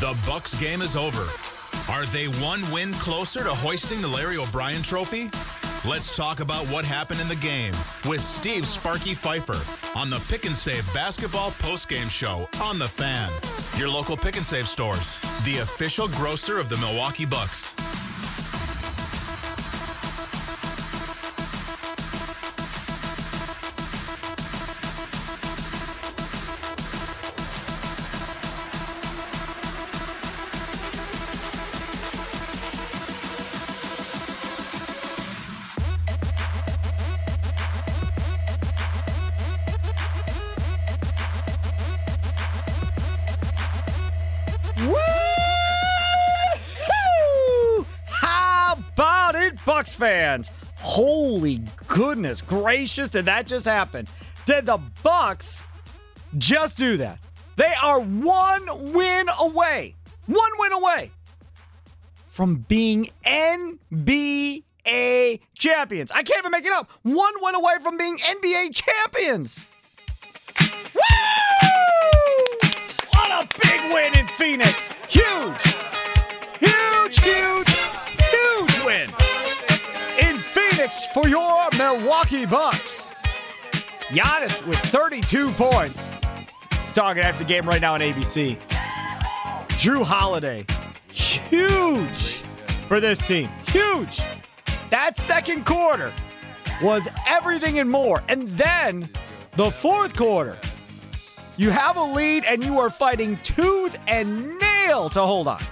The Bucks game is over. Are they one win closer to hoisting the Larry O'Brien trophy? Let's talk about what happened in the game with Steve Sparky Fifer on the Pick and Save Basketball Postgame Show on The Fan. Your local Pick and Save stores, the official grocer of the Milwaukee Bucks. Fans? Holy goodness gracious, did that just happen? Did the Bucks just do that? They are one win away, one win away from being NBA champions. I can't even make it up. One win away from being NBA champions. Woo! What a big win in Phoenix. Huge. Huge, huge, huge win for your Milwaukee Bucks. Giannis with 32 points. He's talking after the game right now on ABC. Jrue Holiday, huge for this team. Huge. That second quarter was everything and more. And then the fourth quarter, you have a lead and you are fighting tooth and nail to hold on.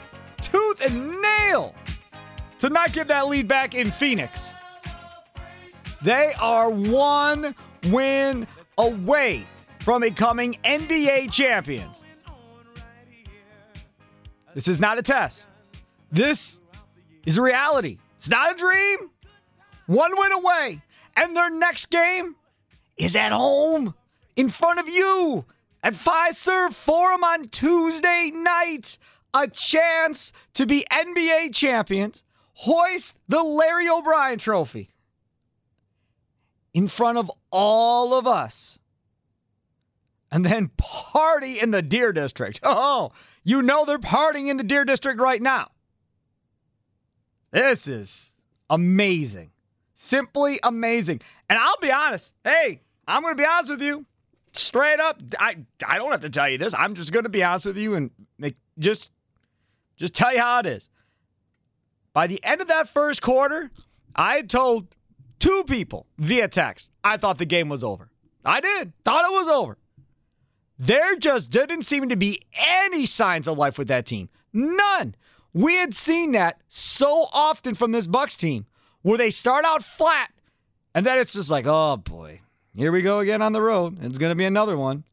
Tooth and nail to not give that lead back in Phoenix. They are one win away from becoming NBA champions. This is not a test. This is reality. It's not a dream. One win away. And their next game is at home in front of you at Fiserv Forum on Tuesday night. A chance to be NBA champions, hoist the Larry O'Brien trophy in front of all of us, and then party in the Deer District. Oh, you know they're partying in the Deer District right now. This is amazing. Simply amazing. And I'll be honest. Hey, I'm going to be honest with you. Straight up, I I don't have to tell you this. I'm just going to be honest with you and make just just tell you how it is. By the end of that first quarter, I had told two people via text I thought the game was over. I did. Thought it was over. There just didn't seem to be any signs of life with that team. None. We had seen that so often from this Bucks team where they start out flat and then it's just like, oh boy, here we go again on the road. It's going to be another one.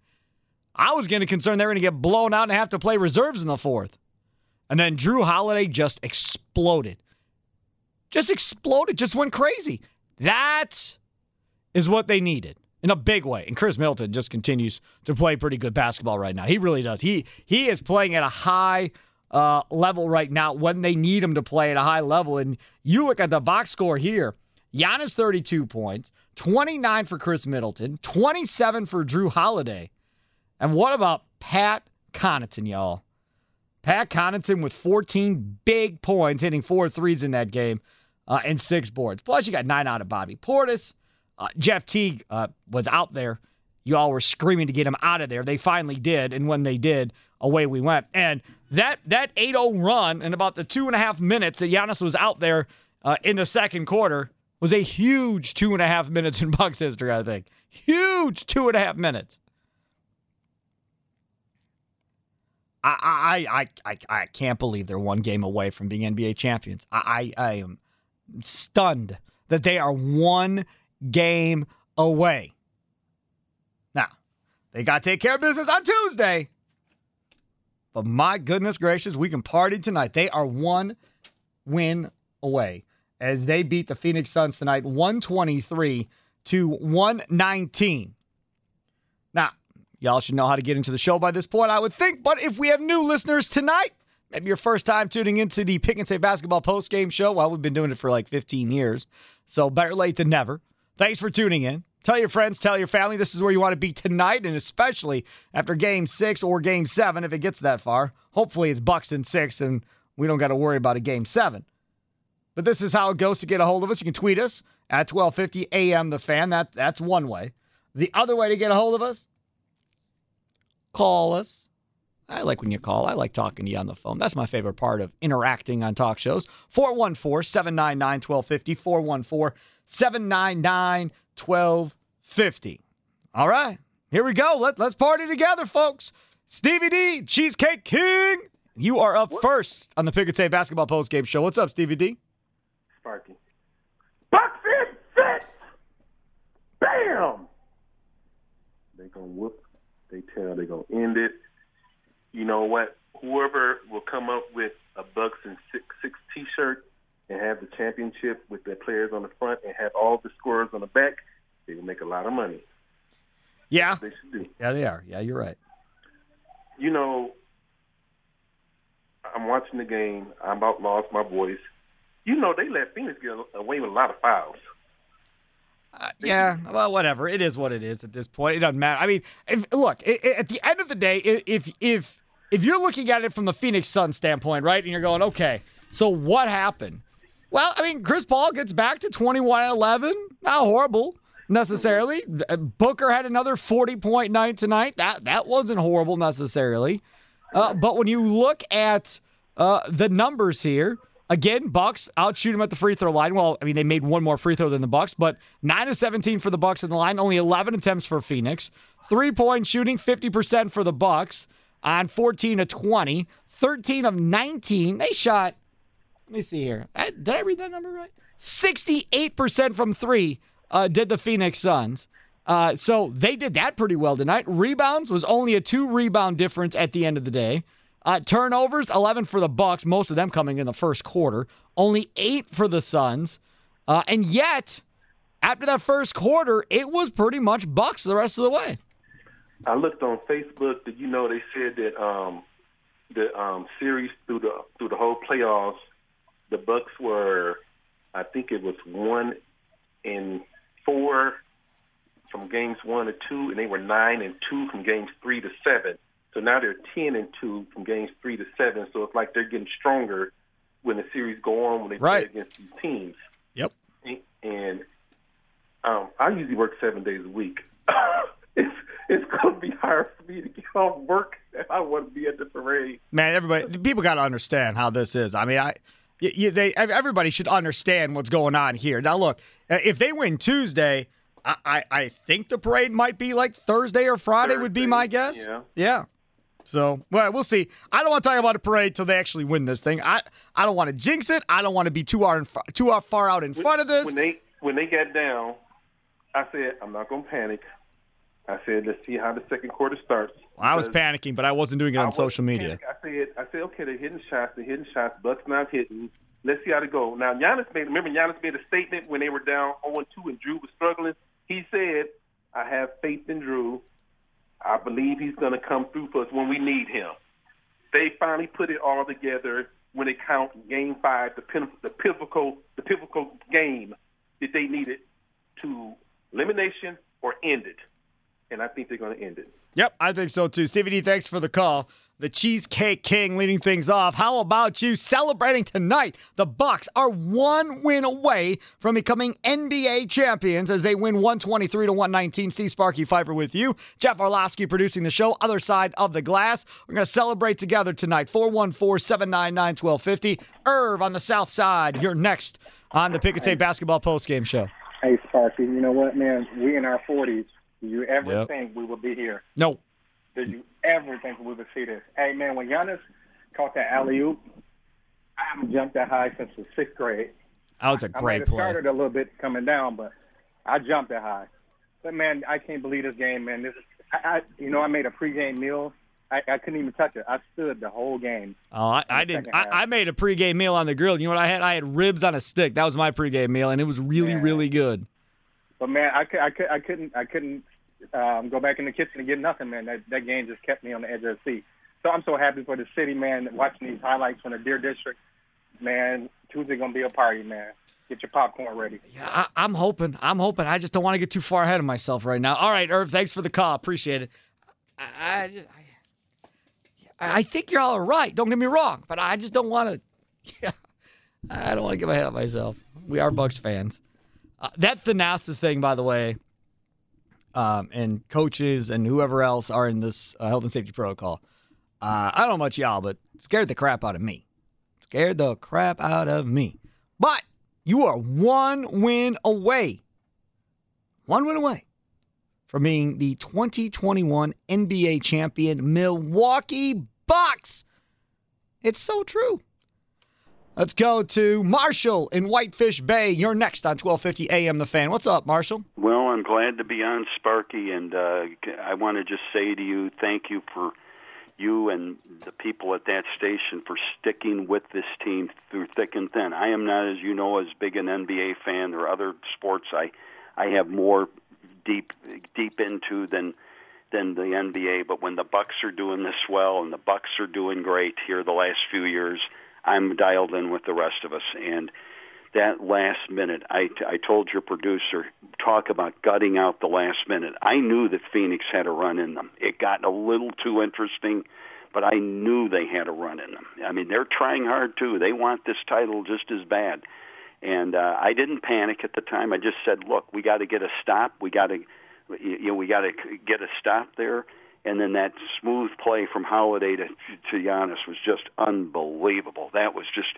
I was getting concerned they were going to get blown out and have to play reserves in the fourth. And then Jrue Holiday just exploded. Just exploded, just went crazy. That is what they needed in a big way. And Khris Middleton just continues to play pretty good basketball right now. He really does. He he is playing at a high uh, level right now when they need him to play at a high level. And you look at the box score here. Giannis 32 points, 29 for Khris Middleton, 27 for Jrue Holiday. And what about Pat Connaughton, y'all? Pat Connaughton with 14 big points, hitting four threes in that game uh, and six boards. Plus, you got nine out of Bobby Portis. Uh, Jeff Teague uh, was out there. you all were screaming to get him out of there. They finally did, and when they did, away we went. And that that 8-0 run in about the two and a half minutes that Giannis was out there uh, in the second quarter was a huge two and a half minutes in Bucks history. I think huge two and a half minutes. I I I I, I can't believe they're one game away from being NBA champions. I, I I am stunned that they are one game away. Now, they got to take care of business on Tuesday. But my goodness gracious, we can party tonight. They are one win away as they beat the Phoenix Suns tonight 123 to 119. Now, y'all should know how to get into the show by this point, I would think. But if we have new listeners tonight, maybe your first time tuning into the Pick and Save Basketball post game show, well, we've been doing it for like 15 years. So better late than never. Thanks for tuning in. Tell your friends, tell your family this is where you want to be tonight, and especially after game six or game seven, if it gets that far. Hopefully it's Buxton six, and we don't got to worry about a game seven. But this is how it goes to get a hold of us. You can tweet us at 1250 AM the fan. That that's one way. The other way to get a hold of us, call us. I like when you call. I like talking to you on the phone. That's my favorite part of interacting on talk shows. 414 799 1250. 414 799 1250. All right, here we go. Let, let's party together, folks. Stevie D, Cheesecake King, you are up first on the Pick and Save Basketball Post Game Show. What's up, Stevie D? Sparky. Bucks in six! Bam! They gonna whoop they tell they gonna end it. You know what? Whoever will come up with a Bucks and six six t shirt and have the championship with their players on the front and have all the scorers on the back, they will make a lot of money. Yeah. They should do. Yeah, they are. Yeah, you're right. You know, I'm watching the game. I'm about lost my voice. You know, they let Phoenix get away with a lot of fouls. Uh, yeah, well, whatever. It is what it is at this point. It doesn't matter. I mean, if, look, i i at the end of the day, if if if you're looking at it from the Phoenix Suns standpoint, right, and you're going, okay, so what happened? Well, I mean, Chris Paul gets back to 21 and 11. Not horrible necessarily. Uh, Booker had another 40 point night tonight. That that wasn't horrible necessarily. Uh, but when you look at uh, the numbers here, again, Bucks outshoot them at the free throw line. Well, I mean, they made one more free throw than the Bucks, but nine of 17 for the Bucks in the line, only 11 attempts for Phoenix. Three point shooting, 50% for the Bucks on 14 of 20. 13 of 19. They shot. Let me see here. I- Did I read that number right? 68% from three uh, did the Phoenix Suns. Uh, so they did that pretty well tonight. Rebounds was only a two rebound difference at the end of the day. Uh, turnovers, 11 for the Bucks, most of them coming in the first quarter. Only eight for the Suns. Uh, and yet, after that first quarter, it was pretty much Bucks the rest of the way. I looked on Facebook. Did you know they said that um, the um, series through the through the whole playoffs, the Bucks were, I think it was one in four from games one to two, and they were nine and two from games three to seven. So now they're ten and two from games three to seven. So it's like they're getting stronger when the series go on when they Right. play against these teams. Yep. And um, I usually work seven days a week. It's it's going to be hard for me to get off work if I want to be at the parade. Man, everybody, people got to understand how this is. I mean, I, y y- they, everybody should understand what's going on here. Now, look, uh, if they win Tuesday, I, I, I think the parade might be like Thursday or Friday would be my guess. Thursday, Yeah. So, well, we'll see. I don't want to talk about a parade till they actually win this thing. I, I don't want to jinx it. I don't want to be too far, too far out in front of this. When they when they got down, I said I'm not going to panic. I said let's see how the second quarter starts. I was panicking, but I wasn't doing it on social media. panic. I said I said okay, they're hitting shots, they're hitting shots. Bucks not hitting. Let's see how they go. Now Giannis made remember Giannis made a statement when they were down 0-2 and Jrue was struggling. He said, "I have faith in Jrue. I believe he's going to come through for us when we need him." They finally put it all together when it count Game Five, the pin, the pivotal the pivotal game that they needed to elimination or end it. And I think they're going to end it. Yep, I think so too. Stevie D, thanks for the call. the Cheesecake King leading things off. How about you celebrating tonight? The Bucks are one win away from becoming NBA champions as they win 123 to 119. Steve Sparky Fifer with you. Jeff Orlowski producing the show. Other side of the glass. We're going to celebrate together tonight. 414-799-1250. Irv on the south side. You're next on the Pick and Save Basketball postgame show. Hey, Sparky, you know what, man? We in our 40s. Do you ever Yep. think we would be here? No. Did you ever think we would see this? Hey, man, when Giannis caught that alley oop, I haven't jumped that high since the sixth grade. That was a great have play. started a little bit coming down, but I jumped that high. But man, I can't believe this game, man. This is, I, I you know, I made a pregame meal. I, I couldn't even touch it. I stood the whole game. Oh, I, I didn't. I, I made a pregame meal on the grill. You know what I had? I had ribs on a stick. That was my pregame meal, and it was really, Yeah. really good. But man, I, cou- I, cou- I couldn't, I couldn't um, go back in the kitchen and get nothing, man. That that game just kept me on the edge of the seat. So I'm so happy for the city, man. Watching these highlights from the Deer District, man. Tuesday gonna be a party, man. Get your popcorn ready. Yeah, I, I'm hoping. I'm hoping. I just don't want to get too far ahead of myself right now. All right, Irv. Thanks for the call. Appreciate it. I, I, I, think you're all right. Don't get me wrong, but I just don't want to. Yeah, I don't want to get ahead of myself. We are Bucks fans. Uh, that Thanasis thing, by the way, um, and coaches and whoever else are in this uh, health and safety protocol. Uh, I don't know about y'all, but scared the crap out of me. Scared the crap out of me. But you are one win away, one win away from being the 2021 NBA champion Milwaukee Bucks. It's so true. Let's go to Marshall in Whitefish Bay. You're next on 1250 AM The Fan. What's up, Marshall? Well, I'm glad to be on Sparky, and uh, I want to just say to you, thank you for you and the people at that station for sticking with this team through thick and thin. I am not, as you know, as big an NBA fan. Are other sports I I have more deep deep into than than the NBA. But when the Bucks are doing this well and the Bucks are doing great here the last few years, I'm dialed in with the rest of us and that last minute. I, I told your producer, talk about gutting out the last minute. I knew that Phoenix had a run in them. It got a little too interesting, but I knew they had a run in them. I mean, they're trying hard too. They want this title just as bad. And uh, I didn't panic at the time. I just said, look, we got to get a stop. We got to, you know, we got to get a stop there. And then that smooth play from Holiday to to Giannis was just unbelievable. That was just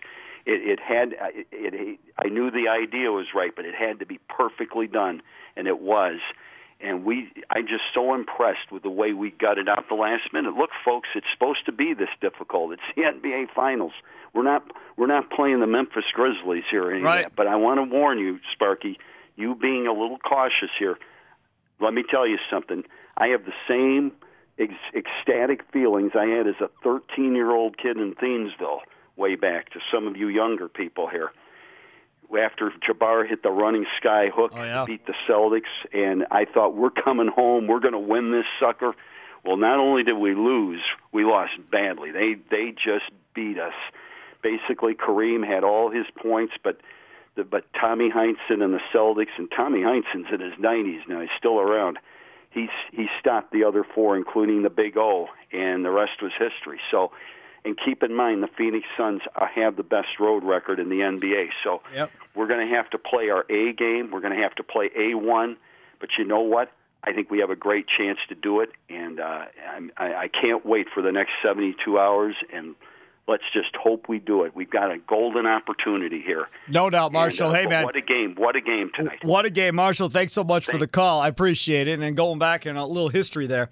it, it had it, it I knew the idea was right, but it had to be perfectly done, and it was. And we, I'm just so impressed with the way we gutted out the last minute. Look, folks, it's supposed to be this difficult. It's the NBA Finals. We're not, we're not playing the Memphis Grizzlies here or any of Right. But I want to warn you, Sparky, you being a little cautious here. Let me tell you something. I have the same ex- ecstatic feelings I had as a 13 year old kid in Thiensville way back to some of you younger people here. After Jabbar hit the running sky hook Oh, yeah. beat the Celtics, and I thought, we're coming home, we're going to win this sucker. Well, not only did we lose, we lost badly. They they just beat us. Basically, Kareem had all his points, but the, but Tommy Heinsohn and the Celtics, and Tommy Heinsohn's in his 90s now. He's still around. He's he stopped the other four, including the Big O, and the rest was history. So, and keep in mind, the Phoenix Suns uh, have the best road record in the NBA. So, Yep. we're going to have to play our A game. We're going to have to play A one. But you know what? I think we have a great chance to do it, and uh, I'm, I, I can't wait for the next 72 hours. And let's just hope we do it. We've got a golden opportunity here. No doubt, Marshall. And, uh, hey, man. What a game! What a game tonight. What a game, Marshall. Thanks so much for the call. I appreciate it. And going back in a little history there.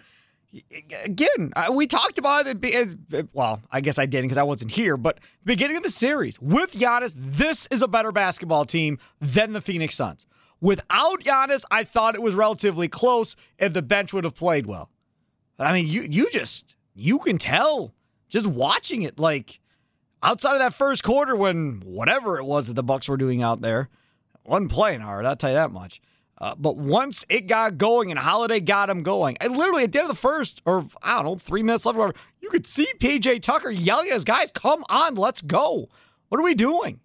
Again, uh, we talked about it. Well, I guess I didn't because I wasn't here. But the beginning of the series with Giannis, this is a better basketball team than the Phoenix Suns. Without Giannis, I thought it was relatively close if the bench would have played well. But I mean, you you just you can tell just watching it. Like outside of that first quarter, when whatever it was that the Bucks were doing out there, wasn't playing hard. I'll tell you that much. Uh, but once it got going and Holiday got him going, and literally at the end of the first, or I don't know, three minutes left, whatever, you could see PJ Tucker yelling at his guys, "Come on, let's go! What are we doing?"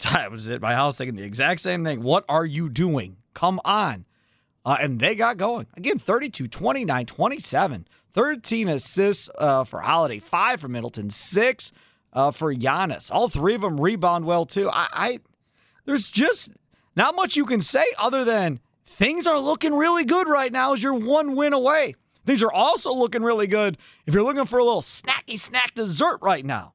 I was at my house thinking the exact same thing. What are you doing? Come on. Uh, and they got going. Again, 32, 29, 27, 13 assists uh, for Holiday, five for Middleton, six uh, for Giannis. All three of them rebound well too. I, I there's just not much you can say other than things are looking really good right now as you're one win away. Things are also looking really good if you're looking for a little snacky snack dessert right now.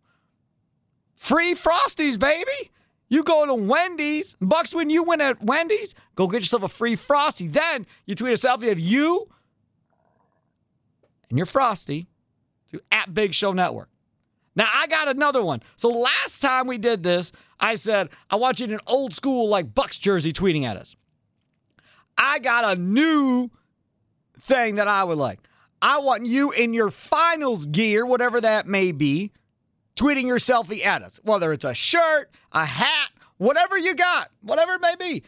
Free Frosties, baby. You go to Wendy's, Bucks, when you win at Wendy's, go get yourself a free Frosty. Then you tweet a selfie of you and your Frosty to at Big Show Network. Now, I got another one. So last time we did this, I said, I want you in an old school, like Bucks jersey tweeting at us. I got a new thing that I would like. I want you in your finals gear, whatever that may be, tweeting your selfie at us, whether it's a shirt, a hat, whatever you got, whatever it may be.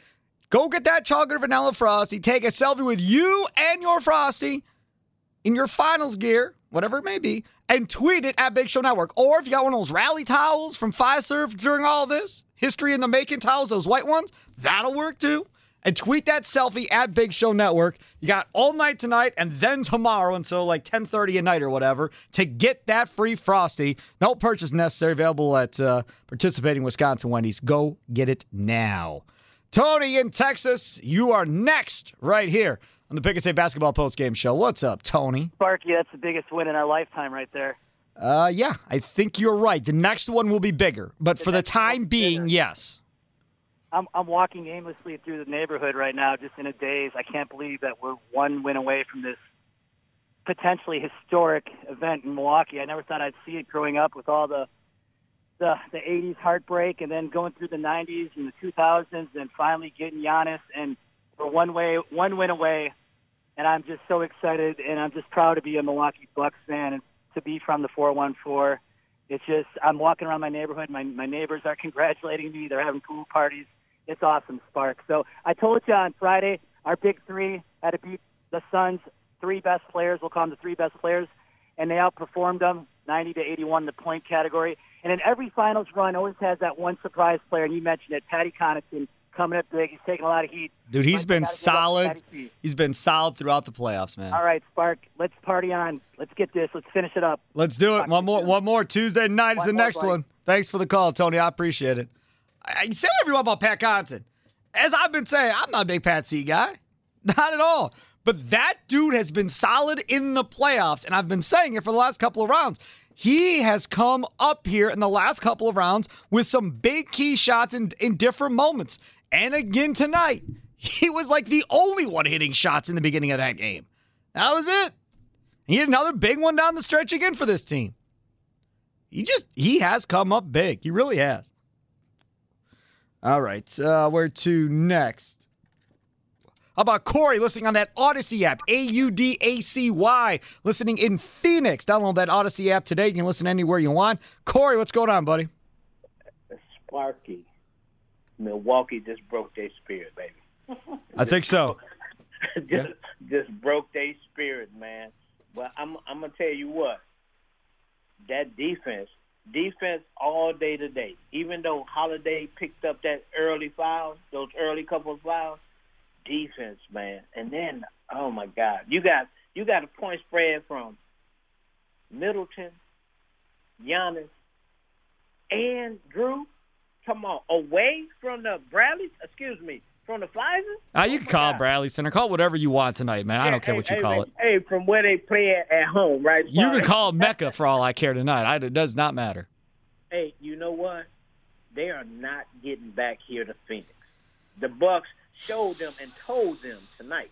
Go get that chocolate vanilla frosty, take a selfie with you and your frosty in your finals gear, whatever it may be, and tweet it at Big Show Network. Or if you got one of those rally towels from Fiserv during all this, history in the making towels, those white ones, that'll work too. And tweet that selfie at Big Show Network. You got all night tonight and then tomorrow until like 10:30 at night or whatever to get that free frosty. No purchase necessary. Available at uh, participating Wisconsin Wendy's. Go get it now. Tony in Texas, you are next right here on the Pick and Save Basketball Post Game Show. What's up, Tony? Sparky, that's the biggest win in our lifetime right there. Uh, yeah, I think you're right. The next one will be bigger, but for the one will time being, yes. I'm I'm walking aimlessly through the neighborhood right now, just in a daze. I can't believe that we're one win away from this potentially historic event in Milwaukee. I never thought I'd see it growing up with all the the the 80s heartbreak, and then going through the 90s and the 2000s, and finally getting Giannis, and we're one way one win away. And I'm just so excited, and I'm just proud to be a Milwaukee Bucks fan and to be from the 414. It's just I'm walking around my neighborhood. My my neighbors are congratulating me. They're having pool parties. It's awesome, Spark. So I told you on Friday, our big three had to beat the Suns' three best players. We'll call them the three best players, and they outperformed them 90 to 81 in the point category. And in every finals run, always has that one surprise player. And you mentioned it, Patty Connaughton coming up big. He's taking a lot of heat. Dude, he's been gotta give up to solid. He's been solid throughout the playoffs, man. All right, Spark. Let's party on. Let's get this. Let's finish it up. Let's do it. One more. One more. Tuesday night is the next one. Thanks for the call, Tony. I appreciate it. I, I say whatever you want about Pat Connaughton. As I've been saying, I'm not a big Pat C guy. Not at all. But that dude has been solid in the playoffs, and I've been saying it for the last couple of rounds. He has come up here in the last couple of rounds with some big key shots in, in different moments. And again tonight, he was like the only one hitting shots in the beginning of that game. That was it. He had another big one down the stretch again for this team. He just he has come up big. He really has. All right, uh, where to next? How about Corey listening on that Audacy app? A U D A C Y. Listening in Phoenix. Download that Audacy app today. You can listen anywhere you want. Corey, what's going on, buddy? Sparky. Milwaukee just broke their spirit, baby. I think so. just just broke their spirit, man. But I'm I'm gonna tell you what. That defense, defense all day today. Even though Holiday picked up that early foul, those early couple of fouls, defense, man. And then, oh my God, you got you got a point spread from Middleton, Giannis, and Jrue. Come on, away from the Bradley. Excuse me, from the Fiserv. Uh, you can my call God. Bradley Center. Call whatever you want tonight, man. I don't care Hey, what you hey, call hey, it. Hey, from where they play at, at home, right? You can call Mecca for all I care tonight. I, it does not matter. Hey, you know what? They are not getting back here to Phoenix. The Bucks showed them and told them tonight.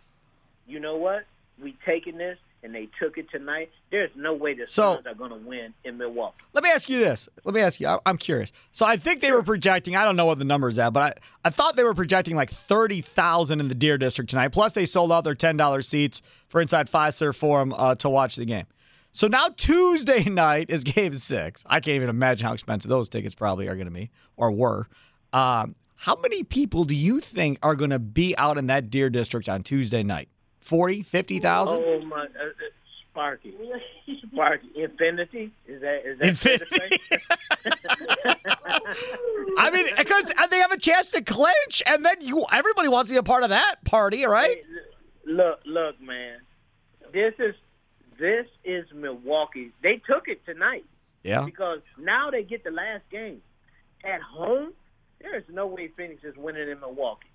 You know what? We taking this, and they took it tonight. There's no way the So- Suns are going to win in Milwaukee. Let me ask you this. Let me ask you. I, I'm curious. So I think they were projecting. I don't know what the number is at, but I, I thought they were projecting like thirty thousand in the Deer District tonight. Plus, they sold out their ten dollars seats for inside Fiserv Forum uh, to watch the game. So now Tuesday night is Game Six. I can't even imagine how expensive those tickets probably are going to be or were. Um, how many people do you think are going to be out in that Deer District on Tuesday night? 40, 50,000? Oh my, uh, uh, Sparky, Sparky, Infinity is that is that Infinity. I mean, because they have a chance to clinch, and then you everybody wants to be a part of that party, right? Look, look, man. This is this is Milwaukee. They took it tonight Yeah. because now they get the last game at home. There is no way Phoenix is winning in Milwaukee.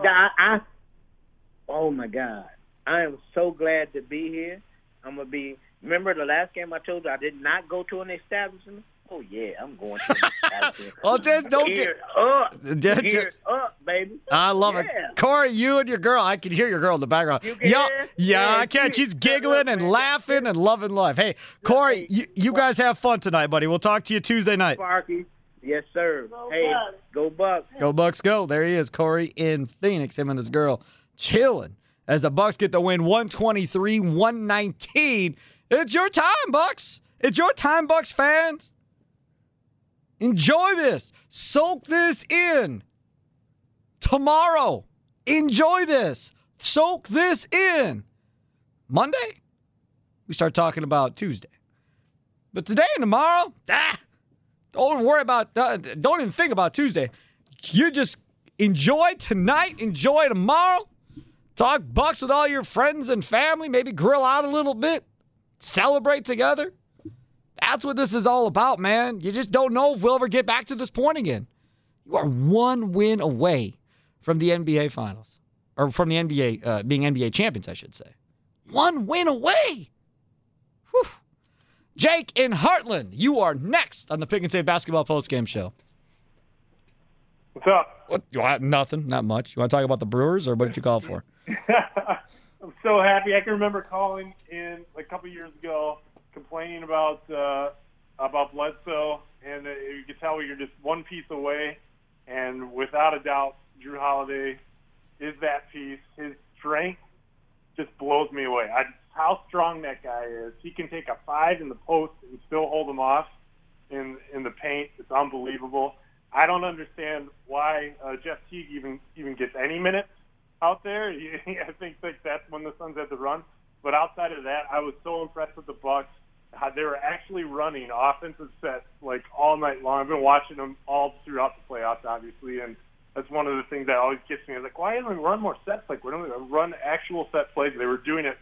I, I, oh my God, I am so glad to be here. I'm gonna be. Remember the last game I told you I did not go to an establishment. Oh yeah, I'm going to. An establishment. Well, just don't get. Up, Just- geared up, baby. I love it. Corey, you and your girl, I can hear your girl in the background. You can yeah, hear? yeah, Yeah, I can. she- She's giggling and laughing and loving life. Hey, Corey, you, you guys have fun tonight, buddy. We'll talk to you Tuesday night. Sparky. Yes, sir. hey, go Bucks. Go Bucks, go. There he is, Corey in Phoenix, him and his girl chilling as the Bucks get the win 123 119. It's your time, Bucks. It's your time, Bucks fans. Enjoy this. Soak this in. Tomorrow, enjoy this. Soak this in. Monday, we start talking about Tuesday. But today and tomorrow, ah, don't worry about, uh, don't even think about Tuesday. You just enjoy tonight, enjoy tomorrow. Talk Bucks with all your friends and family, maybe grill out a little bit, celebrate together. That's what this is all about, man. You just don't know if we'll ever get back to this point again. You are one win away from the NBA Finals, or from the NBA uh, being NBA champions, I should say. One win away. Whew. Jake in Hartland, you are next on the Pick and Save Basketball Postgame Show. What's up? What? You want, nothing, not much. You want to talk about the Brewers, or what did you call for? I'm so happy. I can remember calling in a couple years ago, complaining about uh, about Bledsoe, and uh, you could tell you're just one piece away. And without a doubt, Drew Holiday is that piece. His strength just blows me away. I, how strong that guy is. He can take a five in the post and still hold them off in in the paint. It's unbelievable. I don't understand why uh, Jeff Teague even even gets any minutes out there. I think like that's when the Suns had to run. But outside of that, I was so impressed with the Bucks. They were actually running offensive sets like all night long. I've been watching them all throughout the playoffs, obviously, and that's one of the things that always gets me. I was like, why don't we run more sets? Like, why don't we run actual set plays? They were doing it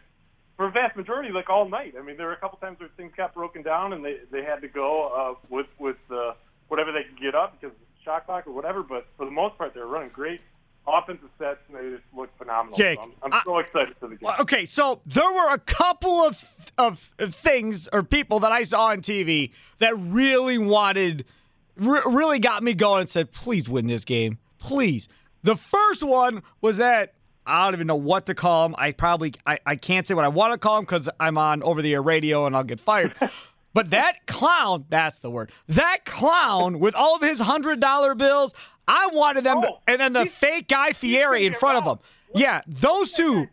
for a vast majority, like all night. I mean, there were a couple times where things got broken down and they they had to go uh, with with uh, whatever they could get up because of shot clock or whatever. But for the most part, they were running great offensive sets and they just looked phenomenal. Jake, so I'm, I'm so excited for the game. Okay, so there were a couple of, of things or people that I saw on TV that really wanted, re- really got me going and said, "Please win this game, please." The first one was that I don't even know what to call him. I probably I, I can't say what I want to call him because I'm on over the air radio and I'll get fired. but that clown, that's the word. That clown with all of his hundred dollar bills. I wanted them, to, and then the fake Guy Fieri in front of him. Yeah, those two.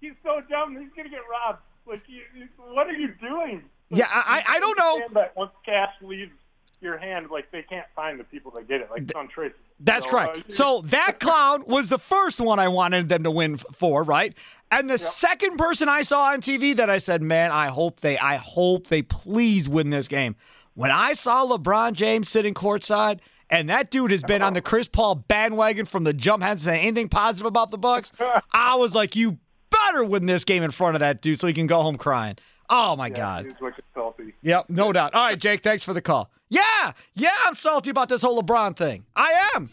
He's so dumb. He's gonna get robbed. Like, you, you, what are you doing? Yeah, I, I don't know. That once cash leaves your hand, like they can't find the people that get it. Like it's untraceable. That's So, correct. uh, So that clown was the first one I wanted them to win for, right? And the second person I saw on TV that I said, "Man, I hope they I hope they please win this game." When I saw LeBron James sitting courtside and that dude has been on the Chris Paul bandwagon from the jump, hasn't said anything positive about the Bucks. I was like, "You better win this game in front of that dude so he can go home crying." Oh my god. He's salty. Yep, no doubt. All right, Jake, thanks for the call. Yeah, yeah, I'm salty about this whole LeBron thing. I am.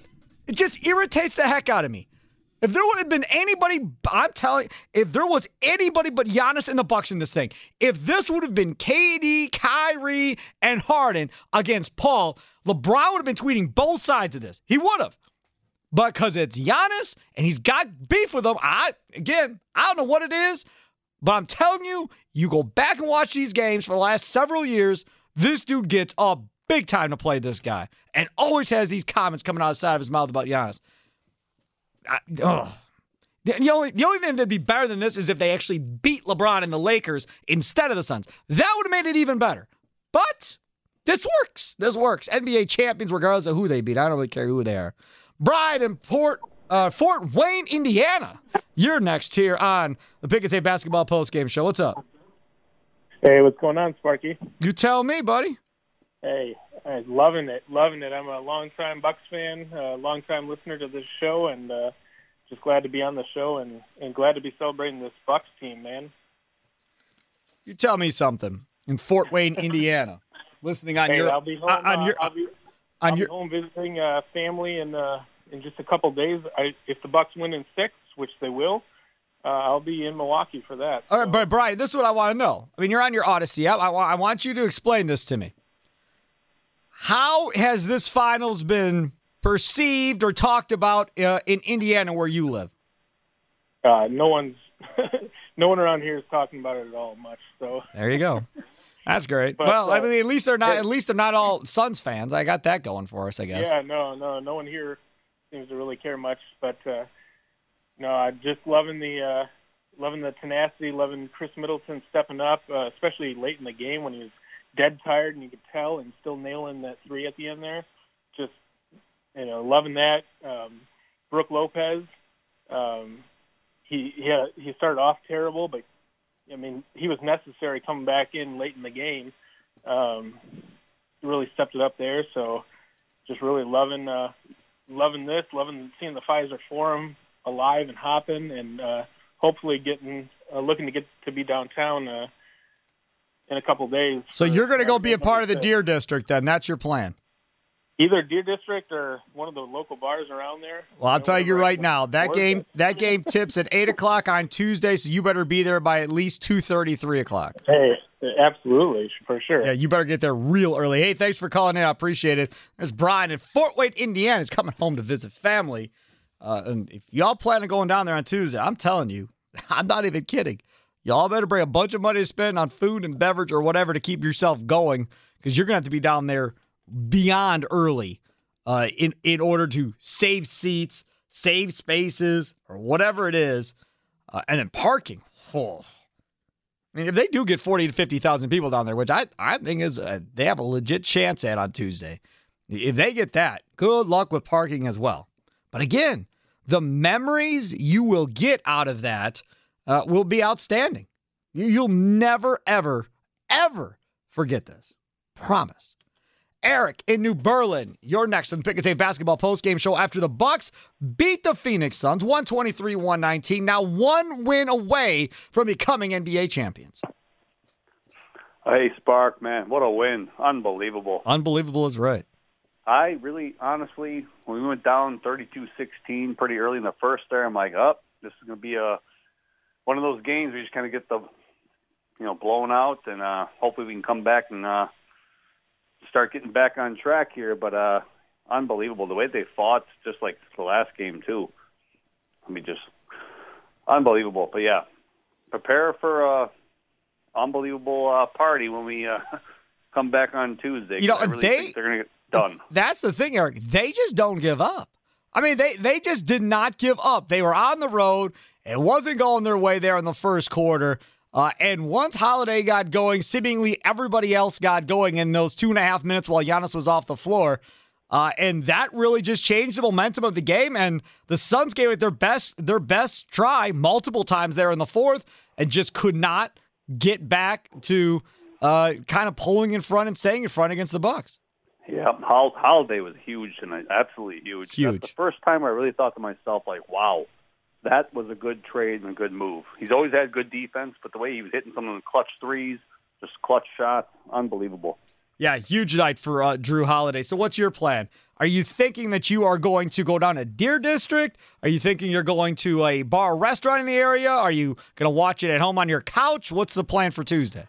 It just irritates the heck out of me. If there would have been anybody, I'm telling, if there was anybody but Giannis and the Bucks in this thing, if this would have been KD, Kyrie, and Harden against Paul, LeBron would have been tweeting both sides of this. He would have. But because it's Giannis and he's got beef with him, I again, I don't know what it is, but I'm telling you, you go back and watch these games for the last several years, this dude gets a big time to play this guy and always has these comments coming out of the side of his mouth about Giannis. I. The, the only the only thing that'd be better than this is if they actually beat LeBron and the Lakers instead of the Suns. That would have made it even better. But this works. This works. NBA champions, regardless of who they beat. I don't really care who they are. Bride and Port uh, Fort Wayne, Indiana. You're next here on the Pick and Save Basketball Post Game Show. What's up? Hey, what's going on, Sparky? You tell me, buddy. Hey, I'm loving it, loving it. I'm a longtime Bucks fan, a longtime listener to this show, and uh, just glad to be on the show and, and glad to be celebrating this Bucks team, man. you tell me something in Fort Wayne, Indiana. Listening on Hey, your I'll be home. on uh, your I'll be, on I'll your be home visiting uh, family in uh, in just a couple days. I, if the Bucks win in six, which they will, uh, I'll be in Milwaukee for that. All right, but Brian, this is what I want to know. I mean, you're on your Audacy. I, I, I want you to explain this to me. How has this finals been perceived or talked about uh, in Indiana, where you live? Uh, no one's no one around here is talking about it at all much. So There you go. That's great. But, well, I uh, mean, at least they're not. At least they're not all Suns fans. I got that going for us, I guess. yeah, no, no, no one here seems to really care much. But uh, no, I'm just loving the uh, loving the tenacity, loving Khris Middleton stepping up, uh, especially late in the game when he was dead tired and you could tell and still nailing that three at the end there. Just you know, loving that. Um, Brook Lopez, um, he had, he started off terrible, but I mean he was necessary coming back in late in the game. Um, really stepped it up there. So just really loving uh, loving this, loving seeing the Fiserv Forum alive and hopping, and uh, hopefully getting uh, looking to get to be downtown uh, in a couple days. So you're going to go be a part of the Deer District, then? That's your plan. Either Deer District or one of the local bars around there. Well, I'll tell you right now that game it. that game tips at eight o'clock on Tuesday, so you better be there by at least two thirty, three o'clock. Hey, absolutely, for sure. Yeah, you better get there real early. Hey, thanks for calling in. I appreciate it. There's Brian in Fort Wayne, Indiana. He's coming home to visit family. Uh, and if y'all plan on going down there on Tuesday, I'm telling you, I'm not even kidding. Y'all better bring a bunch of money to spend on food and beverage or whatever to keep yourself going because you're going to have to be down there beyond early uh, in, in order to save seats, save spaces, or whatever it is. Uh, and then parking. Oh. I mean, if they do get 40 to 50,000 people down there, which I, I think is uh, they have a legit chance at on Tuesday. If they get that, good luck with parking as well. But again, the memories you will get out of that uh, will be outstanding. You- You'll never, ever, ever forget this. Promise. Eric in New Berlin, you're next on the Pick and Save basketball postgame show after the Bucks beat the Phoenix Suns 123-119. Now one win away from becoming NBA champions. Hey, Spark, man, what a win. Unbelievable. Unbelievable is right. I really, honestly, when we went down 32-16 pretty early in the first there, I'm like, up, oh, this is going to be a one of those games we just kind of get the, you know, blown out, and uh, hopefully we can come back and uh, start getting back on track here. But uh, unbelievable the way they fought, just like the last game too. I mean, just unbelievable. But yeah, prepare for a unbelievable uh, party when we uh, come back on Tuesday. You know, I really they- think they're going to get done. That's the thing, Eric. They just don't give up. I mean, they they just did not give up. They were on the road. It wasn't going their way there in the first quarter. Uh, and once Holiday got going, seemingly everybody else got going in those two and a half minutes while Giannis was off the floor. Uh, and that really just changed the momentum of the game. And the Suns gave it their best their best try multiple times there in the fourth, and just could not get back to uh, kind of pulling in front and staying in front against the Bucks. Yeah, Hol- Holiday was huge tonight, absolutely huge. Huge. That's the first time I really thought to myself, like, wow, that was a good trade and a good move. He's always had good defense, but the way he was hitting some of the clutch threes, just clutch shots, unbelievable. Yeah, huge night for uh, Jrue Holiday. So, what's your plan? Are you thinking that you are going to go down to Deer District? Are you thinking you're going to a bar or restaurant in the area? Are you going to watch it at home on your couch? What's the plan for Tuesday?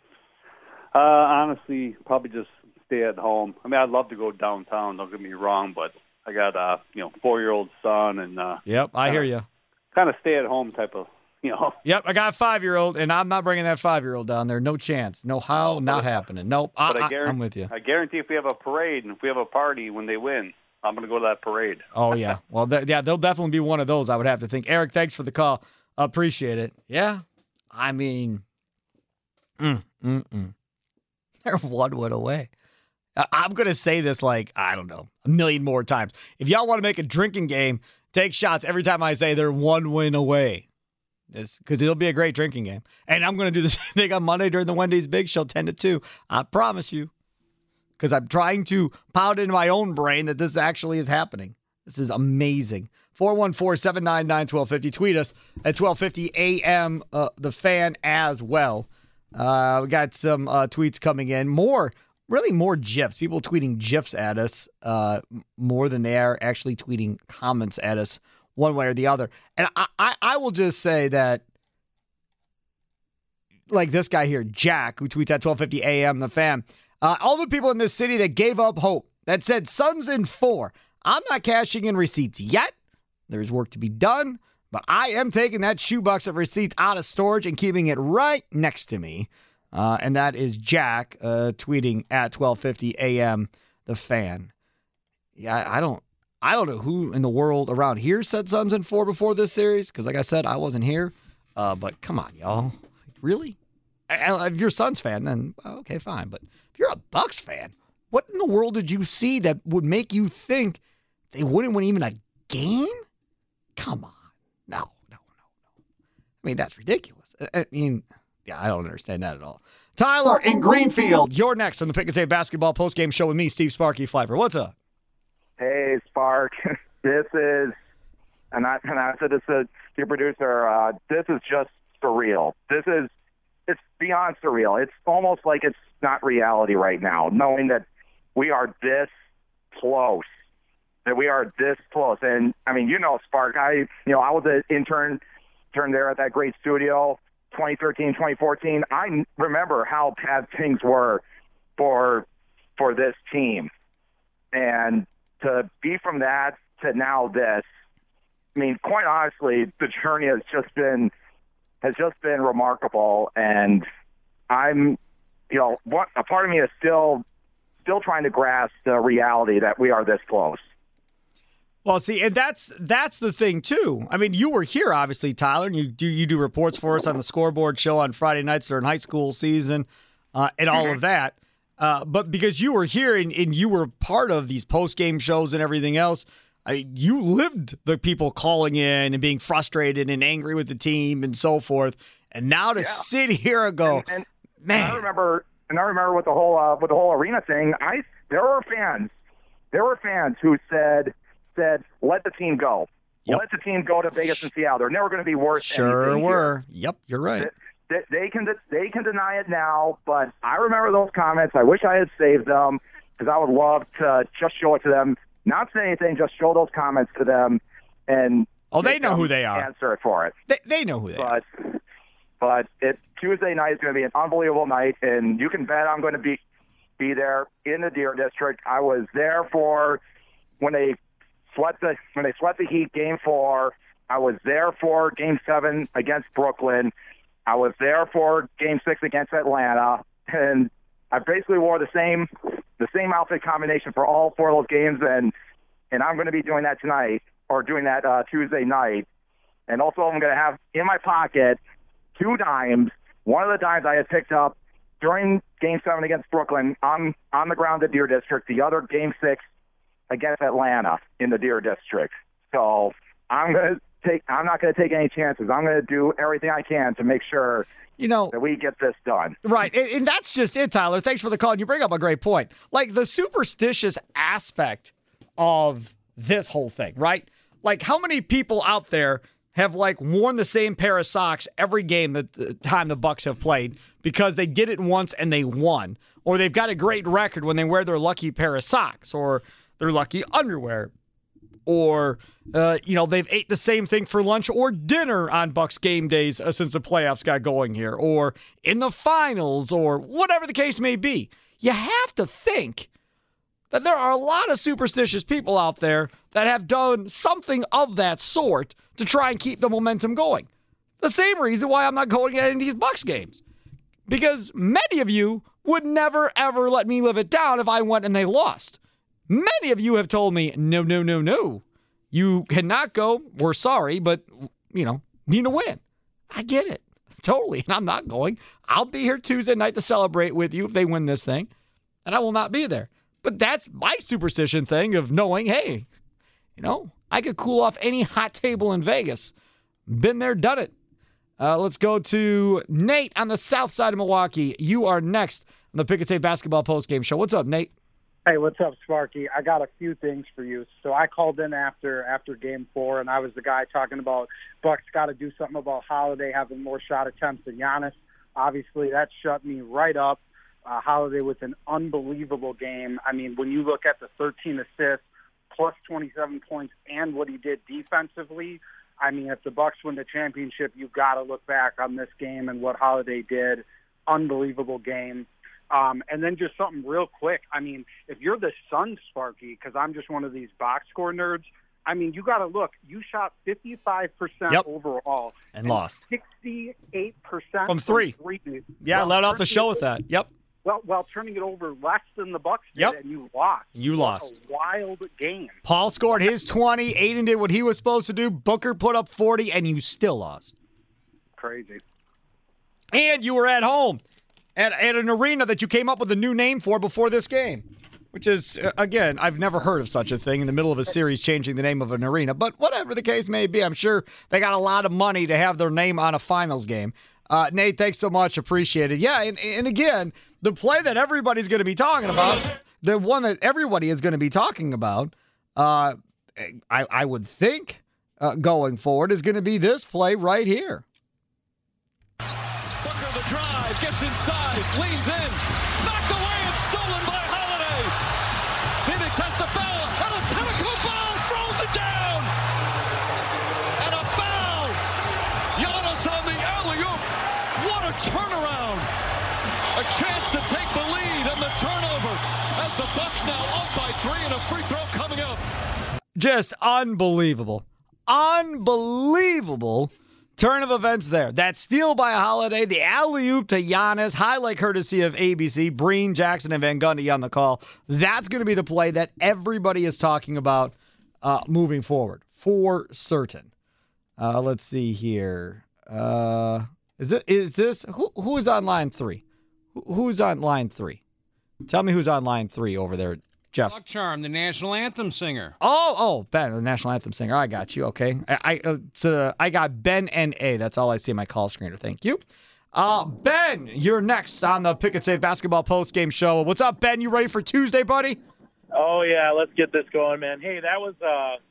Uh, honestly, probably just stay at home. I mean, I'd love to go downtown. Don't get me wrong, but I got a you know four year old son and uh, Yep, I hear you. Kind of stay at home type of you know. Yep, I got a five year old, and I'm not bringing that five year old down there. No chance. No how. Not happening. Nope. I, But I, I'm with you. I guarantee if we have a parade and if we have a party when they win, I'm going to go to that parade. Oh yeah. Well, th- yeah, they'll definitely be one of those. I would have to think. Eric, thanks for the call. Appreciate it. Yeah. I mean, mm, mm, mm. they're one win away. I- I'm gonna say this like I don't know a million more times. If y'all want to make a drinking game, take shots every time I say they're one win away. Because it'll be a great drinking game. And I'm going to do the same thing on Monday during the Wendy's Big Show 10 to 2. I promise you because I'm trying to pound into my own brain that this actually is happening. This is amazing. 414 799 1250. Tweet us at 1250 a.m. Uh, the fan as well. Uh, we got some uh, tweets coming in. More, really more GIFs. People tweeting GIFs at us uh, more than they are actually tweeting comments at us one way or the other. And I, I, I will just say that, like this guy here, Jack, who tweets at 12:50 a.m. The fan. Uh, all the people in this city that gave up hope that said Suns in four. I'm not cashing in receipts yet. There's work to be done, but I am taking that shoebox of receipts out of storage and keeping it right next to me. Uh, and that is Jack uh, tweeting at 12:50 a.m. The fan. Yeah, I, I don't, I don't know who in the world around here said Suns in four before this series because, like I said, I wasn't here. Uh, but come on, y'all, really? If you're a Suns fan, then okay, fine. But if you're a Bucks fan, what in the world did you see that would make you think they wouldn't win even a game? Come on. No, no, no, no. I mean, that's ridiculous. I mean, yeah, I don't understand that at all. Tyler in Greenfield, you're next on the Pick and Save Basketball postgame show with me, Steve Sparky Fifer. What's up? Hey, Spark. This is, and I, and I said this to your producer, uh, this is just surreal. This is, it's beyond surreal. It's almost like it's not reality right now, knowing that we are this close that we are this close. And I mean, you know, Spark, I, you know, I was an intern, intern there at that great studio, 2013, 2014. I remember how bad things were for for this team, and to be from that to now this. I mean, quite honestly, the journey has just been has just been remarkable, and I'm, you know, what a part of me is still still trying to grasp the reality that we are this close. Well, see, and that's that's the thing too. I mean, you were here, obviously, Tyler, and you do you do reports for us on the scoreboard show on Friday nights during high school season, uh, and all of that. Uh, but because you were here and, and you were part of these post game shows and everything else, I, you lived the people calling in and being frustrated and angry with the team and so forth. And now to Yeah. sit here and go, And, and man, I remember, and I remember with the whole uh, with the whole arena thing. I there were fans, there were fans who said said let the team go, let the team go to Vegas and Seattle. They're never going to be worth sure were. Yep, you're right. They, they can they can deny it now, but I remember those comments. I wish I had saved them because I would love to just show it to them. Not say anything, just show those comments to them, and Oh, they know who they are. Answer it for it. They, they know who they are. but, But it Tuesday night is going to be an unbelievable night, and you can bet I'm going to be be there in the Deer District. I was there for when they swept the when they swept the Heat game four. I was there for game seven against Brooklyn. I was there for game six against Atlanta, and I basically wore the same the same outfit combination for all four of those games, and and I'm going to be doing that tonight or doing that uh, Tuesday night. And also, I'm going to have in my pocket two dimes. One of the dimes I had picked up during Game Seven against Brooklyn on on the ground at Deer District. The other Game Six against Atlanta in the Deer District. So I'm to take. I'm not going to take any chances. I'm going to do everything I can to make sure you know that we get this done. Right. And, and that's just it, Tyler. Thanks for the call. And you bring up a great point. Like the superstitious aspect of this whole thing, right? Like how many people out there have like worn the same pair of socks every game that the time the Bucks have played because they did it once and they won, or they've got a great record when they wear their lucky pair of socks or their lucky underwear, or uh, you know they've ate the same thing for lunch or dinner on Bucks game days uh, since the playoffs got going here, or in the finals, or whatever the case may be. You have to think that there are a lot of superstitious people out there that have done something of that sort to try and keep the momentum going. The same reason why I'm not going to any of these Bucks games. Because many of you would never ever let me live it down if I went and they lost. Many of you have told me, no, no, no, no. You cannot go. We're sorry, but you know, need to win. I get it. Totally. And I'm not going. I'll be here Tuesday night to celebrate with you if they win this thing. And I will not be there. But that's my superstition thing of knowing, hey, you know, I could cool off any hot table in Vegas. Been there, done it. Uh, let's go to Nate on the south side of Milwaukee. You are next on the Pick and Save Basketball Postgame Show. What's up, Nate? Hey, what's up, Sparky? I got a few things for you. So I called in after after Game Four, and I was the guy talking about Bucks got to do something about Holiday having more shot attempts than Giannis. Obviously, that shut me right up. Uh, Holiday with an unbelievable game. I mean, when you look at the 13 assists, plus 27 points, and what he did defensively, I mean, if the Bucks win the championship, you've got to look back on this game and what Holiday did. Unbelievable game. Um, and then just something real quick. I mean, if you're the Suns, Sparky, because I'm just one of these box score nerds. I mean, you got to look. You shot 55% Yep. overall And lost. 68% From three. Yeah, Well, let off the show with that. Yep. Well, while turning it over less than the Bucks did, Yep. and you lost. You What lost. A wild game. Paul scored his 20. Ayton did what he was supposed to do. Booker put up 40, and you still lost. Crazy. And you were at home at, at an arena that you came up with a new name for before this game, which is, uh, again, I've never heard of such a thing in the middle of a series changing the name of an arena. But whatever the case may be, I'm sure they got a lot of money to have their name on a finals game. Uh, Nate, thanks so much. Appreciate it. Yeah, and, and again, the play that everybody's going to be talking about, the one that everybody is going to be talking about, uh, I, I would think uh, going forward is going to be this play right here. Gets inside, leans in, knocked away and stolen by Holiday. Phoenix has to foul, and a pinnacle ball throws it down. And a foul. Giannis on the alley-oop. What a turnaround. A chance to take the lead and the turnover as the Bucks now up by three and a free throw coming up. Just unbelievable. Unbelievable turn of events there. That steal by a holiday, the alley oop to Giannis, highlight courtesy of ABC, Breen, Jackson, and Van Gundy on the call. That's going to be the play that everybody is talking about uh, moving forward for certain. Uh, let's see here. Uh, is it is this who who is on line three? Who's on line three? Tell me who's on line three over there, Jeff. Buck Charm, the national anthem singer. Oh, oh, Ben, the national anthem singer. I got you. Okay, I, I uh, so I got Ben and A. That's all I see in my call screener. Thank you. Uh, Ben, you're next on the Pick and Save Basketball Post Game Show. What's up, Ben? You ready for Tuesday, buddy? Oh yeah, let's get this going, man. Hey, that was uh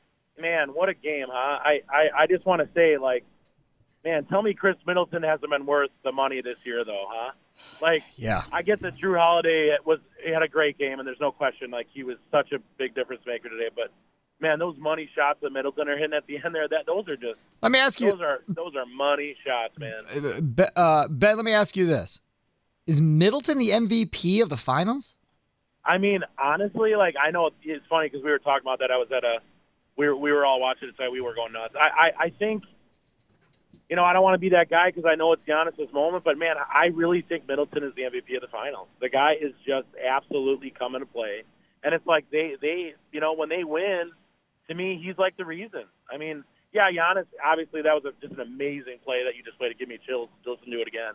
man, what a game, huh? I I, I just want to say like man, tell me Khris Middleton hasn't been worth the money this year though, huh? Like Yeah. I get that Jrue Holiday was he had a great game and there's no question like he was such a big difference maker today, but man, those money shots that Middleton are hitting at the end there, that those are just Let me ask you- those are those are money shots, man. Uh, uh, ben, let me ask you this: Is Middleton the MVP of the finals? I mean, honestly, like I know it's funny because we were talking about that. I was at a, we were we were all watching it, so we were going nuts. I I, I think, you know, I don't want to be that guy because I know it's Giannis's moment, but man, I really think Middleton is the MVP of the finals. The guy is just absolutely coming to play, and it's like they they you know when they win, to me he's like the reason. I mean, yeah, Giannis obviously that was a, just an amazing play that you just played to give me chills to listen to it again.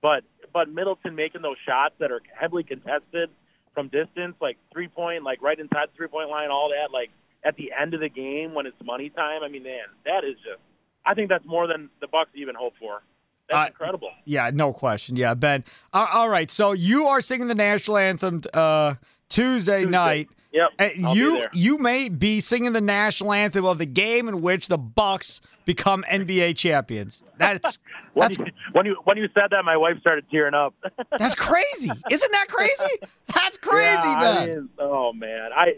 But but Middleton making those shots that are heavily contested from distance, like three point, like right inside the three point line, all that, like at the end of the game when it's money time. I mean, man, that is just. I think that's more than the Bucks even hope for. That's Uh, incredible. Yeah, no question. Yeah, Ben. Uh, all right, so you are singing the national anthem uh, Tuesday, night. Yep, And I'll you you may be singing the national anthem of the game in which the Bucks become NBA champions. That's When that's you, when you when you said that, my wife started tearing up. that's crazy. Isn't that crazy? That's crazy, Yeah, Ben. I mean, oh man, I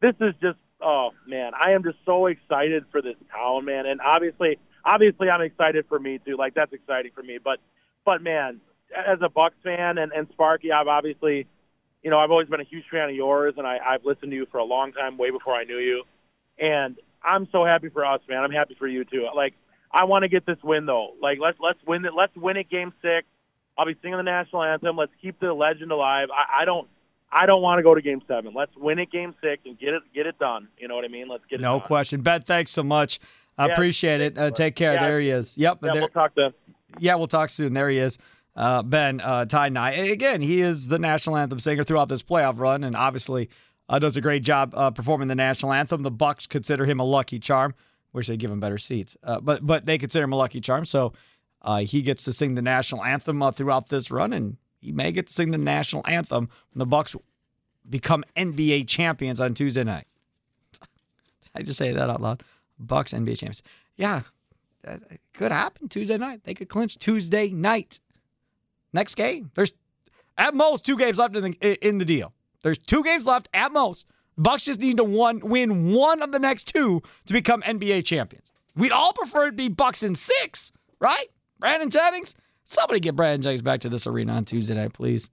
this is just oh man, I am just so excited for this town, man. And obviously, obviously, I'm excited for me too. Like that's exciting for me. But but man, as a Bucks fan and and Sparky, I've obviously, you know, I've always been a huge fan of yours, and I, I've listened to you for a long time, way before I knew you. And I'm so happy for us, man. I'm happy for you too. Like I want to get this win though. Like let's let's win it. Let's win it, game six. I'll be singing the national anthem. Let's keep the legend alive. I, I don't. I don't want to go to game seven. Let's win it game six and get it get it done. You know what I mean? Let's get it No done. question. Ben, thanks so much. I Yeah, appreciate it. Uh, take care. Yeah. There he is. Yep. Yeah, there- we'll talk then. Yeah, we'll talk soon. There he is. Uh, ben uh, Tajnai. Again, he is the national anthem singer throughout this playoff run, and obviously uh, does a great job uh, performing the national anthem. The Bucks consider him a lucky charm. Wish they'd give him better seats, uh, but but they consider him a lucky charm. So uh, he gets to sing the national anthem uh, throughout this run, and he may get to sing the national anthem when the Bucks become NBA champions on Tuesday night. I just say that out loud. Bucks NBA champions. Yeah, that could happen Tuesday night. They could clinch Tuesday night. next game. There's at most two games left in the in the deal. There's two games left at most. Bucks just need to one win one of the next two to become NBA champions. We'd all prefer it be Bucks in six, right? Brandon Jennings, somebody get Brandon Jennings back to this arena on Tuesday night, please.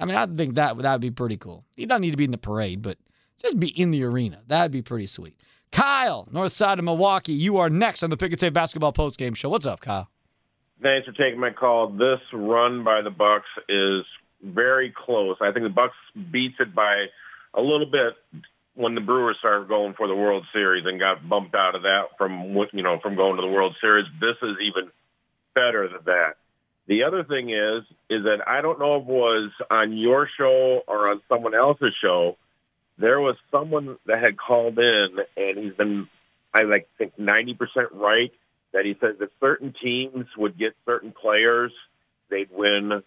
I mean, I think that that would be pretty cool. He doesn't need to be in the parade, but just be in the arena. That'd be pretty sweet. Kyle, north side of Milwaukee, you are next on the Pick and Save Basketball Post Game Show. What's up, Kyle? Thanks for taking my call. This run by the Bucks is very close. I think the Bucks beats it by a little bit when the Brewers started going for the World Series and got bumped out of that from you know from going to the World Series. This is even better than that. The other thing is is that I don't know if it was on your show or on someone else's show. There was someone that had called in and he's been I like think ninety percent right that he said that certain teams would get certain players, they'd win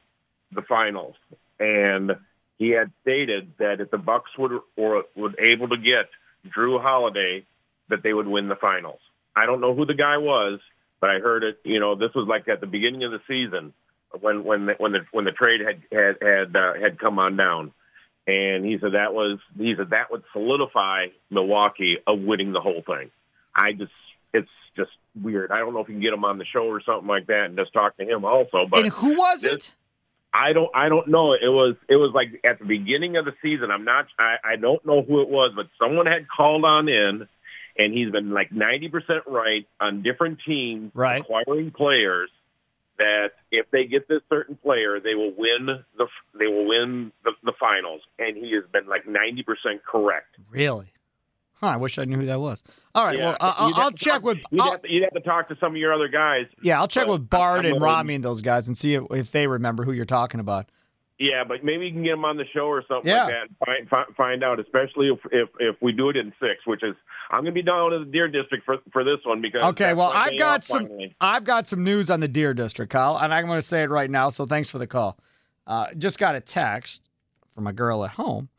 the finals. And he had stated that if the Bucks would or would able to get Jrue Holiday, that they would win the finals. I don't know who the guy was, but I heard it. You know, this was like at the beginning of the season when when the, when the when the trade had had had uh, had come on down, and he said that was he said that would solidify Milwaukee of winning the whole thing. I just it's just weird. I don't know if you can get him on the show or something like that and just talk to him also. But and who was this, it? I don't I don't know. It was it was like at the beginning of the season. I'm not I, I don't know who it was, but someone had called on in and he's been like ninety percent right on different teams right. acquiring players that if they get this certain player, they will win the they will win the, the finals. And he has been like ninety percent correct. Really? Huh, I wish I knew who that was. All right, Yeah, well, uh, I'll, check talk- with You'd I'll- have, to, you'd have to talk to some of your other guys. yeah, I'll check with Bart I'm and Rami and those guys and see if, if they remember who you're talking about. Yeah, but maybe you can get him on the show or something Yeah. like that. And find, find find out, especially if, if if we do it in six, which is I'm going to be down to the Deer District for for this one because Okay, well, I've got some finally. I've got some news on the Deer District, Kyle, and I'm going to say it right now. So thanks for the call. Uh, just got a text from a girl at home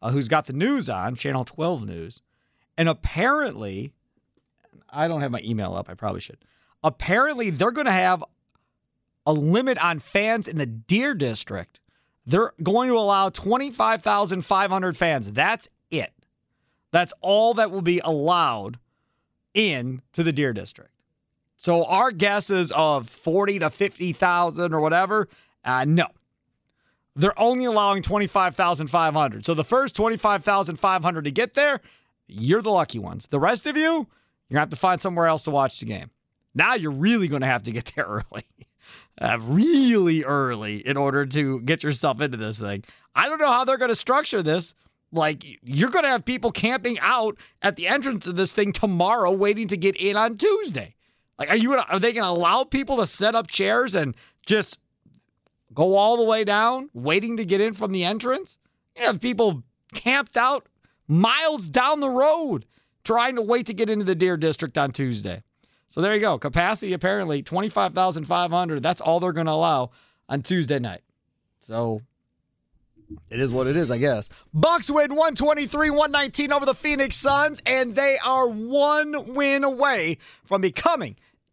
uh, who's got the news on Channel 12 News, and apparently, I don't have my email up. I probably should. Apparently, they're going to have a limit on fans in the Deer District. They're going to allow 25,500 fans. That's it. That's all that will be allowed in to the Deer District. So our guesses of 40 to 50,000 or whatever, uh, no. They're only allowing 25,500. So the first 25,500 to get there, you're the lucky ones. The rest of you, you're going to have to find somewhere else to watch the game. Now you're really going to have to get there early. Uh, really early in order to get yourself into this thing. I don't know how they're going to structure this. Like, you're going to have people camping out at the entrance of this thing tomorrow waiting to get in on Tuesday. Like, are you gonna, are they going to allow people to set up chairs and just go all the way down waiting to get in from the entrance? You have people camped out miles down the road trying to wait to get into the Deer District on Tuesday. So there you go. Capacity apparently 25,500. That's all they're going to allow on Tuesday night. So it is what it is, I guess. Bucks win 123 119 over the Phoenix Suns, and they are one win away from becoming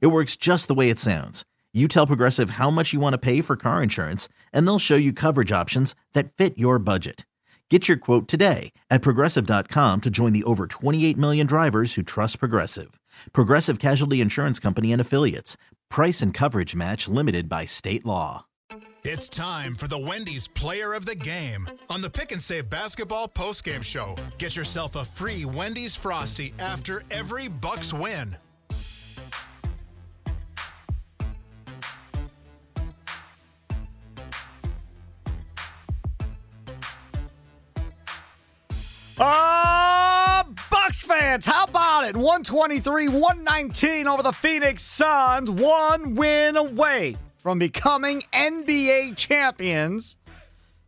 It works just the way it sounds. You tell Progressive how much you want to pay for car insurance, and they'll show you coverage options that fit your budget. Get your quote today at progressive.com to join the over 28 million drivers who trust Progressive. Progressive Casualty Insurance Company and Affiliates. Price and coverage match limited by state law. It's time for the Wendy's Player of the Game on the Pick and Save Basketball postgame show. Get yourself a free Wendy's Frosty after every Bucks win. Uh, Bucks fans, how about it? 123, 119 over the Phoenix Suns, one win away from becoming NBA champions.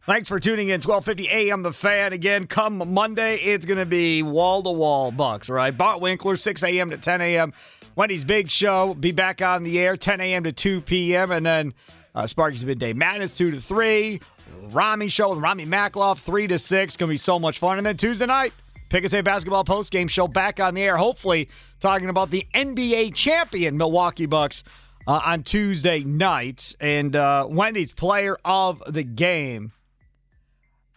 Thanks for tuning in. 12:50 a.m. The Fan again. Come Monday, it's going to be wall to wall Bucks. Right, Bart Winkler, 6 a.m. to 10 a.m. Wendy's Big Show be back on the air 10 a.m. to 2 p.m. and then uh, Sparky's midday madness 2 to 3. Rami show with Rami Makloff 3 to 6. Gonna be so much fun. And then Tuesday night, Pick and Save Basketball post game show back on the air. Hopefully, talking about the NBA champion Milwaukee Bucks uh, on Tuesday night. And uh, Wendy's player of the game.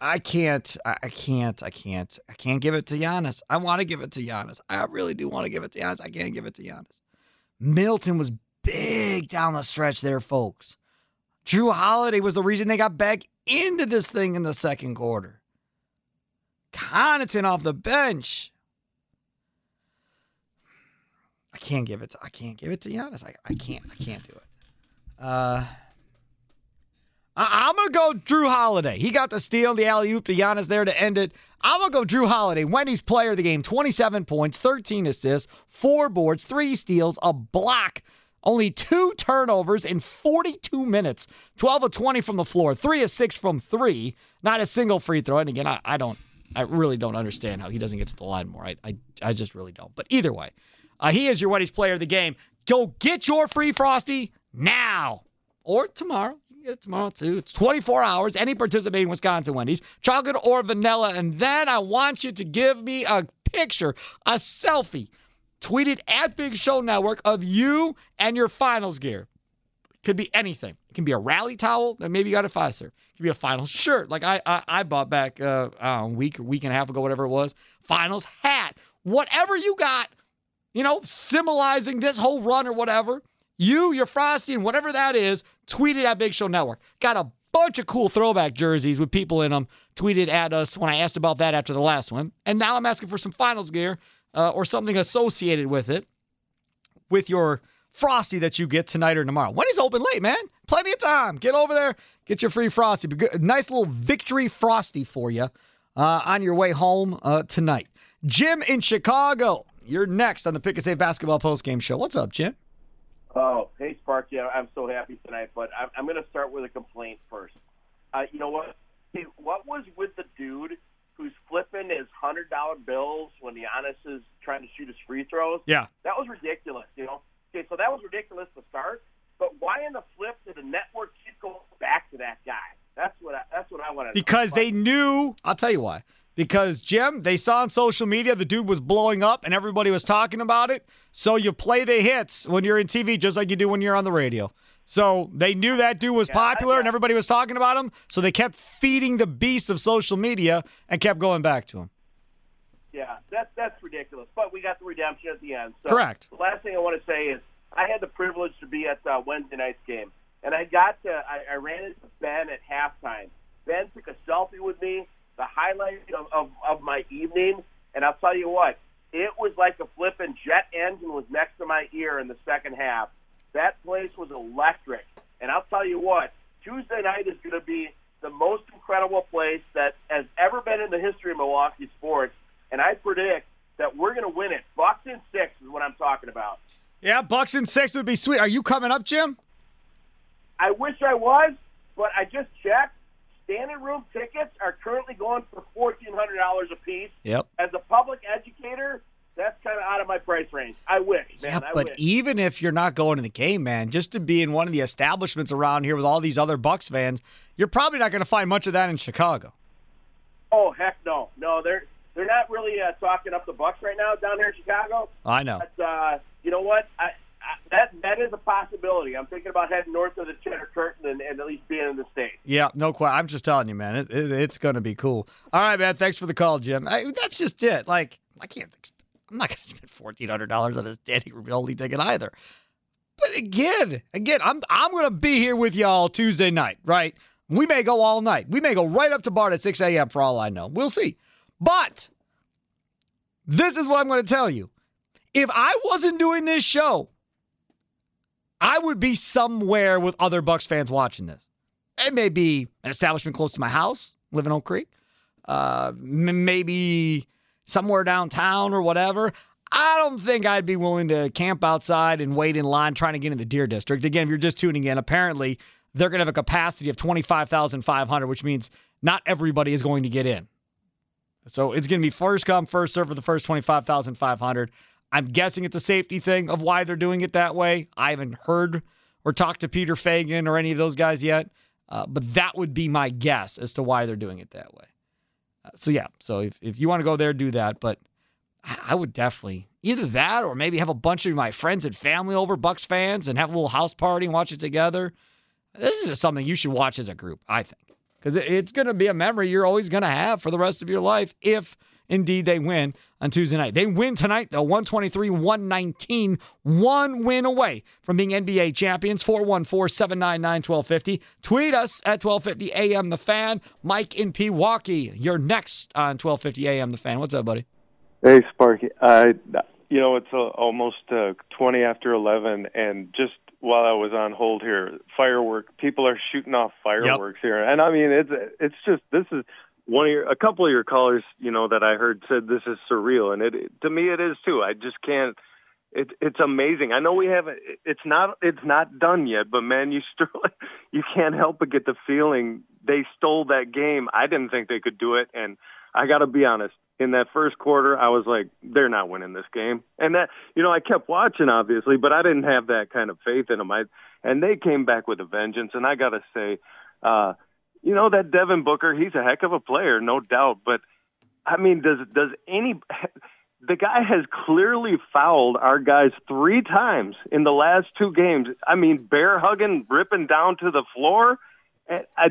I can't, I can't, I can't, I can't give it to Giannis. I want to give it to Giannis. I really do want to give it to Giannis. I can't give it to Giannis. Middleton was big down the stretch there, folks. Jrue Holiday was the reason they got back into this thing in the second quarter. Connaughton off the bench. I can't give it. To, I can't give it to Giannis. I, I can't. I can't do it. Uh, I, am gonna go Jrue Holiday. He got the steal, the alley oop to Giannis there to end it. I'm gonna go Jrue Holiday. Wendy's player of the game: 27 points, 13 assists, four boards, three steals, a block. Only two turnovers in 42 minutes. 12 of 20 from the floor, three of six from three. Not a single free throw. And again, I, I don't, I really don't understand how he doesn't get to the line more. I, I, I just really don't. But either way, uh, he is your Wendy's player of the game. Go get your free Frosty now or tomorrow. You can get it tomorrow too. It's 24 hours. Any participating Wisconsin Wendy's, chocolate or vanilla. And then I want you to give me a picture, a selfie tweeted at Big Show Network of you and your finals gear. Could be anything. It can be a rally towel that maybe you got a Fiserv. It could be a finals shirt, like I I, I bought back uh, a week or week and a half ago, whatever it was. Finals hat, whatever you got, you know, symbolizing this whole run or whatever. You, your Frosty, and whatever that is, tweeted at Big Show Network. Got a bunch of cool throwback jerseys with people in them tweeted at us when I asked about that after the last one. And now I'm asking for some finals gear uh, or something associated with it with your frosty that you get tonight or tomorrow. When is open late, man? Plenty of time. Get over there, get your free frosty. Nice little victory frosty for you uh, on your way home uh, tonight. Jim in Chicago, you're next on the Pick and Save Basketball Post Game Show. What's up, Jim? Oh, hey Sparky, I'm so happy tonight, but I'm, going to start with a complaint first. Uh, you know what? Hey, what was with the dude who's flipping his hundred dollar bills when Giannis is trying to shoot his free throws. Yeah, that was ridiculous. You know, okay, so that was ridiculous to start. But why in the flip did the network keep going back to that guy? That's what I, that's what I want to. Because they knew. I'll tell you why. Because Jim, they saw on social media the dude was blowing up and everybody was talking about it. So you play the hits when you're in TV, just like you do when you're on the radio. So they knew that dude was popular and everybody was talking about him. So they kept feeding the beast of social media and kept going back to him. Yeah, that's that's ridiculous. But we got the redemption at the end. So Correct. The last thing I want to say is I had the privilege to be at uh, Wednesday night's game, and I got to I, I ran into Ben at halftime. Ben took a selfie with me, the highlight of, of, of my evening, and I'll tell you what, it was like a flipping jet engine was next to my ear in the second half. That place was electric. And I'll tell you what, Tuesday night is going to be the most incredible place that has ever been in the history of Milwaukee sports, and I predict that we're going to win it. Bucks and six is what I'm talking about. Yeah, Bucks and six would be sweet. Are you coming up, Jim? I wish I was, but I just checked. Standing room tickets are currently going for fourteen hundred dollars a piece. Yep. As a public educator, that's kind of out of my price range. I wish, man. Yeah, I but wish. even if you're not going to the game, man, just to be in one of the establishments around here with all these other Bucks fans, you're probably not going to find much of that in Chicago. oh heck no, no, they're they're not really uh, talking up the Bucks right now down here in Chicago. I know. But uh, you know what? I, I, that that is a possibility. I'm thinking about heading north of the Cheddar Curtain and, and at least being in the state. Yeah, no question. I'm just telling you, man. It, it, it's going to be cool. All right, man. Thanks for the call, Jim. I, that's just it. Like, I can't. I'm not going to spend fourteen hundred dollars on this Danny Rubioli ticket either. But again, again, I'm I'm going to be here with y'all Tuesday night, right? We may go all night. We may go right up to Bart at 6 a.m. for all I know. We'll see. But this is what I'm going to tell you. If I wasn't doing this show, I would be somewhere with other Bucks fans watching this. It may be an establishment close to my house, live in Oak Creek. Uh, maybe somewhere downtown or whatever. I don't think I'd be willing to camp outside and wait in line trying to get in the Deer District. Again, if you're just tuning in, apparently they're going to have a capacity of 25,500, which means not everybody is going to get in. So it's going to be first come, first serve for the first 25,500. I'm guessing it's a safety thing of why they're doing it that way. I haven't heard or talked to Peter Feigin or any of those guys yet, uh, but that would be my guess as to why they're doing it that way. So yeah, so if, if you want to go there, do that. But I, I would definitely either that or maybe have a bunch of my friends and family over, Bucks fans, and have a little house party and watch it together. This is just something you should watch as a group, I think, because it's going to be a memory you're always going to have for the rest of your life if indeed they win on Tuesday night. They win tonight, though, 123 119, one win away from being NBA champions. 414 799 1250. Tweet us at 1250 AM The Fan. Mike in Pewaukee, you're next on 1250 AM The Fan. What's up, buddy? Hey, Sparky. I, you know, it's uh, almost uh, 20 after 11, and just while I was on hold here, firework people are shooting off fireworks here, and I mean, it's it's just this is one of your a couple of your callers, you know, that I heard said this is surreal, and it to me it is too. I just can't. It, it's amazing. I know we haven't. It's not. It's not done yet, but man, you still you can't help but get the feeling they stole that game. I didn't think they could do it, and I got to be honest. In that first quarter, I was like, they're not winning this game, and that you know I kept watching obviously, but I didn't have that kind of faith in them. I and they came back with a vengeance, and I got to say, uh, you know that Devin Booker, he's a heck of a player, no doubt, but I mean, does does any the guy has clearly fouled our guys three times in the last two games. I mean, bear hugging, ripping down to the floor. I, I,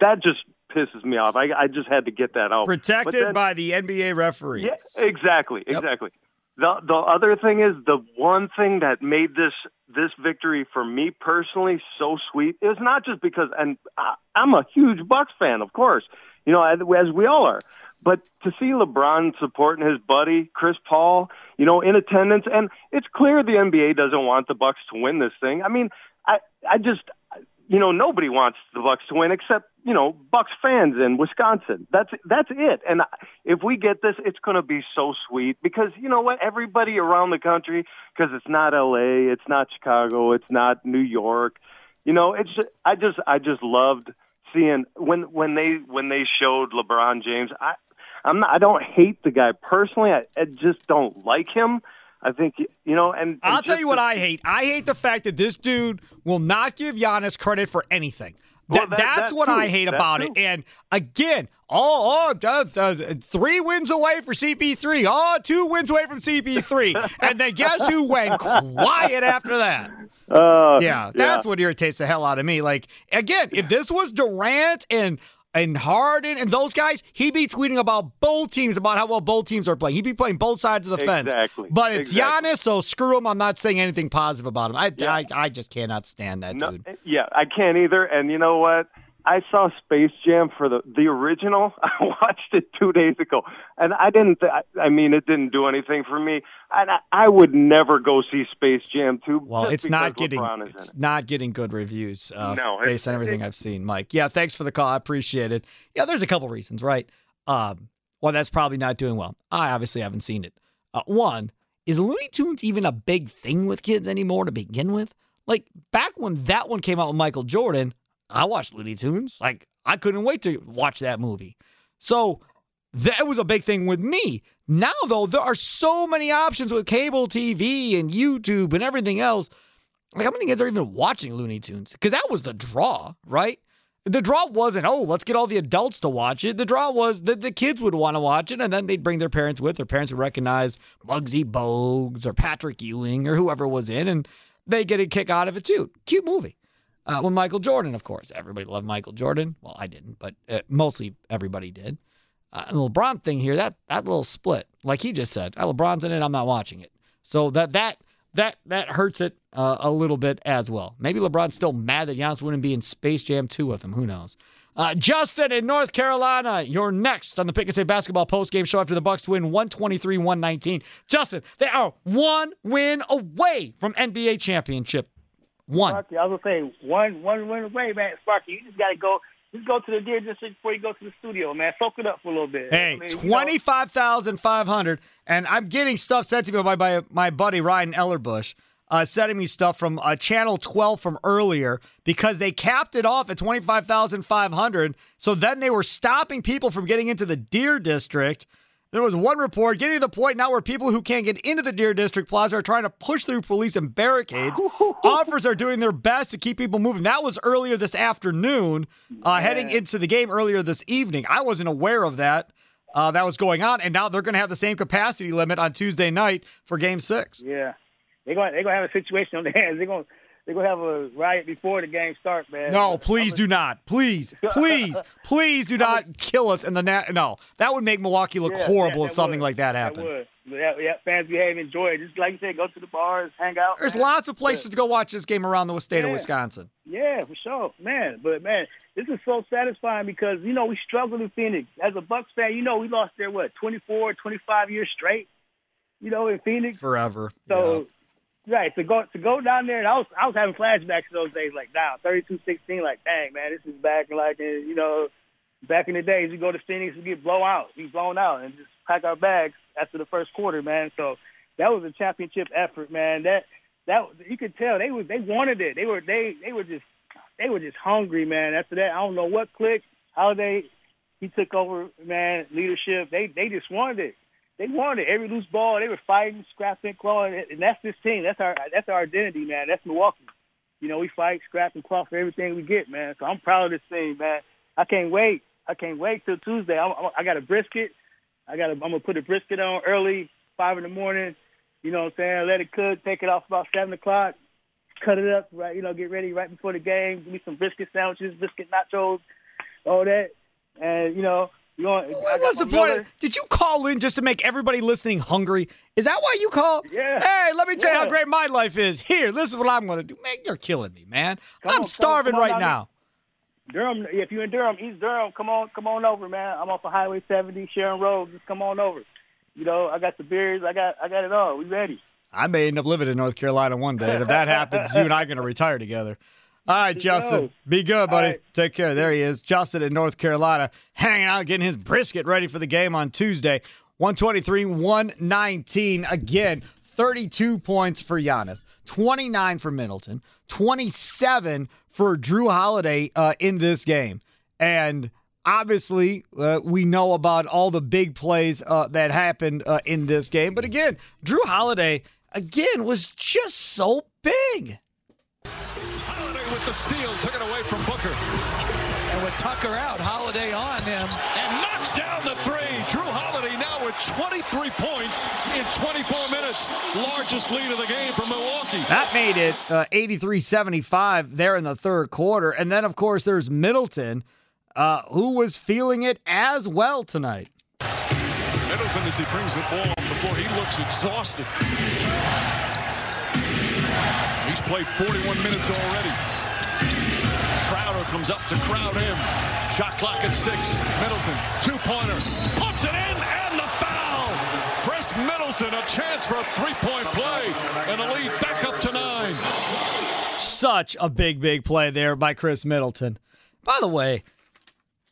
that just pisses me off. I, I just had to get that out. Protected then- by the NBA referees. yeah, exactly, exactly. The the other thing is the one thing that made this this victory for me personally so sweet is not just because and I, I'm a huge Bucks fan, of course, you know, as, as we all are. But to see LeBron supporting his buddy Chris Paul, you know, in attendance, and it's clear the NBA doesn't want the Bucks to win this thing. I mean, I I just you know nobody wants the Bucks to win except you know Bucks fans in Wisconsin. That's that's it. And if we get this, it's going to be so sweet because you know what? Everybody around the country, because it's not L.A., it's not Chicago, it's not New York. You know, it's just, I just I just loved seeing when when they when they showed LeBron James. I I'm not, I don't hate the guy personally. I, I just don't like him. I think you know, and, and I'll tell you what the- I hate. I hate the fact that this dude will not give Giannis credit for anything. Well, That, that- that's that what too. I hate That about too. it. And again, oh, oh uh, uh, three wins away for CP3. Oh, two wins away from CP3. and then guess who went quiet after that? Uh, yeah, that's what irritates the hell out of me. Like again, if this was Durant and and Harden and those guys, he'd be tweeting about both teams about how well both teams are playing. He'd be playing both sides of the fence. But it's Exactly. Giannis, so screw him. I'm not saying anything positive about him. I I, I just cannot stand that No, dude. yeah, I can't either. And you know what? I saw Space Jam for the the original. I watched it two days ago, and I didn't. Th- I mean, it didn't do anything for me. And I, I would never go see Space Jam two. Well, it's not getting it's it. not getting good reviews. Uh, No, based on everything it- I've seen, Mike. Yeah, thanks for the call. I appreciate it. Yeah, there's a couple reasons, right? Um, well, that's probably not doing well. I obviously haven't seen it. Uh, one is Looney Tunes even a big thing with kids anymore to begin with? Like back when that one came out with Michael Jordan, I watched Looney Tunes. Like I couldn't wait to watch that movie. So that was a big thing with me. Now, though, there are so many options with cable TV and YouTube and everything else. Like, how many kids are even watching Looney Tunes? Because that was the draw, right? The draw wasn't, oh, let's get all the adults to watch it. The draw was that the kids would want to watch it, and then they'd bring their parents with. Their parents would recognize Muggsy Bogues or Patrick Ewing or whoever was in, and they get a kick out of it too. Cute movie. Uh, Michael Jordan, of course. Everybody loved Michael Jordan. Well, I didn't, but uh, mostly everybody did. Uh, and the LeBron thing here, that that little split, like he just said, oh, LeBron's in it, I'm not watching it. So that that that that hurts it uh, a little bit as well. Maybe LeBron's still mad that Giannis wouldn't be in Space Jam 2 with him. Who knows? Uh, Justin in North Carolina, you're next on the Pick and Save Basketball postgame show after the Bucks win 123-119. Justin, they are one win away from NBA championship. One. Sparky, I was gonna say one one win away, man. Sparky, you just gotta go just go to the Deer District before you go to the studio, man. Soak it up for a little bit. Hey, I mean, twenty five thousand five hundred, and I'm getting stuff sent to me by, by my buddy Ryan Ellerbush, uh, sending me stuff from uh, Channel Twelve from earlier because they capped it off at twenty five thousand five hundred. So then they were stopping people from getting into the Deer District. There was one report getting to the point now where people who can't get into the Deer District Plaza are trying to push through police and barricades. Offers are doing their best to keep people moving. That was earlier this afternoon, uh, heading into the game earlier this evening. I wasn't aware of that. Uh, that was going on, and now they're going to have the same capacity limit on Tuesday night for Game Six. Yeah, they're gonna they're gonna have a situation on their hands. They're gonna they're gonna have a riot before the game starts, man. No, please do not. Please, please, please do not kill us in the na- No, that would make Milwaukee look Yeah, horrible that- if something would. like that That happened. would. Yeah, yeah, fans behave, enjoy it. Just like you said, go to the bars, hang out. There's man. lots of places to go watch this game around the state of Wisconsin. Yeah, for sure, man. But man, this is so satisfying because you know we struggled in Phoenix. As a Bucks fan, you know we lost there what 24, 25 years straight. You know in Phoenix. Forever. So right to go to go down there, and I was I was having flashbacks to those days. Like now, thirty two sixteen. Like dang, man, this is back like you know back in the days. We go to Phoenix, we get blown out, we blown out, and just pack our bags after the first quarter, man. So that was a championship effort, man. That that you could tell they was they wanted it. They were they they were just they were just hungry, man. After that, I don't know what clicked, how they he took over, man, leadership. They they just wanted it. They wanted. Every loose ball, they were fighting, scrapping, clawing, and that's this team. That's our that's our identity, man. That's Milwaukee. You know, we fight, scrap, and claw for everything we get, man. So I'm proud of this team, man. I can't wait. I can't wait till Tuesday. I'm, I'm, I got a brisket. I got. I'm gonna put a brisket on early, five in the morning. You know what I'm saying? Let it cook. Take it off about seven o'clock. Cut it up, right? You know, get ready right before the game. Give me some brisket sandwiches, brisket nachos, all that. And you know, you want. What was the point? Did you call in just to make everybody listening hungry? Is that why you called? Yeah. Hey, let me tell you how great my life is. Here, this is what I'm going to do. Man, you're killing me, man. I'm on, starving come on right now. Durham, if you're in Durham, East Durham, come on, come on over, man. I'm off of Highway 70, Sharon Road. Just come on over. You know, I got the beers, I got, I got it all. We ready? I may end up living in North Carolina one day. And if that happens, you and I are going to retire together. All right, Justin. Be good, buddy. Right. Take care. There he is. Justin in North Carolina, hanging out, getting his brisket ready for the game on Tuesday. 123, 119. Again, 32 points for Giannis, 29 for Middleton, 27 for Jrue Holiday uh, in this game. And obviously, uh, we know about all the big plays uh, that happened uh, in this game. But again, Jrue Holiday, again, was just so big. Holiday with the steal, took it away from Booker. And with Tucker out, Holiday on him and knocks down the three. Jrue Holiday now with 23 points in 24 minutes. Largest lead of the game for Milwaukee. That made it uh, 83 75 there in the third quarter. And then, of course, there's Middleton, uh, who was feeling it as well tonight. Middleton as he brings the ball before he looks exhausted. He's played 41 minutes already. Crowder comes up to crowd him. Shot clock at six. Middleton, two-pointer, puts it in, and the foul. Khris Middleton, a chance for a three-point play, and a lead back up to nine. Such a big, big play there by Khris Middleton. By the way,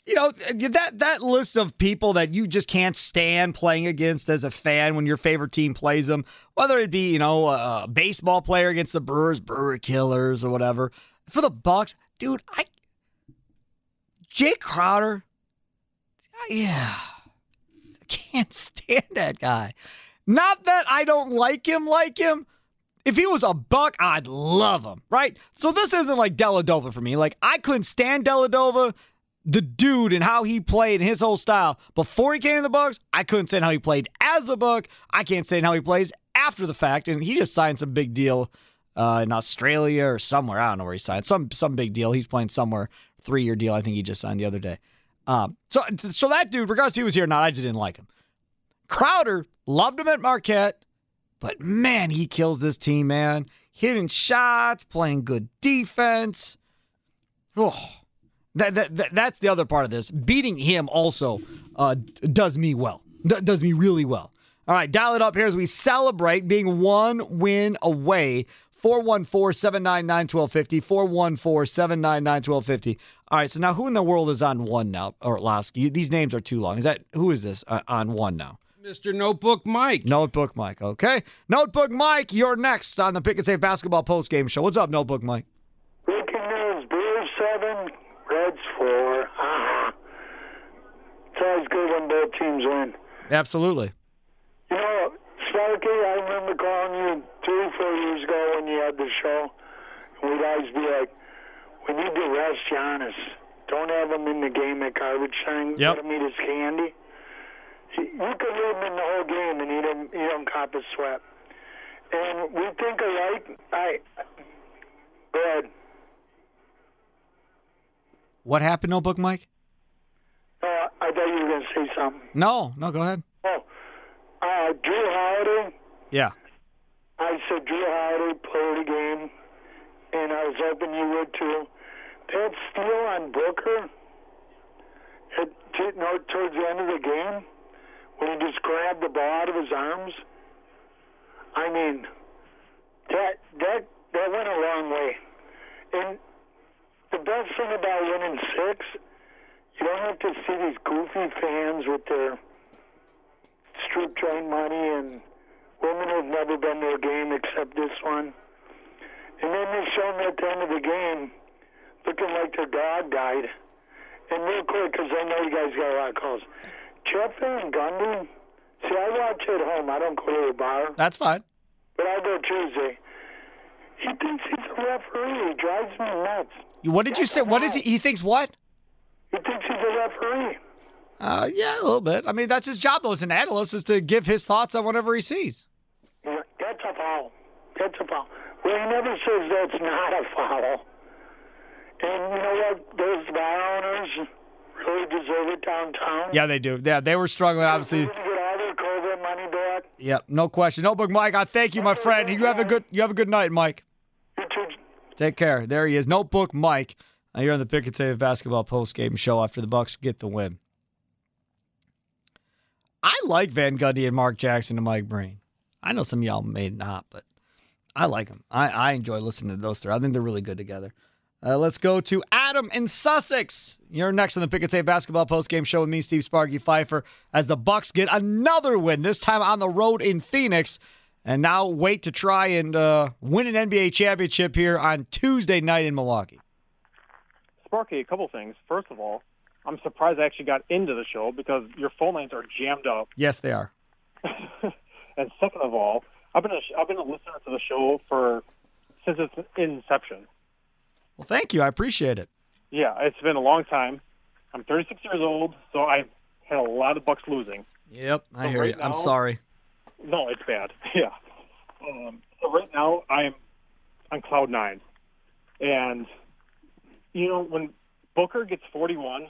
you know that that list of people that you just can't stand playing against as a fan when your favorite team plays them, whether it be you know a baseball player against the Brewers, Brewer Killers, or whatever. For the Bucks, dude, I Jae Crowder, yeah, I can't stand that guy. Not that I don't like him, like him. If he was a buck, I'd love him, right? So this isn't like Dellavedova for me. Like I couldn't stand Dellavedova the dude and how he played and his whole style before he came in the Bucks. I couldn't say how he played as a Buck. I can't say how he plays after the fact. And he just signed some big deal uh, in Australia or somewhere. I don't know where he signed some some big deal. He's playing somewhere three year deal. I think he just signed the other day. Um, so so that dude, regardless he was here or not, I just didn't like him. Crowder loved him at Marquette, but man, he kills this team, man. Hitting shots, playing good defense. Oh. That, that, that, that's the other part of this. Beating him also uh, does me well. D- does me really well. All right, dial it up here as we celebrate being one win away. 414 799 1250. 414 799 1250. All right, so now who in the world is on one now? Orlowski? These names are too long. Is that who is this uh, on one now? Mr. Notebook Mike. Notebook Mike, okay. Notebook Mike, you're next on the Pick and Save Basketball Post Game Show. What's up, Notebook Mike? Breaking news Brewers 7, Reds four. Ah. It's always good when both teams win. Absolutely. You I remember calling you three, four years ago when you had the show. And we'd always be like, we need to rest Giannis. Don't have him in the game at garbage time. Yep. Let him eat his candy. You could leave him in the whole game and he don't, he don't cop a sweat. And we think alike. I, go ahead. What happened, Notebook Mike? Uh, I thought you were going to say something. No, no, go ahead. Oh, uh, Jrue Holiday. Yeah. I said Jrue Holiday played a game, and I was hoping you would too. That steal on Booker at, t- no, towards the end of the game, when he just grabbed the ball out of his arms. I mean, that that that went a long way. And the best thing about winning six, you don't have to see these goofy fans with their strip joint money and women who've never been to a game except this one. And then they show them at the end of the game looking like their dog died. And real quick, because I know you guys got a lot of calls. Jeff Van Gundy, see, I watch at home. I don't go to the bar, That's fine. but I go Tuesday. He thinks he's a referee. He drives me nuts. What did you say? What is he? He thinks what? He thinks he's a referee. Uh, yeah, a little bit. I mean, that's his job though as an analyst is to give his thoughts on whatever he sees. Yeah, That's a foul. That's a foul. Well, he never says that's not a foul. And you know what? Those bar owners really deserve it downtown. Yeah, they do. Yeah, they were struggling, obviously. Get all their COVID money back. Yep, no question. No, Notebook Mike, I thank you, my friend. You have a good you have a good night, Mike. Take care. There he is. Notebook Mike. You're on the Pick and Save basketball post game show after the Bucks get the win. I like Van Gundy and Mark Jackson and Mike Breen. I know some of y'all may not, but I like them. I, I enjoy listening to those three. I think they're really good together. Uh, let's go to Adam in Sussex. You're next on the Pick and Save basketball post game show with me, Steve Sparky Fifer, as the Bucks get another win. This time on the road in Phoenix, and now wait to try and uh, win an NBA championship here on Tuesday night in Milwaukee. Sparky, a couple things. First of all, I'm surprised I actually got into the show because your phone lines are jammed up. Yes, they are. And second of all, I've been a, I've been a listener to the show for since its inception. Well, thank you. I appreciate it. Yeah, it's been a long time. I'm 36 years old, so I had a lot of Bucks losing. Yep, I So hear right you. I'm sorry. No, it's bad. Yeah. Um, so right now I'm on cloud nine, and you know when Booker gets 41,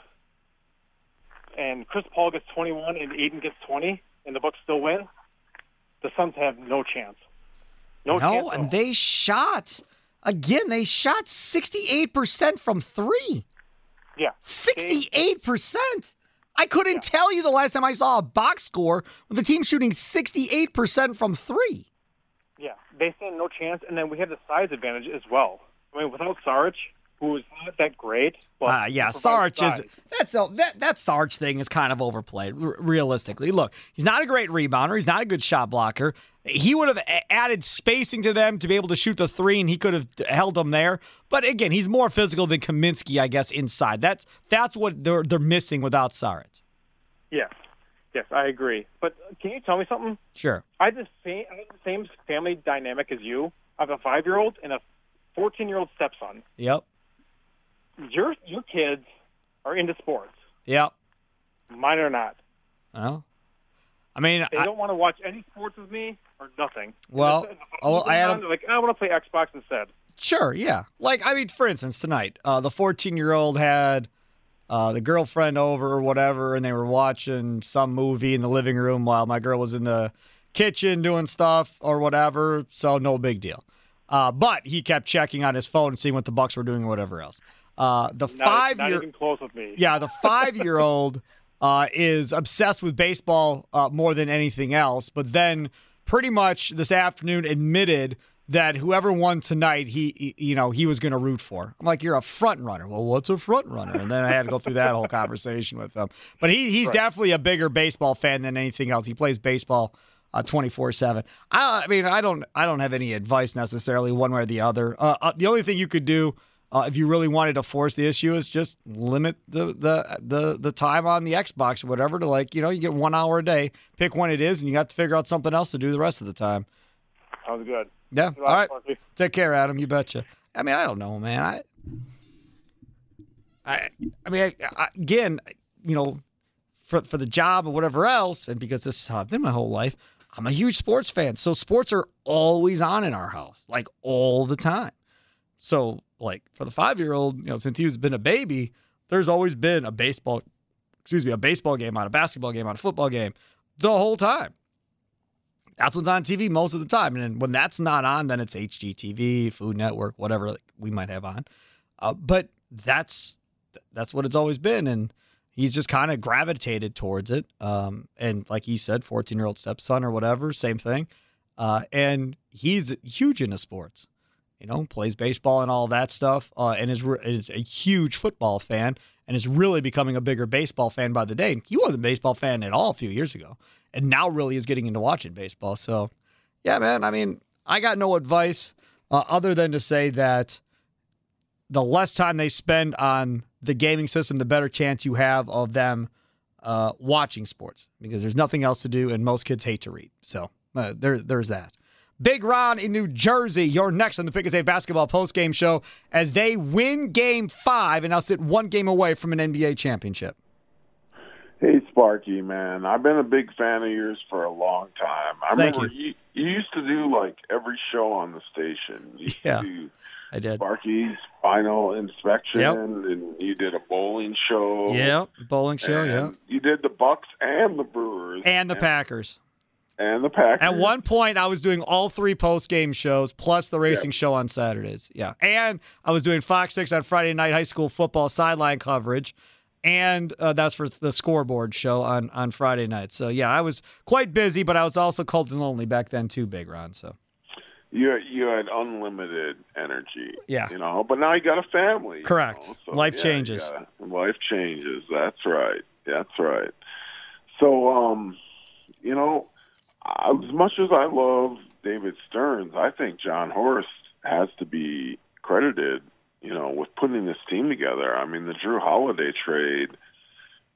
and Chris Paul gets 21, and Ayton gets 20, and the Bucks still win, the Suns have no chance. No, chance. and they shot again. They shot 68% from three. Yeah. 68%. I couldn't tell you the last time I saw a box score with the team shooting 68% from three. Yeah, they stand no chance, and then we have the size advantage as well. I mean, without Sarge, who is not that great. But Ah, yeah, Sarge is that's the, that that Sarge thing is kind of overplayed. r- realistically, look, he's not a great rebounder. He's not a good shot blocker. He would have a- added spacing to them to be able to shoot the three, and he could have held them there. But again, he's more physical than Kaminsky, I guess, inside. That's that's what they're they're missing without Sarge. Yes, yes, I agree. But can you tell me something? Sure. I had the same, I had the same family dynamic as you. I have a five-year-old and a fourteen-year-old stepson. Yep. Your your kids are into sports. Yeah. Mine are not. Well, I mean, They I- don't want to watch any sports with me or nothing. Well, if oh, I had a- like, I want to play Xbox instead. Sure, yeah. Like I mean, for instance, tonight, uh, the 14 year old had uh, the girlfriend over or whatever, and they were watching some movie in the living room while my girl was in the kitchen doing stuff or whatever. So no big deal. Uh, but he kept checking on his phone and seeing what the Bucks were doing or whatever else. Uh, the Not, five not year close with me. yeah, the five year old uh, is obsessed with baseball uh, more than anything else. But then, pretty much this afternoon, admitted that whoever won tonight, he, he you know he was going to root for. I'm like, you're a front runner. Well, what's a front runner? And then I had to go through that whole conversation with him. But he he's Right. definitely a bigger baseball fan than anything else. He plays baseball. Uh, 24/7. I, I mean, I don't, I don't have any advice necessarily one way or the other. Uh, uh, the only thing you could do uh, if you really wanted to force the issue is just limit the, the the the time on the Xbox or whatever to like you know you get one hour a day. Pick when it is, and you have to figure out something else to do the rest of the time. Sounds good. Yeah. All luck, Take care, Adam. You betcha. I mean, I don't know, man. I, I, I mean, I, I, again, you know, for for the job or whatever else, and because this is how I've been my whole life, I'm a huge sports fan. So sports are always on in our house, like all the time. So, like for the five year old, you know, since he's been a baby, there's always been a baseball, excuse me, a baseball game on, a basketball game on, a football game, the whole time. That's what's on TV most of the time. And when that's not on, then it's HGTV, Food Network, whatever we might have on. Uh, but that's that's what it's always been, and he's just kind of gravitated towards it. Um, and like he said, fourteen year old stepson or whatever, same thing. Uh, and he's huge into sports. You know, plays baseball and all that stuff, uh, and is is a huge football fan, and is really becoming a bigger baseball fan by the day. He wasn't a baseball fan at all a few years ago, and now really is getting into watching baseball. So, yeah, man. I mean, I got no advice uh, other than to say that the less time they spend on the gaming system, the better chance you have of them uh, watching sports because there's nothing else to do, and most kids hate to read. So uh, there, there's that. Big Ron in New Jersey, you're next on the Pick and Save Basketball postgame show as they win game five and now sit one game away from an NBA championship. Hey, Sparky, man. I've been a big fan of yours for a long time. I Thank remember you. you used to do like every show on the station. You Yeah, do I did. Sparky's final inspection, Yep. and you did a bowling show. Yep, bowling show, and yeah. You did the Bucks and the Brewers And the Packers. And the Packers. At one point, I was doing all three post game shows plus the racing show on Saturdays. Yeah. And I was doing Fox 6 on Friday night high school football sideline coverage. And uh, that's for the scoreboard show on, on Friday night. So, yeah, I was quite busy, but I was also cold and lonely back then, too, Big Ron. So, you you had unlimited energy. Yeah. You know, but now you got a family. you correct. know, so, Life yeah, changes. gotta- life changes. That's right. That's right. So, um, you know, as much as I love David Stearns, I think Jon Horst has to be credited, you know, with putting this team together. I mean, the Jrue Holiday trade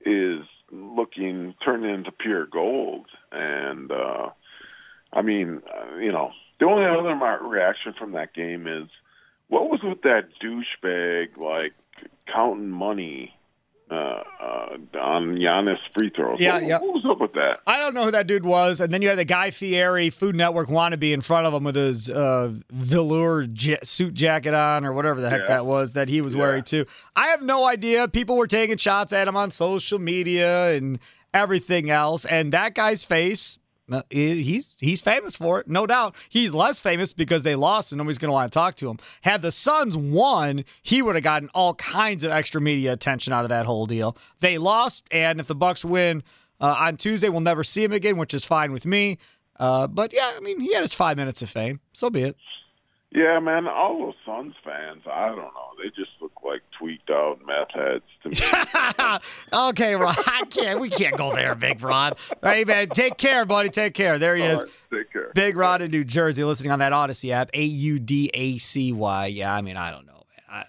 is looking turned into pure gold, and uh, I mean, uh, you know, the only other reaction from that game is what was with that douchebag like counting money uh, uh, on Giannis free throws? Yeah, what, yeah. What was up with that? I don't know who that dude was. And then you had the Guy Fieri Food Network wannabe in front of him with his uh, velour suit jacket on or whatever the heck Yeah. that was that he was wearing too. I have no idea. People were taking shots at him on social media and everything else. And that guy's face Uh, He's he's famous for it, no doubt. He's less famous because they lost and nobody's going to want to talk to him. Had the Suns won, he would have gotten all kinds of extra media attention out of that whole deal. They lost, and if the Bucks win uh, on Tuesday, we'll never see him again, which is fine with me. Uh, but yeah, I mean, he had his five minutes of fame. So be it. Yeah, man, all those Suns fans, I don't know. They just look like tweaked out meth heads to me. okay, Ron, I can't. We can't go there, Big Rod. Hey, man, take care, buddy. Take care. There he All is. right, take care. Big Rod in New Jersey, listening on that Audacy app. A U D A C Y. Yeah, I mean, I don't know, man.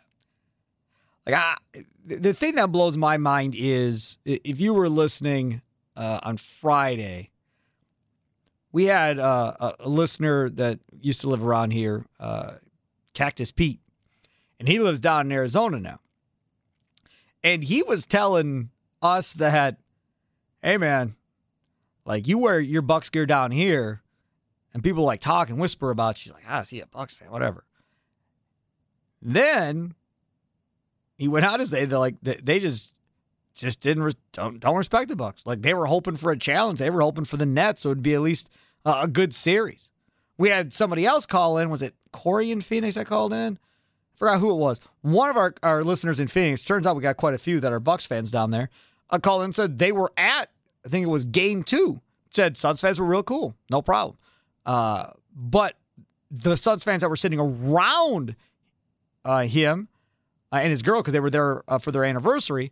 I, like, I, the thing that blows my mind is if you were listening uh, on Friday, we had uh, a, listener that used to live around here, uh, Cactus Pete, and he lives down in Arizona now. And he was telling us that, hey, man, like you wear your Bucks gear down here, and people like talk and whisper about you, like, ah, see a Bucks fan, whatever. Then he went out to say that like they- just just didn't res- don't, don't respect the Bucks. Like they were hoping for a challenge. They were hoping for the Nets, so it'd be at least a, good series. We had somebody else call in. Was it Corey in Phoenix that called in? I Forgot who it was. One of our, our listeners in Phoenix. Turns out we got quite a few that are Bucks fans down there. Uh, called in and said they were at. I think it was Game Two. Said Suns fans were real cool, no problem. Uh, but the Suns fans that were sitting around uh, him uh, and his girl, because they were there uh, for their anniversary,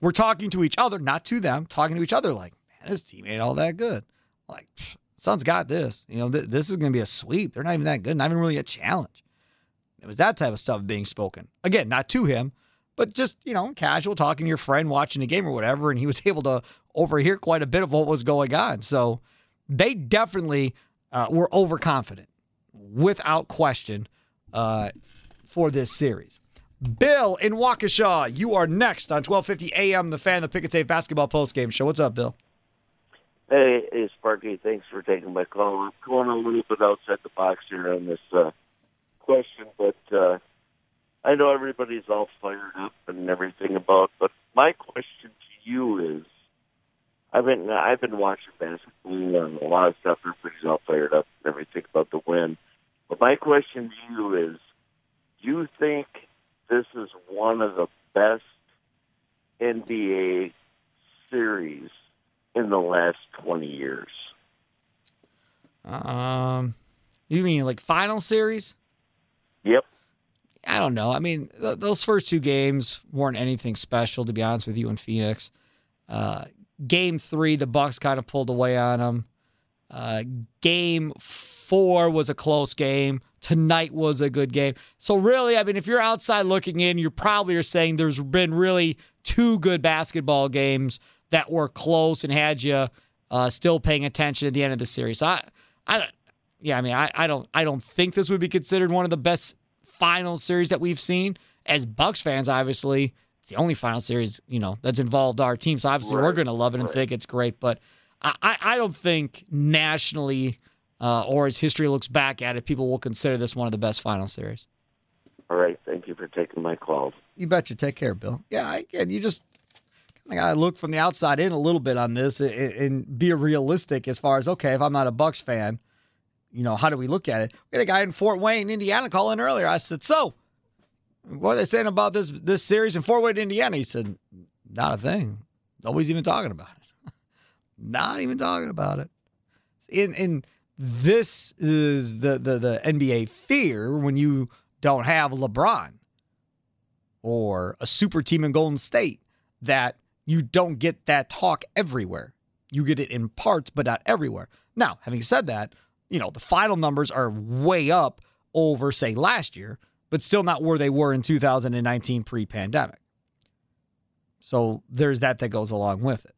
were talking to each other, not to them, talking to each other like, man, this team ain't all that good. Like, pfft, Suns got this. You know, th- this is going to be a sweep. They're not even that good, not even really a challenge. It was that type of stuff being spoken. Again, not to him, but just, you know, casual talking to your friend watching a game or whatever. And he was able to overhear quite a bit of what was going on. So they definitely uh, were overconfident, without question, uh, for this series. Bill in Waukesha, you are next on 1250 AM, the fan, the Pick and Save basketball postgame show. What's up, Bill? Hey, hey, Sparky. Thanks for taking my call. I'm going a little bit outside the box here on this uh, question, but uh, I know everybody's all fired up and everything about. But my question to you is, I've been I've been watching basketball and a lot of stuff. Everybody's all fired up and everything about the win. But my question to you is, do you think this is one of the best NBA series in the last 20 years? Um, you mean like final series? Yep. I don't know. I mean, th- those first two games weren't anything special, to be honest with you, in Phoenix. Uh, game three, the Bucks kind of pulled away on them. Uh, game four was a close game. Tonight was a good game. So really, I mean, if you're outside looking in, you probably are saying there's been really two good basketball games that were close and had you uh, still paying attention at the end of the series. I, I, don't- yeah, I mean, I, I don't, I don't think this would be considered one of the best final series that we've seen. As Bucks fans, obviously, it's the only final series you know that's involved our team. So obviously, we're going to love it and right. think it's great. But I, I, I don't think nationally uh, or as history looks back at it, people will consider this one of the best final series. All right. Thank you for taking my call. You bet you. Take care, Bill. Yeah, again, you just of got to look from the outside in a little bit on this and, and be realistic as far as okay, if I'm not a Bucks fan, you know, how do we look at it? We had a guy in Fort Wayne, Indiana, call in earlier. I said, so what are they saying about this this series in Fort Wayne, Indiana? He said, not a thing. Nobody's even talking about it. not even talking about it. In in this is the the the NBA fear when you don't have LeBron or a super team in Golden State that you don't get that talk everywhere. You get it in parts, but not everywhere. Now, having said that, you know, the final numbers are way up over, say, last year, but still not where they were in 2019 pre pandemic. So there's that that goes along with it.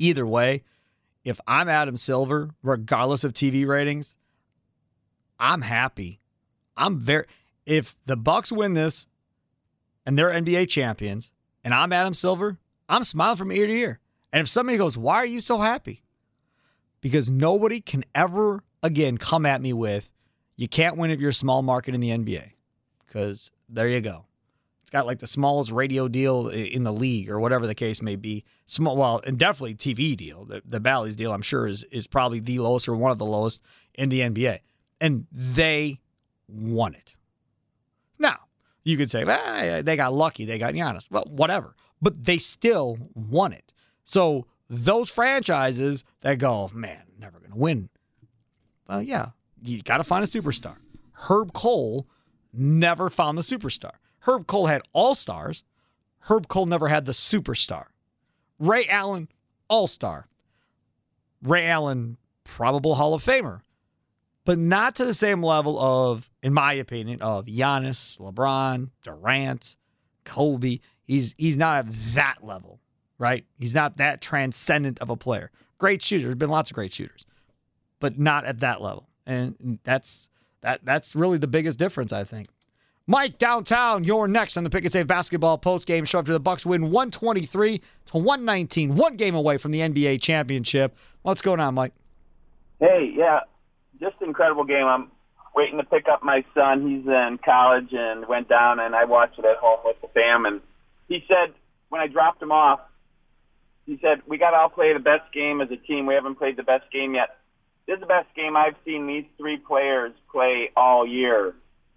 Either way, if I'm Adam Silver, regardless of TV ratings, I'm happy. I'm very if the Bucks win this and they're NBA champions and I'm Adam Silver, I'm smiling from ear to ear. And if somebody goes, "Why are you so happy?" Because nobody can ever again come at me with you can't win if you're a small market in the NBA. Because there you go. It's got like the smallest radio deal in the league, or whatever the case may be. Small, well, and definitely TV deal. The, the Bally's deal, I'm sure, is is probably the lowest or one of the lowest in the NBA, and they won it. You could say, ah, well, they got lucky, they got Giannis. Well, whatever, but they still won it. So those franchises that go, man, never going to win. Well, yeah, you got to find a superstar. Herb Kohl never found the superstar. Herb Kohl had all stars. Herb Kohl never had the superstar. Ray Allen, all star. Ray Allen, probable Hall of Famer, but not to the same level of, in my opinion, of Giannis, LeBron, Durant, Kobe. He's he's not at that level, right? He's not that transcendent of a player. Great shooter. There's been lots of great shooters, but not at that level. And that's that that's really the biggest difference, I think. Mike downtown, you're next on the Pick and Save basketball post game show after the Bucks win 123 to 119, one game away from the NBA championship. What's going on, Mike? Hey, yeah, just incredible game. I'm waiting to pick up my son. He's in college and went down, and I watched it at home with the fam. And he said when I dropped him off, he said we got to all play the best game as a team. We haven't played the best game yet. This is the best game I've seen these three players play all year,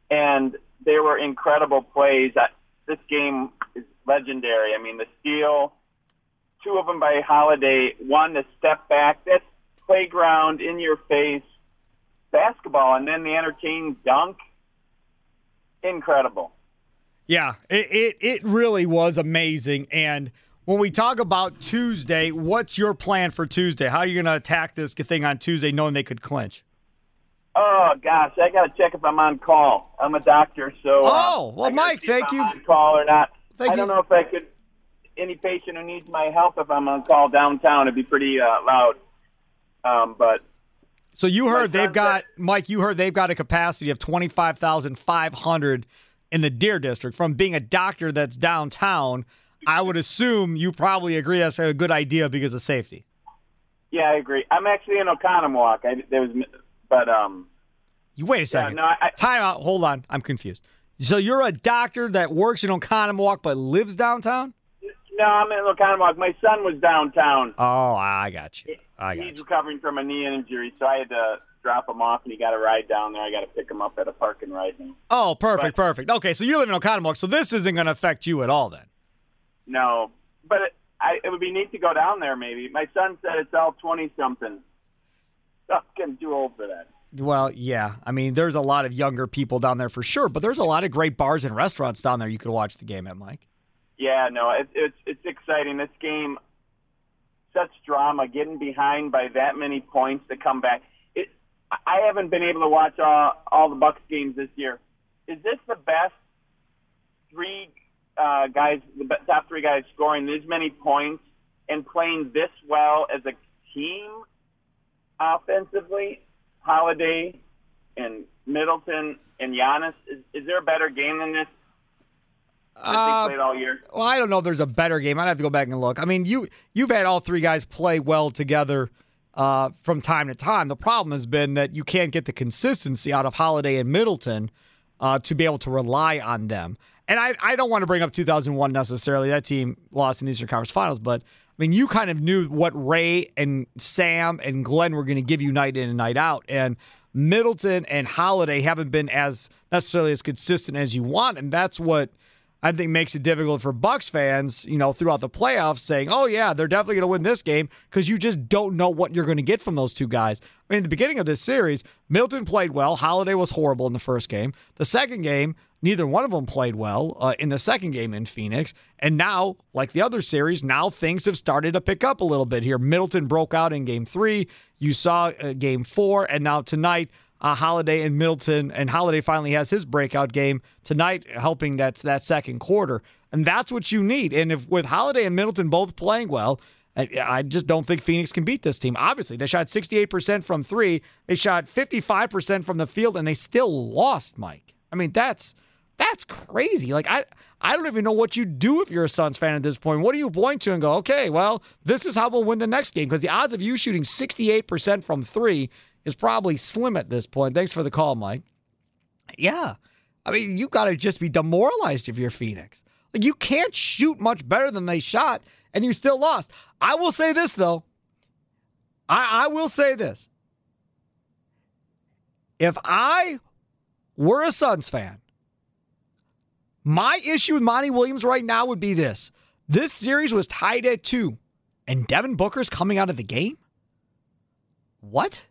and they were incredible plays. I, this game is legendary. I mean, the steal, two of them by Holiday, one the step back. That's playground in your face basketball, and then the entertaining dunk. Incredible. Yeah, it, it it really was amazing. And when we talk about Tuesday, what's your plan for Tuesday? How are you going to attack this thing on Tuesday, knowing they could clinch? Oh gosh, I got to check if I'm on call. I'm a doctor, so. uh, Oh, well, Mike, thank you. On call or not? Thank I don't you. know if I could. Any patient who needs my help, if I'm on call downtown, it'd be pretty uh, loud. Um, but So you heard they've got Mike. You heard they've got a capacity of twenty five thousand five hundred in the Deer District. From being a doctor that's downtown, I would assume you probably agree that's a good idea because of safety. yeah, I agree. I'm actually in Oconomowoc. I there was, but um, You wait a second. no, I- Time out. Hold on. I'm confused. So you're a doctor that works in Oconomowoc but lives downtown? no, I'm in Oconomowoc. My son was downtown. Oh, I got you. I got He's recovering from a knee injury, so I had to drop him off, and he got a ride down there. I got to pick him up at a parking ride him. Oh, perfect, perfect. Okay, so you live in Oconomowoc, so this isn't going to affect you at all then. No, but it, I, it would be neat to go down there. Maybe my son said it's all twenty something. I'm getting too old for that. Well, yeah. I mean, there's a lot of younger people down there for sure, but there's a lot of great bars and restaurants down there you could watch the game at, Mike. Yeah, no, it, it's it's exciting. This game, such drama, getting behind by that many points to come back. It, I haven't been able to watch all all the Bucks games this year. Is this the best three uh, guys, the top three guys scoring this many points and playing this well as a team offensively? Holiday and Middleton and Giannis. Is, is there a better game than this? Uh, played all year. Well, I don't know if there's a better game. I'd have to go back and look. I mean, you you've had all three guys play well together uh, from time to time. The problem has been that you can't get the consistency out of Holiday and Middleton uh, to be able to rely on them. And I, I don't want to bring up 2001 necessarily. That team lost in the Eastern Conference Finals, but I mean, you kind of knew what Ray and Sam and Glenn were going to give you night in and night out. And Middleton and Holiday haven't been as necessarily as consistent as you want, and that's what I think makes it difficult for Bucks fans, you know, throughout the playoffs saying, "Oh yeah, they're definitely going to win this game" because you just don't know what you're going to get from those two guys. I mean, the beginning of this series, Middleton played well. Holiday was horrible in the first game. The second game, neither one of them played well uh, in the second game in Phoenix. And now, like the other series, now things have started to pick up a little bit here. Middleton broke out in game three. You saw uh, game four, and now tonight uh, Holiday and Middleton, and Holiday finally has his breakout game tonight, helping that's that second quarter, and that's what you need. And if with Holiday and Middleton both playing well, I, I just don't think Phoenix can beat this team. Obviously, they shot 68% from three, they shot 55% from the field, and they still lost. Mike, I mean that's that's crazy. Like I. I don't even know what you do if you're a Suns fan at this point. What do you point to and go, okay, well, this is how we'll win the next game? Because the odds of you shooting 68% from three is probably slim at this point. Thanks for the call, Mike. Yeah. I mean, you got to just be demoralized if you're Phoenix. Like you can't shoot much better than they shot, and you still lost. I will say this though. I, I will say this. If I were a Suns fan, my issue with Monty Williams right now would be this. This series was tied at two, and Devin Booker's coming out of the game? What?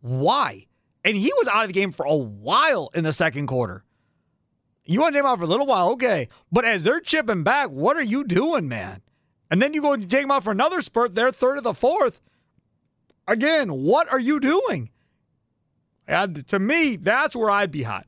Why? And he was out of the game for a while in the second quarter. You want to take him out for a little while, okay. But as they're chipping back, what are you doing, man? And then you go and take him out for another spurt, they're third of the fourth. Again, what are you doing? And to me, that's where I'd be hot.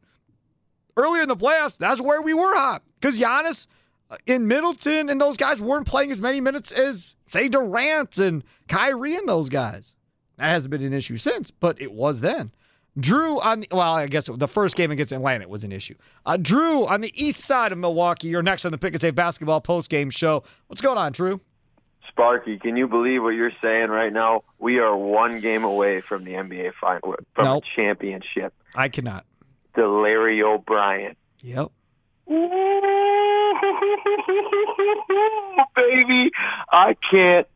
Earlier in the playoffs, that's where we were hot. Because Giannis uh, in Middleton and those guys weren't playing as many minutes as, say, Durant and Kyrie and those guys. That hasn't been an issue since, but it was then. Drew on the, well, I guess the first game against Atlanta was an issue. Uh, Drew on the east side of Milwaukee. You're next on the Pick and Save Basketball post game show. What's going on, Drew? Sparky, can you believe what you're saying right now? We are one game away from the NBA final, from Nope. a championship. I cannot. The Larry O'Brien. Yep. baby. I can't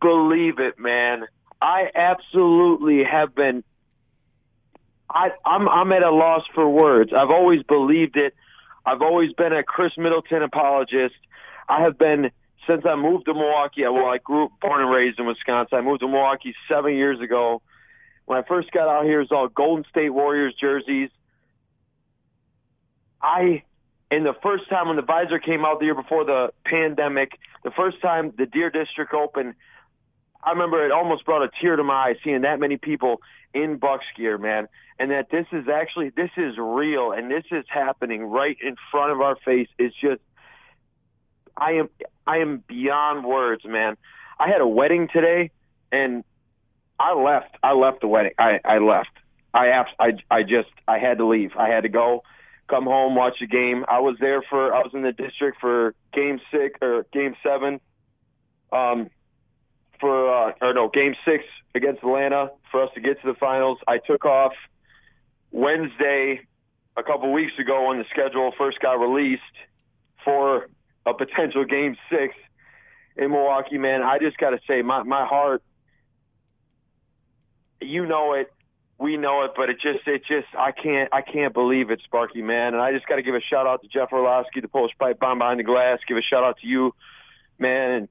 believe it, man. I absolutely have been. I, I'm I'm at a loss for words. I've always believed it. I've always been a Khris Middleton apologist. I have been since I moved to Milwaukee. Well, I grew up, born and raised in Wisconsin. I moved to Milwaukee seven years ago. When I first got out here, it was all Golden State Warriors jerseys. I, and the first time when the Fiserv came out the year before the pandemic, the first time the Deer District opened, I remember it almost brought a tear to my eye seeing that many people in Bucks gear, man. And that this is actually this is real and this is happening right in front of our face. It's just I am I am beyond words, man. I had a wedding today and I left. I left the wedding. I I left. I abs- I I just I had to leave. I had to go, come home, watch the game. I was there for I was in the district for game 6 or game 7. Um for uh or no, game 6 against Atlanta for us to get to the finals. I took off Wednesday a couple weeks ago when the schedule first got released for a potential game 6 in Milwaukee, man. I just got to say my my heart you know it, we know it, but it just it just I can't I can't believe it, Sparky man. And I just got to give a shout out to Jeff Orlowski, the post pipe bomb behind the glass. Give a shout out to you, man, and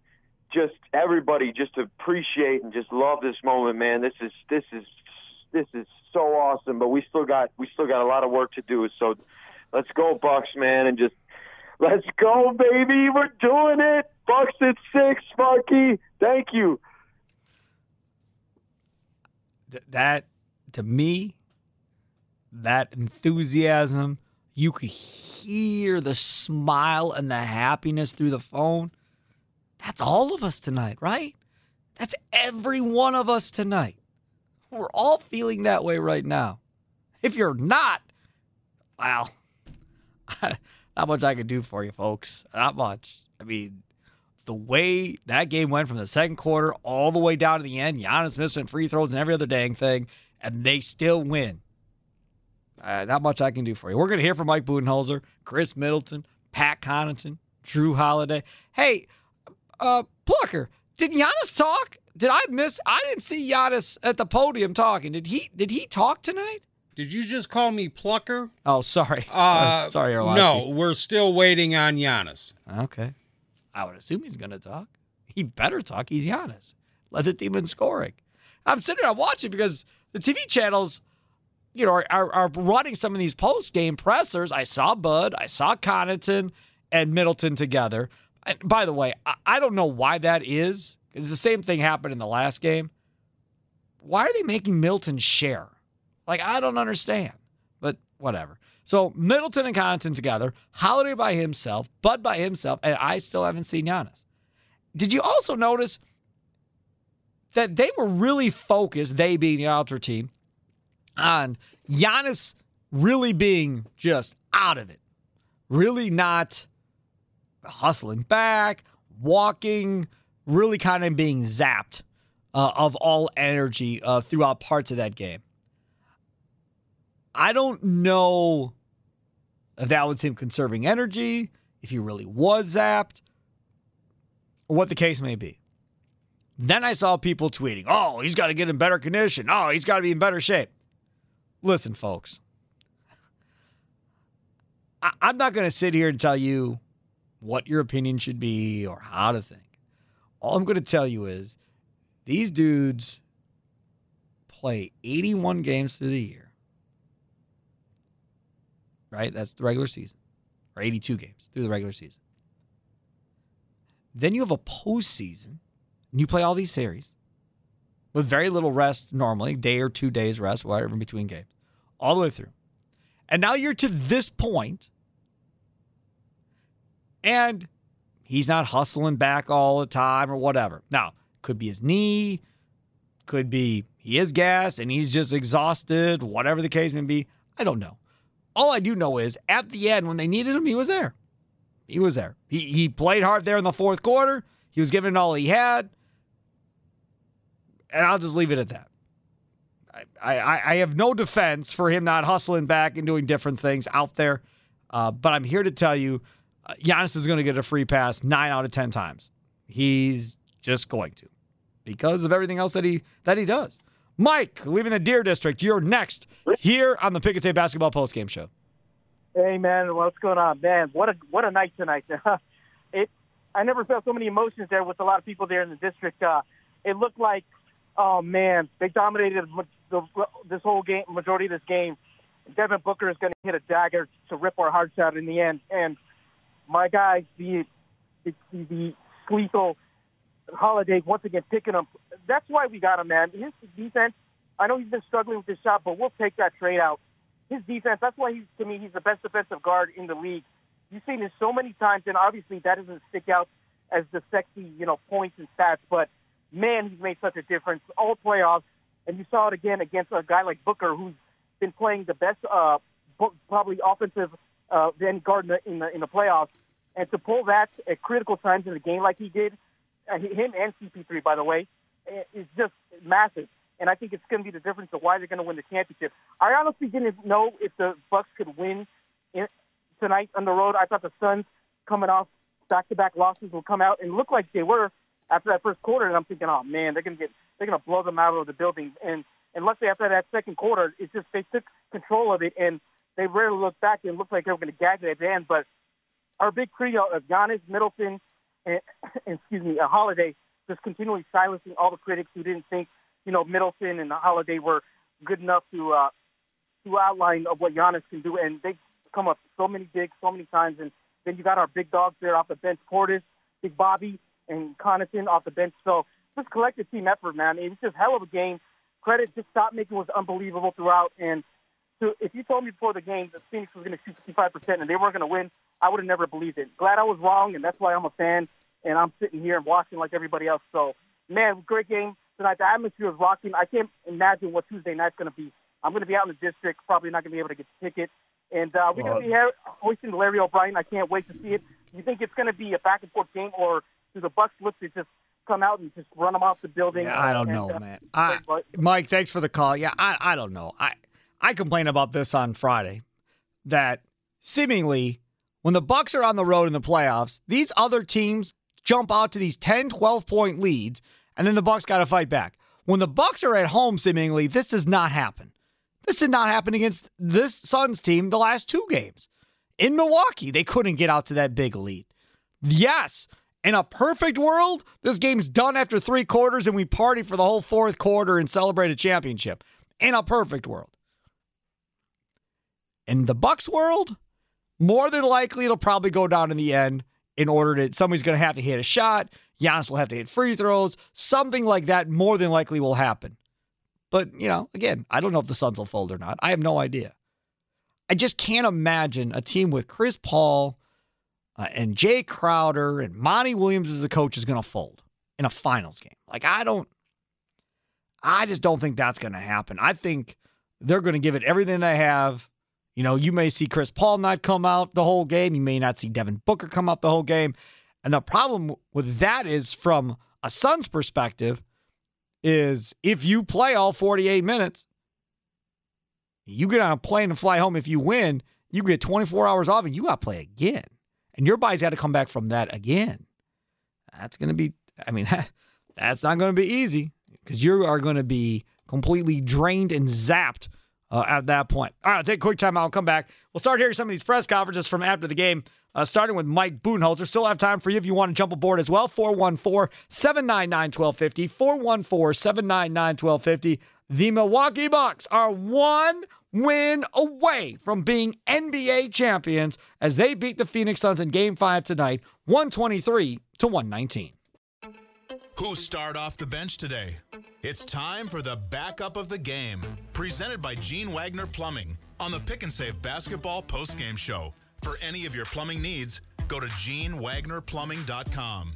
just everybody. Just appreciate and just love this moment, man. This is this is this is so awesome. But we still got we still got a lot of work to do. So let's go Bucks, man, and just let's go, baby. We're doing it. Bucks at six, Sparky. Thank you. Th- that to me, that enthusiasm, you could hear the smile and the happiness through the phone. That's all of us tonight, right? That's every one of us tonight. We're all feeling that way right now. If you're not, well, not much I can do for you, folks. Not much. I mean, the way that game went from the second quarter all the way down to the end, Giannis missing free throws and every other dang thing, and they still win. Uh, not much I can do for you. We're going to hear from Mike Budenholzer, Khris Middleton, Pat Connaughton, Jrue Holiday. Hey, uh, Plucker, did Giannis talk? Did I miss? I didn't see Giannis at the podium talking. Did he? Did he talk tonight? Did you just call me Plucker? Oh, sorry. Uh, sorry, Orlowski. No, we're still waiting on Giannis. Okay. I would assume he's going to talk. He better talk. He's Giannis. Let the team in scoring. I'm sitting there, I'm watching because the TV channels, you know, are, are, are running some of these post game pressers. I saw Bud, I saw Connaughton and Middleton together. And by the way, I, don't know why that is. Because the same thing happened in the last game. Why are they making Middleton share? Like, I don't understand. But whatever. So Middleton and Connaughton together, Holiday by himself, Bud by himself, and I still haven't seen Giannis. Did you also notice that they were really focused, they being the Ultra team, on Giannis really being just out of it, really not hustling back, walking, really kind of being zapped uh, of all energy uh, throughout parts of that game. I don't know if that was him conserving energy, if he really was zapped, or what the case may be. Then I saw people tweeting, oh, he's got to get in better condition. Oh, he's got to be in better shape. Listen, folks, I- I'm not going to sit here and tell you what your opinion should be or how to think. All I'm going to tell you is these dudes play 81 games through the year. Right? That's the regular season. Or 82 games through the regular season. Then you have a postseason, and you play all these series with very little rest normally, day or two days rest, whatever in between games, all the way through. And now you're to this point, and he's not hustling back all the time or whatever. Now, could be his knee, could be he is gassed and he's just exhausted, whatever the case may be. I don't know. All I do know is at the end, when they needed him, he was there. He was there. He he played hard there in the fourth quarter. He was giving it all he had. And I'll just leave it at that. I, I, I have no defense for him not hustling back and doing different things out there. Uh, but I'm here to tell you, Giannis is going to get a free pass nine out of ten times. He's just going to, because of everything else that he that he does. Mike, leaving the Deer District, you're next here on the Pick and Basketball Post Game Show. Hey man, what's going on, man? What a what a night tonight. it I never felt so many emotions there with a lot of people there in the district. Uh, it looked like, oh man, they dominated the, this whole game, majority of this game. Devin Booker is going to hit a dagger to rip our hearts out in the end. And my guy, the the, the lethal Holiday once again picking him. That's why we got him, man. His defense. I know he's been struggling with his shot, but we'll take that trade out. His defense. That's why he's to me he's the best defensive guard in the league. You've seen this so many times, and obviously that doesn't stick out as the sexy, you know, points and stats. But man, he's made such a difference all playoffs, and you saw it again against a guy like Booker, who's been playing the best, uh, probably offensive uh, then guard in the, in the playoffs. And to pull that at critical times in the game like he did, uh, him and CP3, by the way, is just massive. And I think it's going to be the difference of why they're going to win the championship. I honestly didn't know if the Bucks could win in, tonight on the road. I thought the Suns coming off back-to-back losses will come out and look like they were after that first quarter. And I'm thinking, oh man, they're going to get they're going to blow them out of the building. And and luckily after that second quarter, it's just they took control of it and they rarely looked back and looked like they were going to gag it at the end. But our big trio of Giannis, Middleton, and, excuse me, a Holiday just continually silencing all the critics who didn't think, you know, Middleton and Holiday were good enough to uh, to outline of what Giannis can do, and they come up so many digs so many times. And then you got our big dogs there off the bench, Portis, Big Bobby, and Connaughton off the bench. So just collective team effort, man. It was just hell of a game. Credit just stop making was unbelievable throughout. And so if you told me before the game that Phoenix was going to shoot 55% and they weren't going to win, I would have never believed it. Glad I was wrong, and that's why I'm a fan and I'm sitting here and watching like everybody else. So, man, great game tonight. The atmosphere is rocking. I can't imagine what Tuesday night's going to be. I'm going to be out in the district, probably not going to be able to get tickets. And uh, we're going to be here hosting Larry O'Brien. I can't wait to see it. You think it's going to be a back and forth game, or do the Bucks look to just come out and just run them off the building? Yeah, I don't and, know, uh, man. I, Mike, thanks for the call. Yeah, I, I don't know. I I complained about this on Friday that seemingly when the Bucks are on the road in the playoffs, these other teams jump out to these 10, 12 point leads, and then the Bucks got to fight back. When the Bucks are at home, seemingly, this does not happen. This did not happen against this Suns team the last two games. In Milwaukee, they couldn't get out to that big lead. Yes, in a perfect world, this game's done after three quarters and we party for the whole fourth quarter and celebrate a championship. In a perfect world. In the Bucks world, more than likely it'll probably go down in the end in order to somebody's going to have to hit a shot. Giannis will have to hit free throws. Something like that more than likely will happen. But, you know, again, I don't know if the Suns will fold or not. I have no idea. I just can't imagine a team with Chris Paul uh, and Jae Crowder and Monty Williams as the coach is going to fold in a finals game. Like, I don't, I just don't think that's going to happen. I think they're going to give it everything they have. You know, you may see Chris Paul not come out the whole game. You may not see Devin Booker come out the whole game. And the problem with that is from a Suns perspective is if you play all 48 minutes, you get on a plane and fly home if you win, you get 24 hours off and you got to play again. And your body's got to come back from that again. That's going to be, I mean, that's not going to be easy because you are going to be completely drained and zapped uh, at that point. All right, I'll take a quick time out. I'll come back. We'll start hearing some of these press conferences from after the game, uh, starting with Mike Budenholzer. Still have time for you if you want to jump aboard as well. 414 799 1250. 414 799 1250. The Milwaukee Bucks are one win away from being NBA champions as they beat the Phoenix Suns in game five tonight, 123 to 119. Who start off the bench today? It's time for the backup of the game, presented by Gene Wagner Plumbing on the Pick and Save Basketball postgame show. For any of your plumbing needs, go to genewagnerplumbing.com.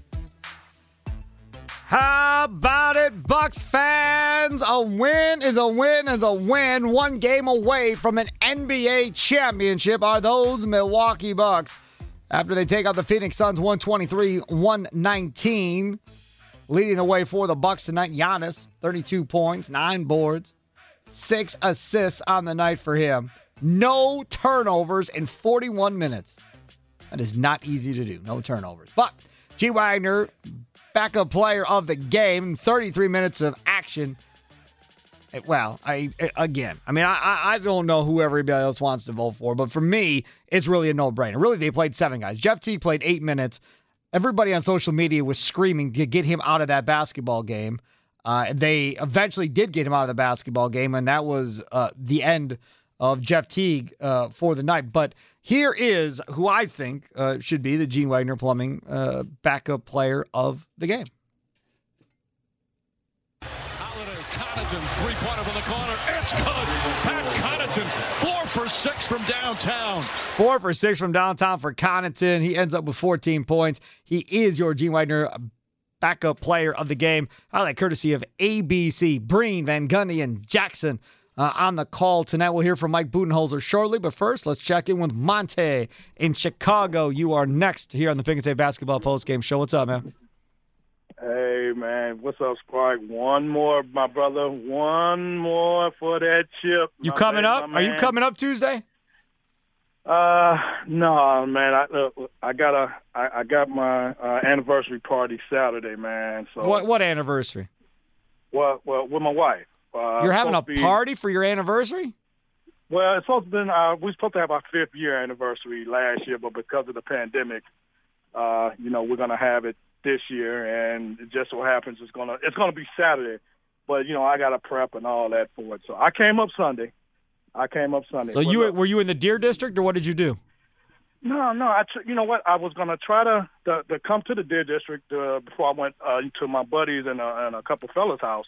How about it, Bucks fans? A win is a win is a win. One game away from an NBA championship are those Milwaukee Bucks. After they take out the Phoenix Suns 123-119. Leading the way for the Bucks tonight, Giannis, 32 points, 9 boards, 6 assists on the night for him. No turnovers in 41 minutes. That is not easy to do. No turnovers. But G. Wagner, backup player of the game, 33 minutes of action. Well, I again, I mean, I I don't know who everybody else wants to vote for, but for me, it's really a no-brainer. Really, they played seven guys. Jeff Teague played eight minutes. Everybody on social media was screaming to get him out of that basketball game. Uh, they eventually did get him out of the basketball game, and that was uh, the end of Jeff Teague uh, for the night. But here is who I think uh, should be the Gene Wagner Plumbing uh, backup player of the game. Holiday, Connaughton, three-pointer from the corner. It's good. Pat Connaughton, four for six from downtown. Four for six from downtown for Connaughton. He ends up with 14 points. He is your Gene Wagner backup player of the game. Highlight courtesy of ABC, Breen, Van Gundy, and Jackson uh, on the call tonight. We'll hear from Mike Budenholzer shortly, but first, let's check in with Monte in Chicago. You are next here on the Pick and Save Basketball Post Game Show. What's up, man? Hey man, what's up, Spark? One more, my brother. One more for that chip. You coming man, up? Are you coming up Tuesday? Uh, no, man. I uh, I got a I, I got my uh, anniversary party Saturday, man. So What what anniversary? Well, well, with my wife. Uh, You're having a be- party for your anniversary? Well, it's supposed to been uh, we are supposed to have our fifth year anniversary last year, but because of the pandemic, uh, you know, we're gonna have it this year, and it just so happens it's gonna it's gonna be Saturday. But you know, I got to prep and all that for it. So I came up Sunday. I came up Sunday. So But you were you in the Deer District or what did you do? No, no. I, tr- you know what? I was gonna try to to, to come to the Deer District uh, before I went uh, to my buddies and, uh, and a couple fellas' house,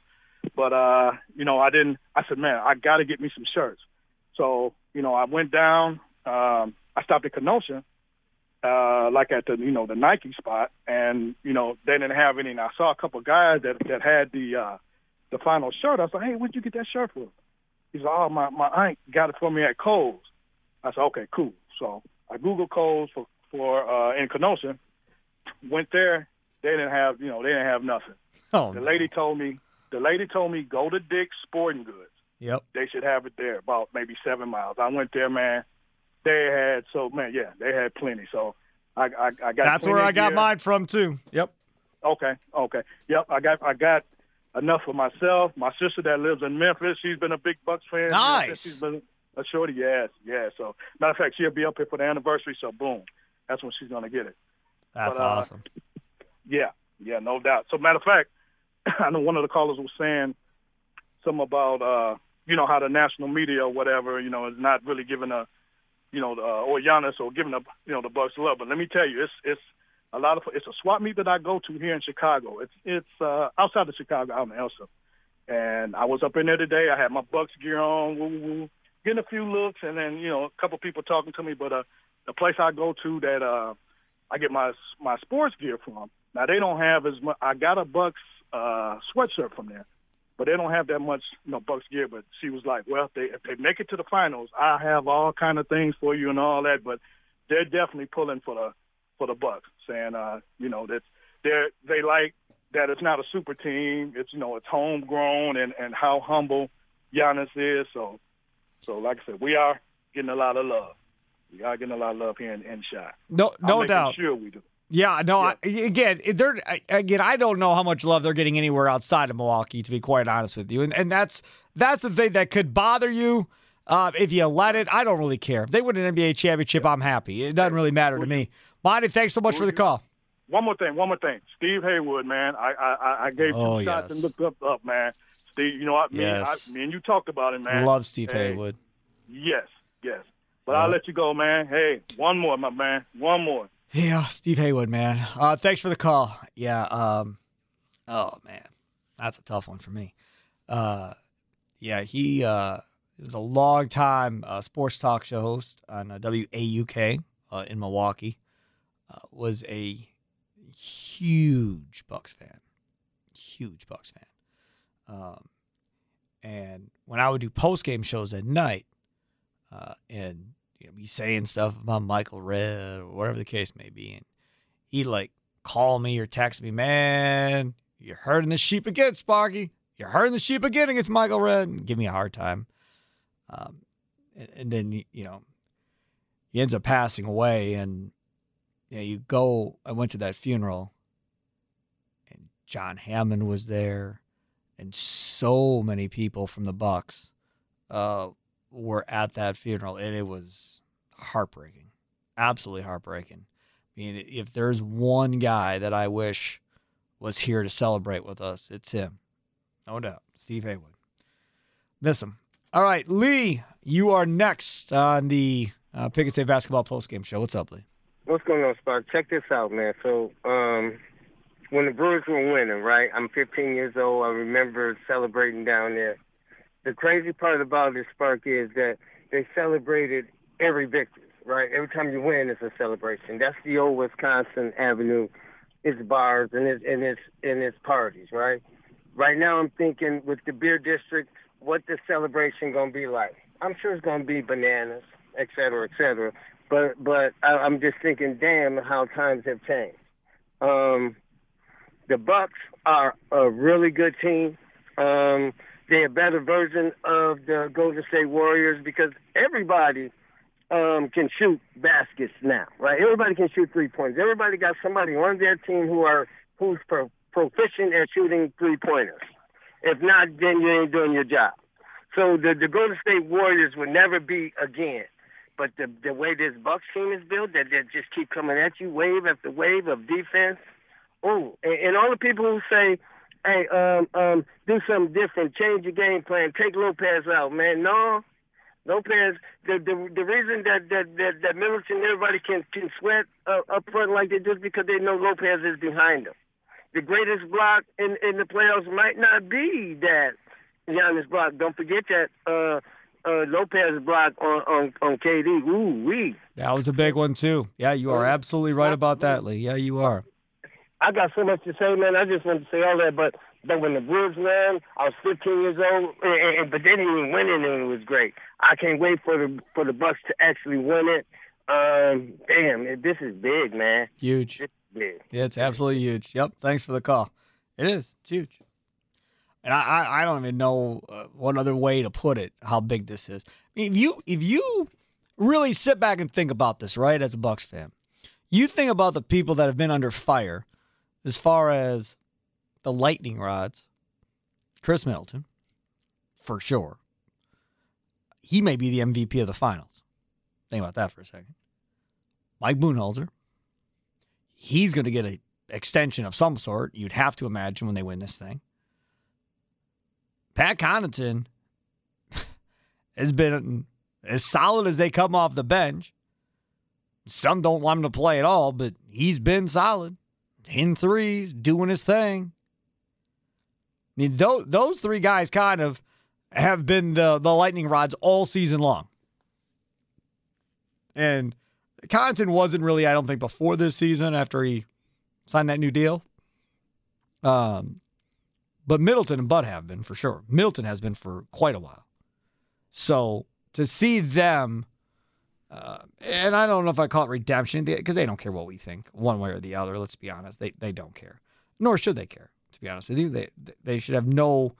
but uh, you know, I didn't. I said, man, I got to get me some shirts. So you know, I went down. Um, I stopped at Kenosha, uh, like at the you know the Nike spot, and you know they didn't have any. And I saw a couple guys that that had the uh, the final shirt. I was like, hey, where'd you get that shirt from? He's like, oh, my my aunt got it for me at Kohl's. I said, okay, cool. So I googled Kohl's for for uh, in Kenosha. Went there. They didn't have you know they didn't have nothing. Oh, the lady told me the lady told me go to Dick's Sporting Goods. Yep. They should have it there about maybe seven miles. I went there, man. They had so man, yeah, they had plenty. So I I, I got That's where I got mine from too. Yep. Okay, okay. Yep, I got I got enough for myself. My sister that lives in Memphis, she's been a big Bucks fan. Nice. She's been a shorty, yes, yeah. So matter of fact, she'll be up here for the anniversary, so boom. That's when she's gonna get it. That's But, uh, awesome. Yeah, yeah, no doubt. So matter of fact, I know one of the callers was saying something about uh, you know, how the national media or whatever, you know, is not really giving a you know, uh, or Giannis or giving up, you know, the Bucks love. But let me tell you, it's it's a lot of it's a swap meet that I go to here in Chicago. It's it's uh, outside of Chicago, out in Alsip. And I was up in there today. I had my Bucks gear on, woo, woo, getting a few looks, and then you know, a couple people talking to me. But uh, the place I go to that uh, I get my my sports gear from. Now they don't have as much. I got a Bucks uh, sweatshirt from there, but they don't have that much, you know, Bucks gear. But she was like, "Well, if they if they make it to the finals, I have all kind of things for you and all that." But they're definitely pulling for the for the Bucks, saying, uh, you know, that they're they like that it's not a super team. It's you know it's homegrown and and how humble Giannis is. So so like I said, we are getting a lot of love. We are getting a lot of love here in, in Chi. No, I'm no doubt. Sure, we do. Yeah, no. I, again, they're again. I don't know how much love they're getting anywhere outside of Milwaukee. To be quite honest with you, and and that's that's the thing that could bother you uh, if you let it. I don't really care. If they win an NBA championship, I'm happy. It doesn't really matter to me. Monty, thanks so much for the call. One more thing, one more thing. Steve Haywood, man. I I, I- I gave Oh, two shots yes. and looked up, up, man. Steve, you know what? Me, Yes. I, me and you talked about it, man. Love Steve Hey, Haywood. Yes, yes. But I'll let you go, man. Hey, one more, my man. One more. Yeah, Steve Haywood, man. Uh, thanks for the call. Yeah. Um, oh man, that's a tough one for me. Uh, yeah, he uh, was a long time uh, sports talk show host on uh, WAUK uh, in Milwaukee. Uh, was a huge Bucks fan, huge Bucks fan. Um, and when I would do post game shows at night, uh, and you know, be saying stuff about Michael Redd or whatever the case may be, and he'd like call me or text me, man, you're hurting the sheep again, Sparky. You're hurting the sheep again against Michael Redd, and give me a hard time. Um, and, and then you know, he ends up passing away, and you know, you go. I went to that funeral, and John Hammond was there, and so many people from the Bucks uh, were at that funeral, and it was heartbreaking, absolutely heartbreaking. I mean, if there's one guy that I wish was here to celebrate with us, it's him, no doubt, Steve Haywood. Miss him. All right, Lee, you are next on the uh, Pick and Save Basketball Postgame Show. What's up, Lee? What's going on, Spark? Check this out, man. So, um, when the Brewers were winning, right? I'm 15 years old. I remember celebrating down there. The crazy part about this, Spark, is that they celebrated every victory, right? Every time you win, it's a celebration. That's the old Wisconsin Avenue. It's bars and it's and it's and it's parties, right? Right now, I'm thinking with the Deer District, what the celebration gonna be like? I'm sure it's gonna be bananas, et cetera, et cetera. But but I, I'm just thinking, damn, how times have changed. Um, the Bucks are a really good team. Um, they're a better version of the Golden State Warriors because everybody um, can shoot baskets now, right? Everybody can shoot three pointers. Everybody got somebody on their team who are who's pro- proficient at shooting three pointers. If not, then you ain't doing your job. So the the Golden State Warriors will never be again. But the the way this Bucks team is built, that they just keep coming at you, wave after wave of defense. Oh, and, and all the people who say, "Hey, um, um, do something different, change your game plan, take Lopez out," man. No, Lopez. The the the reason that that that, that Middleton everybody can can sweat uh, up front like they just because they know Lopez is behind them. The greatest block in in the playoffs might not be that Giannis block. Don't forget that uh, uh, Lopez block on on on KD. Ooh wee. That was a big one too. Yeah, you are absolutely right about that, Lee. Yeah, you are. I got so much to say, man. I just wanted to say all that, but but when the Brewers won, I was 15 years old, and, and, but they didn't even win it, and it was great. I can't wait for the for the Bucks to actually win it. Um, damn, this is big, man. Huge. Big. Yeah, it's absolutely huge. Yep. Thanks for the call. It is. It's huge. And I, I, I don't even know uh, what other way to put it. How big this is. I mean, if you if you really sit back and think about this, right, as a Bucks fan, you think about the people that have been under fire, as far as the lightning rods. Khris Middleton, for sure. He may be the MVP of the finals. Think about that for a second. Mike Budenholzer, he's going to get an extension of some sort. You'd have to imagine when they win this thing. Pat Connaughton has been as solid as they come off the bench. Some don't want him to play at all, but he's been solid. In threes, doing his thing. I mean, those, those three guys kind of have been the, the lightning rods all season long. And Connaughton wasn't really, I don't think, before this season after he signed that new deal. Um, but Middleton and Bud have been for sure. Middleton has been for quite a while. So to see them, uh, and I don't know if I call it redemption because they don't care what we think one way or the other. Let's be honest, they they don't care, nor should they care. To be honest with you, they they should have no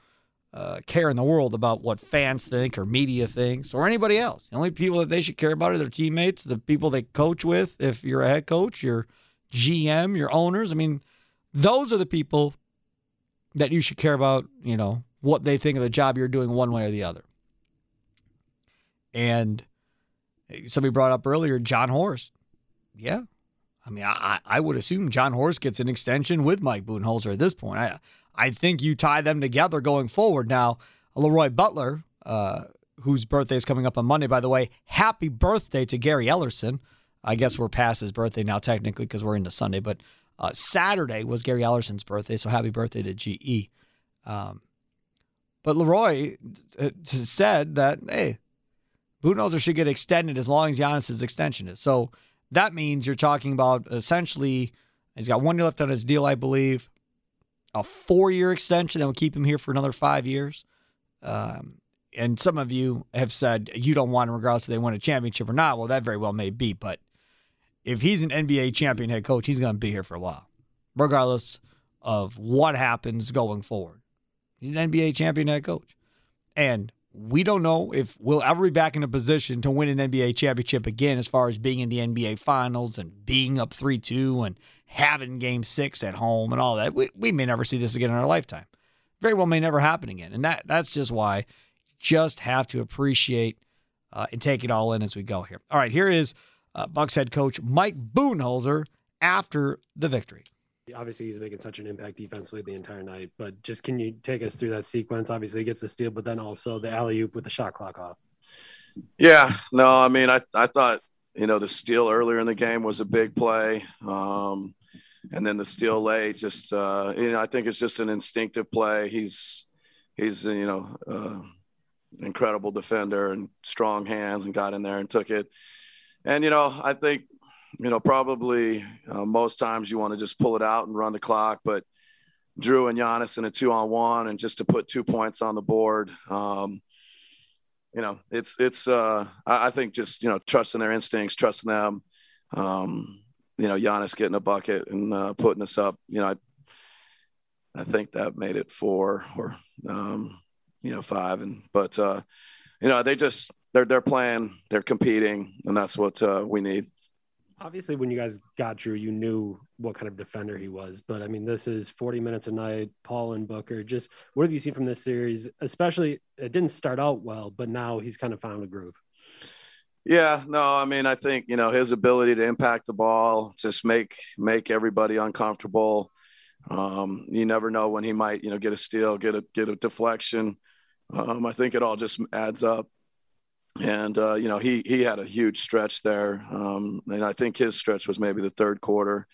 uh, care in the world about what fans think or media thinks or anybody else. The only people that they should care about are their teammates, the people they coach with. If you're a head coach, your GM, your owners. I mean, those are the people that you should care about. You know what they think of the job you're doing, one way or the other. And somebody brought up earlier, Jon Horst. Yeah, I mean, I, I would assume Jon Horst gets an extension with Mike Budenholzer at this point. I I think you tie them together going forward. Now, Leroy Butler, uh, whose birthday is coming up on Monday, by the way, happy birthday to Gary Ellerson. I guess we're past his birthday now, technically, because we're into Sunday. But uh, Saturday was Gary Ellerson's birthday, so happy birthday to GE. Um, but Leroy uh, said that, hey, Budenholzer should get extended as long as Giannis's extension is. So that means you're talking about essentially, he's got one year left on his deal, I believe a four year extension that would keep him here for another five years. Um, and some of you have said you don't want him regardless if they win a championship or not. Well, that very well may be. But if he's an NBA champion head coach, he's going to be here for a while, regardless of what happens going forward. He's an NBA champion head coach. And we don't know if we'll ever be back in a position to win an NBA championship again as far as being in the NBA finals and being up 3 2 and having game six at home and all that. We, we may never see this again in our lifetime. Very well may never happen again. And that that's just why you just have to appreciate uh, and take it all in as we go here. All right, here is uh, Bucks head coach Mike Budenholzer after the victory. Obviously, he's making such an impact defensively the entire night. But just can you take us through that sequence? Obviously, he gets the steal, but then also the alley oop with the shot clock off. Yeah, no, I mean, I, I thought, you know, the steal earlier in the game was a big play. Um, and then the steal late. Just uh, you know, I think it's just an instinctive play. He's he's you know uh, incredible defender and strong hands, and got in there and took it. And you know, I think you know probably uh, most times you want to just pull it out and run the clock, but Jrue and Giannis in a two on one, and just to put two points on the board. Um, you know, it's it's. Uh, I, I think just you know trusting their instincts, trusting them. Um, you know, Giannis getting a bucket and uh, putting us up. You know, I, I think that made it four or um, you know five. And but uh, you know, they just they're they're playing, they're competing, and that's what uh, we need. Obviously, when you guys got Jrue, you knew what kind of defender he was. But I mean, this is 40 minutes a night. Paul and Booker. Just what have you seen from this series? Especially, it didn't start out well, but now he's kind of found a groove. Yeah, no, I mean, I think you know his ability to impact the ball, just make make everybody uncomfortable. Um, you never know when he might, you know, get a steal, get a get a deflection. Um, I think it all just adds up. And uh, you know, he he had a huge stretch there, um, and I think his stretch was maybe the third quarter.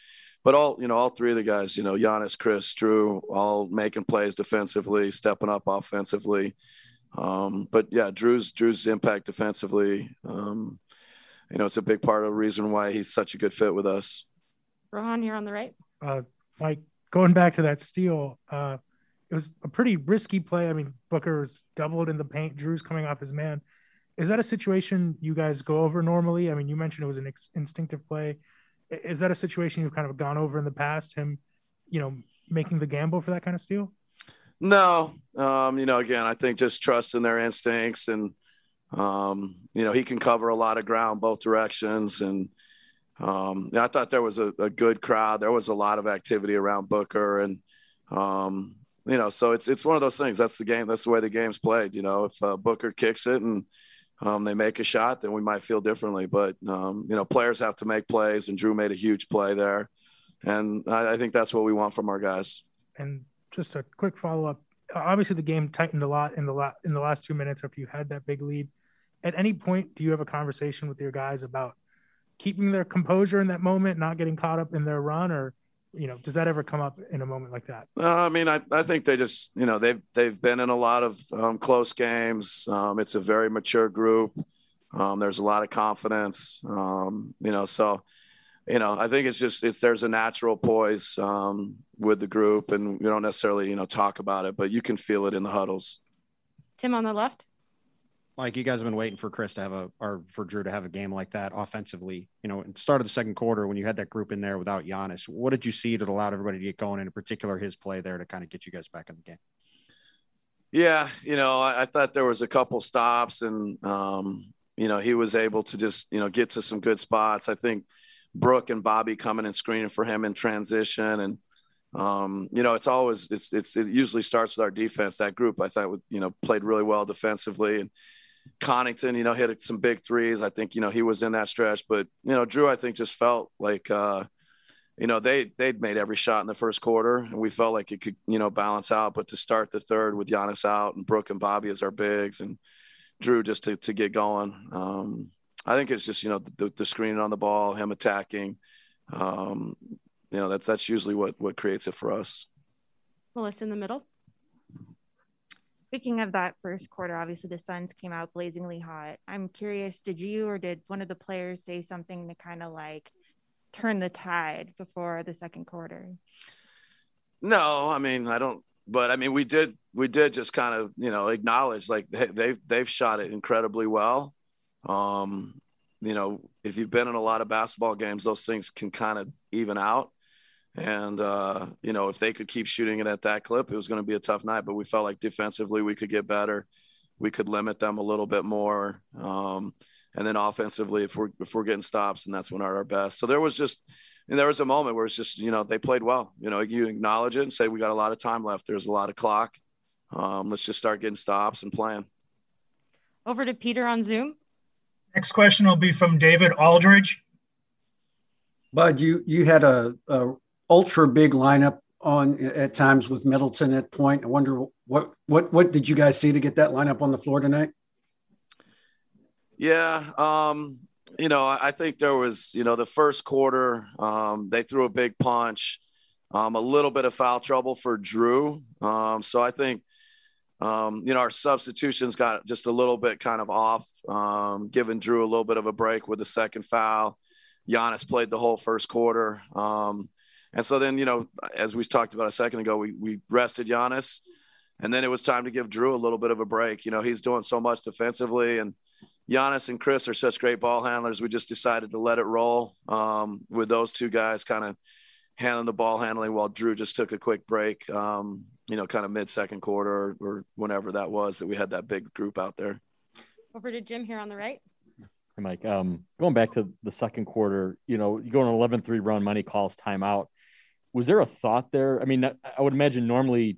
But all you know, all three of the guys, you know, Giannis, Khris, Jrue, all making plays defensively, stepping up offensively. Um, but yeah, Jrue's Jrue's impact defensively, um, you know, it's a big part of the reason why he's such a good fit with us. Rohan, you're on the right. Uh, Mike, going back to that steal, uh, it was a pretty risky play. I mean, Booker's doubled in the paint. Jrue's coming off his man. Is that a situation you guys go over normally? I mean, you mentioned it was an ex- instinctive play. Is that a situation you've kind of gone over in the past? Him, you know, making the gamble for that kind of steal? No, um, you know, again, I think just trust in their instincts and, um, you know, he can cover a lot of ground both directions. And um, I thought there was a, a, good crowd. There was a lot of activity around Booker, and um, you know, so it's it's one of those things. That's the game. That's the way the game's played. You know, if uh, Booker kicks it and um, they make a shot, then we might feel differently. But um, you know, players have to make plays, and Jrue made a huge play there, and I, I think that's what we want from our guys. And just a quick follow up. Obviously, the game tightened a lot in the la- in the last two minutes after you had that big lead. At any point, do you have a conversation with your guys about keeping their composure in that moment, not getting caught up in their run, or you know, does that ever come up in a moment like that? Uh, I mean, I, I think they just, you know, they've they've been in a lot of um, close games. Um, it's a very mature group. Um, there's a lot of confidence. Um, you know, so you know, I think it's just it's there's a natural poise um, with the group, and we don't necessarily you know talk about it, but you can feel it in the huddles. Tim on the left. Like you guys have been waiting for Khris to have a or for Jrue to have a game like that offensively. You know, the start of the second quarter when you had that group in there without Giannis, what did you see that allowed everybody to get going? And in particular, his play there to kind of get you guys back in the game. Yeah, you know, I, I thought there was a couple stops, and um, you know, he was able to just you know get to some good spots. I think Brooke and Bobby coming and screening for him in transition, and um, you know, it's always it's it's it usually starts with our defense. That group I thought would you know played really well defensively, and Connaughton, you know, hit some big threes. I think you know he was in that stretch, but you know, Jrue, I think just felt like. uh you know they they'd made every shot in the first quarter, and we felt like it could you know balance out. But to start the third with Giannis out and Brooke and Bobby as our bigs, and Jrue just to to get going, um, I think it's just you know the, the screening on the ball, him attacking. Um, you know that's that's usually what what creates it for us. Melissa in the middle. Speaking of that first quarter, obviously the Suns came out blazingly hot. I'm curious, did you or did one of the players say something to kind of like turn the tide before the second quarter? No, I mean I don't. But I mean we did we did just kind of you know acknowledge like they, they've they've shot it incredibly well. Um, you know if you've been in a lot of basketball games, those things can kind of even out. And uh, you know if they could keep shooting it at that clip, it was going to be a tough night. But we felt like defensively we could get better. We could limit them a little bit more. Um, and then offensively, if we're if we're getting stops, and that's when are our best. So there was just, and there was a moment where it's just you know they played well. You know, you acknowledge it and say we got a lot of time left. There's a lot of clock. Um, let's just start getting stops and playing. Over to Peter on Zoom. Next question will be from David Aldridge. Bud, you you had a, a ultra big lineup on at times with Middleton at point. I wonder what what what did you guys see to get that lineup on the floor tonight? Yeah, um, you know, I think there was, you know, the first quarter, um, they threw a big punch, um, a little bit of foul trouble for Jrue. Um, so I think, um, you know, our substitutions got just a little bit kind of off, um, giving Jrue a little bit of a break with the second foul. Giannis played the whole first quarter. Um, and so then, you know, as we talked about a second ago, we, we rested Giannis. And then it was time to give Jrue a little bit of a break. You know, he's doing so much defensively and Giannis and Khris are such great ball handlers. We just decided to let it roll um, with those two guys kind of handling the ball handling while Jrue just took a quick break, um, you know, kind of mid second quarter or, or, whenever that was that we had that big group out there. Over to Jim here on the right. Hey, Mike, um, going back to the second quarter, you know, you go on an 11 3 run, Monty calls timeout. Was there a thought there? I mean, I would imagine normally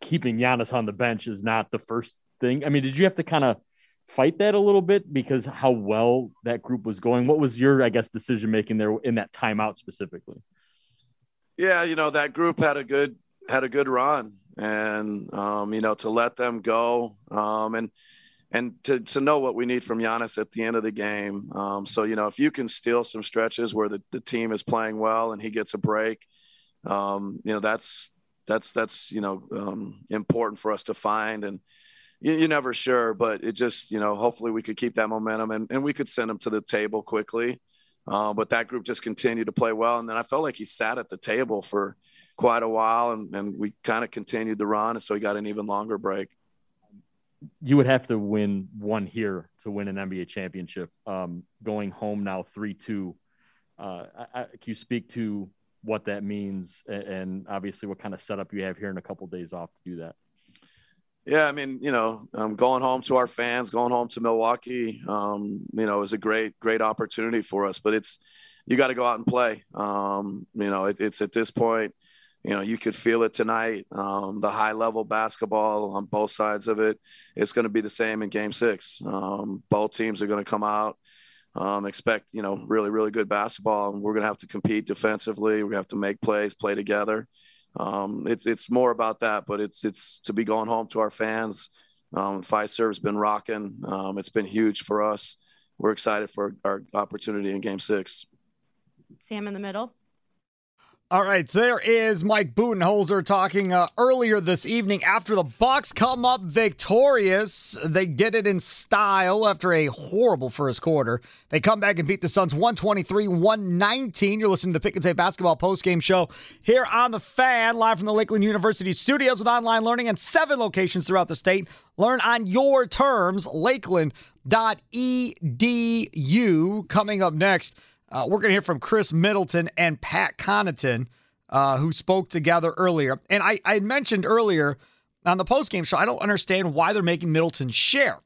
keeping Giannis on the bench is not the first thing. I mean, did you have to kind of fight that a little bit because how well that group was going? What was your, I guess, decision making there in that timeout specifically? Yeah, you know that group had a good had a good run, and um, you know to let them go, um, and and to to know what we need from Giannis at the end of the game. Um, so you know if you can steal some stretches where the, the team is playing well and he gets a break, um, you know that's that's that's you know um, important for us to find and you, you're never sure, but it just, you know, hopefully we could keep that momentum and, and we could send him to the table quickly. Uh, but that group just continued to play well. And then I felt like he sat at the table for quite a while and, and we kind of continued the run. And so he got an even longer break. You would have to win one here to win an NBA championship. Um, going home now 3 2. Uh, I, can you speak to what that means and, obviously what kind of setup you have here in a couple of days off to do that? Yeah, I mean, you know, um, going home to our fans, going home to Milwaukee, um, you know, is a great, great opportunity for us. But it's you got to go out and play. Um, you know, it, it's at this point, you know, you could feel it tonight. Um, the high level basketball on both sides of it, it's going to be the same in Game Six. Um, both teams are going to come out. Um, expect you know really really good basketball and we're going to have to compete defensively to have to make plays play together um, it's it's more about that, but it's it's to be going home to our fans. Um, Fiserv's been rocking. Um, it's been huge for us. We're excited for our opportunity in Game Six. Sam in the middle. All right, there is Mike Budenholzer talking uh, earlier this evening after the Bucks come up victorious. They did it in style after a horrible first quarter. They come back and beat the Suns 123-119. You're listening to the Pick and Save Basketball postgame show here on the Fan, live from the Lakeland University studios with online learning and seven locations throughout the state. Learn on your terms, lakeland.edu. Coming up next. Uh, we're going to hear from Khris Middleton and Pat Connaughton, uh, who spoke together earlier. And I, I mentioned earlier, on the postgame show, I don't understand why they're making Middleton share.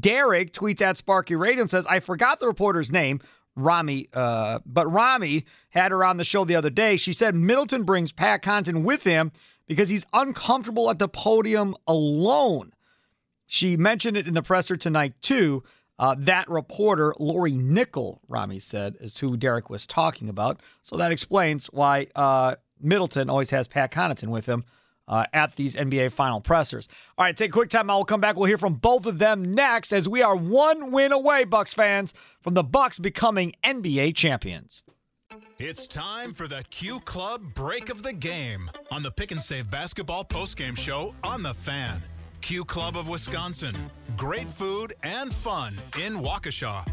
Derek tweets at Sparky Radio and says, I forgot the reporter's name, Rami, uh, but Rami had her on the show the other day. She said Middleton brings Pat Connaughton with him because he's uncomfortable at the podium alone. She mentioned it in the presser tonight, too. Uh, that reporter, Lori Nickel, Rami said, is who Derek was talking about. So that explains why uh, Middleton always has Pat Connaughton with him uh, at these NBA final pressers. All right, take a quick time. I will come back. We'll hear from both of them next as we are one win away, Bucks fans, from the Bucks becoming NBA champions. It's time for the Q Club break of the game on the Pick and Save basketball postgame show on the Fan. Q Club of Wisconsin. Great food and fun in Waukesha.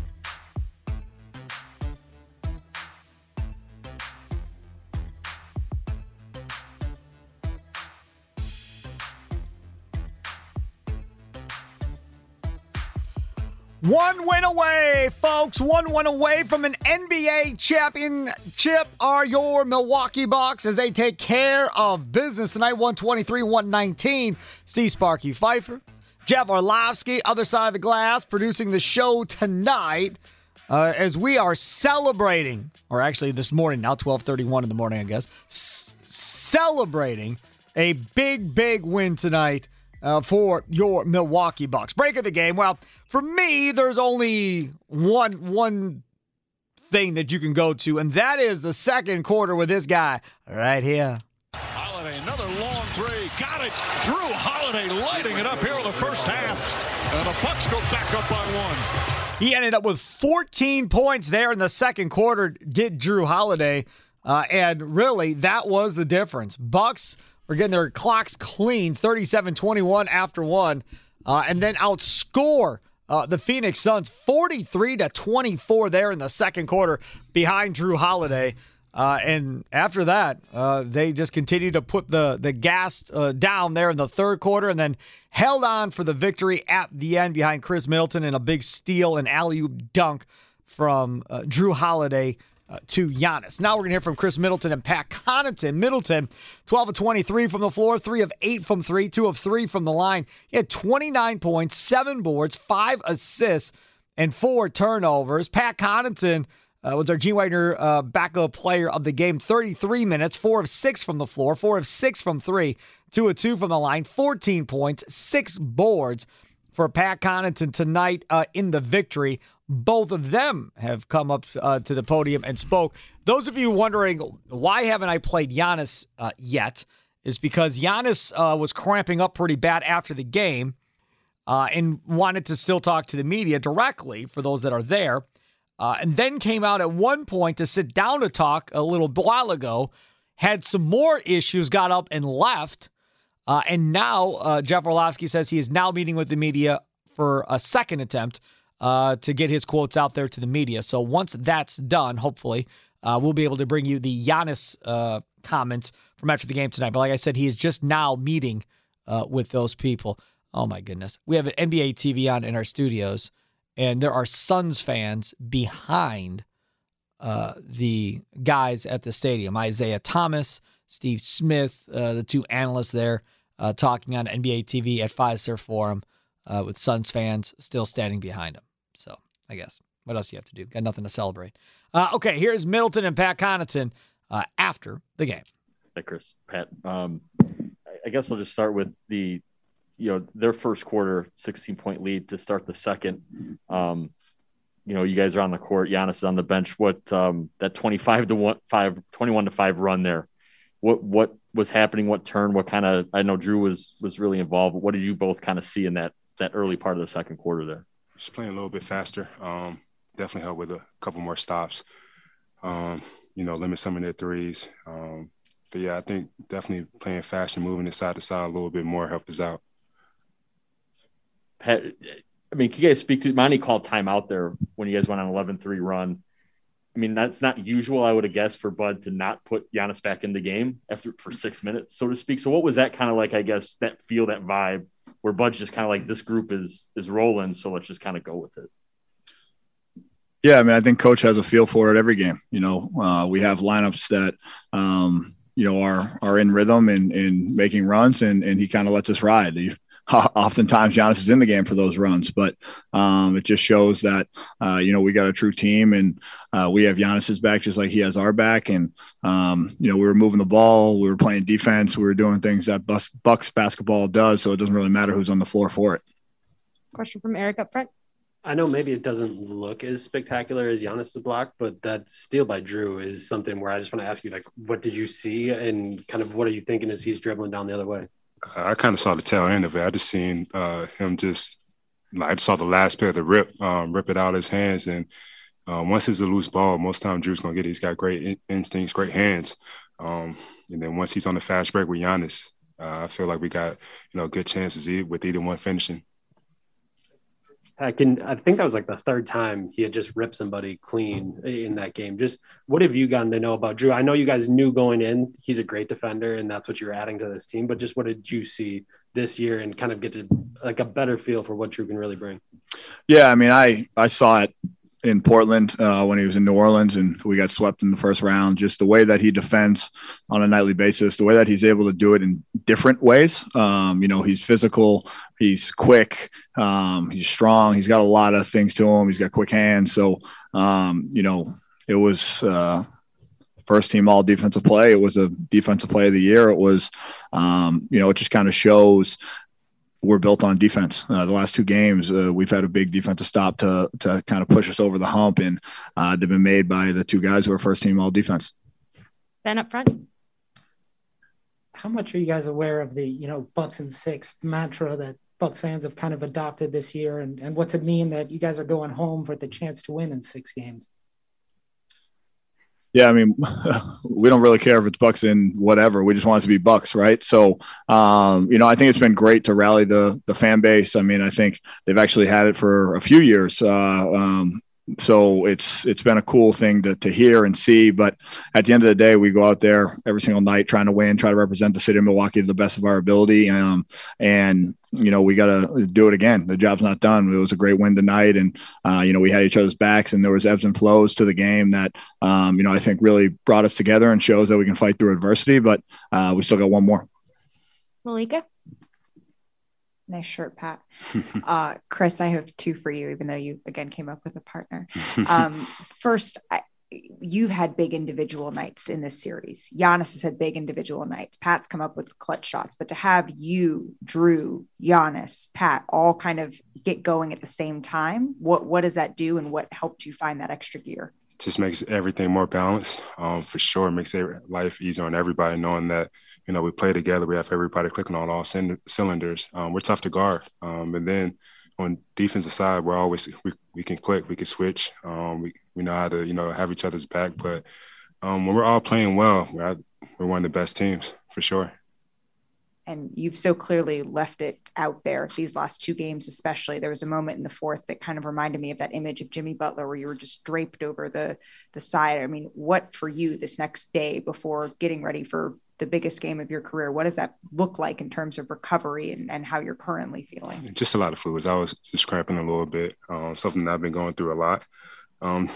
One win away, folks. One win away from an NBA championship are your Milwaukee Bucks as they take care of business tonight. 123 119. Steve Sparky Fifer, Jeff Orlowski, other side of the glass, producing the show tonight. Uh, as we are celebrating, or actually this morning, now 12:31 in the morning, I guess, s- celebrating a big, big win tonight uh, for your Milwaukee Bucks. Break of the game. Well, for me, there's only one one thing that you can go to, and that is the second quarter with this guy right here. Holiday, another long three. Got it. Jrue Holiday lighting it up here in the first half. And the Bucks go back up by one. He ended up with 14 points there in the second quarter. Did Jrue Holiday, uh, and really that was the difference. Bucks were getting their clocks clean, 37-21 after one, uh, and then outscore uh, the Phoenix Suns 43 to 24 there in the second quarter behind Jrue Holiday. Uh, and after that, uh, they just continued to put the the gas uh, down there in the third quarter, and then held on for the victory at the end behind Khris Middleton and a big steal and alley oop dunk from uh, Jrue Holiday uh, to Giannis. Now we're going to hear from Khris Middleton and Pat Connaughton. Middleton, 12 of 23 from the floor, 3 of 8 from 3, 2 of 3 from the line. He had 29 points, 7 boards, 5 assists, and 4 turnovers. Pat Connaughton uh, was our Gene Wagner uh, backup player of the game, 33 minutes, 4 of 6 from the floor, 4 of 6 from 3, 2 of 2 from the line, 14 points, 6 boards for Pat Connaughton tonight uh, in the victory. Both of them have come up uh, to the podium and spoke. Those of you wondering why haven't I played Giannis uh, yet is because Giannis uh, was cramping up pretty bad after the game uh, and wanted to still talk to the media directly for those that are there. Uh, and then came out at one point to sit down to talk a little while ago, had some more issues, got up and left. Uh, and now Jeff Orlowski says he is now meeting with the media for a second attempt uh, to get his quotes out there to the media. So once that's done, hopefully, uh, we'll be able to bring you the Giannis uh, comments from after the game tonight. But like I said, he is just now meeting uh, with those people. Oh my goodness. We have an NBA TV on in our studios, and there are Suns fans behind the guys at the stadium Isaiah Thomas, Steve Smith, the two analysts there uh, talking on NBA TV at Fiserv Forum uh, with Suns fans still standing behind him. So I guess what else do you have to do? Got nothing to celebrate. Uh, okay, here's Middleton and Pat Connaughton uh, after the game. Hey, Khris, Pat. Um, I guess I'll just start with the, you know, their first quarter 16 point lead to start the second. Um, you know, you guys are on the court. Giannis is on the bench. What um, that 25 to one, five, 21 to five run there. What what was happening? What turn? What kind of? I know Jrue was was really involved. What did you both kind of see in that that early part of the second quarter there? Just playing a little bit faster. Um, definitely helped with a couple more stops. Um, you know, limit some of their threes. Um, but yeah, I think definitely playing fast and moving it side to side a little bit more helped us out. Pat, I mean, can you guys speak to Monty called timeout there when you guys went on 11-3 run? I mean, that's not usual, I would have guessed, for Bud to not put Giannis back in the game after for six minutes, so to speak. So, what was that kind of like? I guess that feel, that vibe, where Bud's just kind of like this group is is rolling, so let's just kind of go with it. Yeah, I mean, I think coach has a feel for it every game. You know, uh, we have lineups that, um, you know, are are in rhythm and, and making runs, and and he kind of lets us ride. He, oftentimes Giannis is in the game for those runs, but um, it just shows that uh, you know we got a true team and uh, we have Giannis's back just like he has our back. And um, you know we were moving the ball, we were playing defense, we were doing things that Bucks basketball does. So it doesn't really matter who's on the floor for it. Question from Eric up front. I know maybe it doesn't look as spectacular as Giannis's block, but that steal by Jrue is something where I just want to ask you, like, what did you see, and kind of what are you thinking as he's dribbling down the other way? I kind of saw the tail end of it. I just seen uh, him just. I just saw the last pair of the rip, um, rip it out of his hands, and um, once it's a loose ball, most time Jrue's gonna get it. He's got great in- instincts, great hands, um, and then once he's on the fast break with Giannis, uh, I feel like we got you know good chances with either one finishing. I can. I think that was like the third time he had just ripped somebody clean in that game. Just what have you gotten to know about Jrue? I know you guys knew going in he's a great defender, and that's what you're adding to this team. But just what did you see this year, and kind of get to like a better feel for what Jrue can really bring? Yeah, I mean, I I saw it in Portland uh, when he was in New Orleans and we got swept in the first round. Just the way that he defends on a nightly basis, the way that he's able to do it in different ways. Um, you know, he's physical, he's quick, um, he's strong, he's got a lot of things to him. He's got quick hands. So, um, you know, it was. Uh, first team all defensive play. It was a defensive play of the year. It was, um, you know, it just kind of shows we're built on defense. Uh, the last two games, uh, we've had a big defensive stop to to kind of push us over the hump, and uh, they've been made by the two guys who are first team all defense. Ben up front. How much are you guys aware of the you know Bucks and six mantra that Bucks fans have kind of adopted this year, and and what's it mean that you guys are going home for the chance to win in six games? Yeah, I mean, we don't really care if it's Bucks in whatever. We just want it to be Bucks, right? So, um, you know, I think it's been great to rally the the fan base. I mean, I think they've actually had it for a few years. Uh, um, so it's it's been a cool thing to, to hear and see. But at the end of the day, we go out there every single night trying to win, try to represent the city of Milwaukee to the best of our ability. Um, and you know we got to do it again. The job's not done. It was a great win tonight, and uh, you know we had each other's backs, and there was ebbs and flows to the game that um, you know I think really brought us together and shows that we can fight through adversity. But uh, we still got one more. Malika. Nice shirt, Pat. uh, Khris, I have two for you, even though you again came up with a partner. Um, first, I, you've had big individual nights in this series. Giannis has had big individual nights. Pat's come up with clutch shots, but to have you, Jrue, Giannis, Pat, all kind of get going at the same time, what what does that do, and what helped you find that extra gear? Just makes everything more balanced. Um, for sure, it makes life easier on everybody, knowing that you know, we play together. We have everybody clicking on all cylinders. Um, we're tough to guard. Um, and then on defensive side, we're always we, we can click, we can switch. Um, we we know how to you know have each other's back. But um, when we're all playing well, we're we're one of the best teams for sure. And you've so clearly left it out there these last two games, especially. There was a moment in the fourth that kind of reminded me of that image of Jimmy Butler where you were just draped over the the side. I mean, what for you this next day before getting ready for the biggest game of your career. What does that look like in terms of recovery and, and how you're currently feeling? Just a lot of fluids. I was just cramping a little bit, um, something that I've been going through a lot. Um,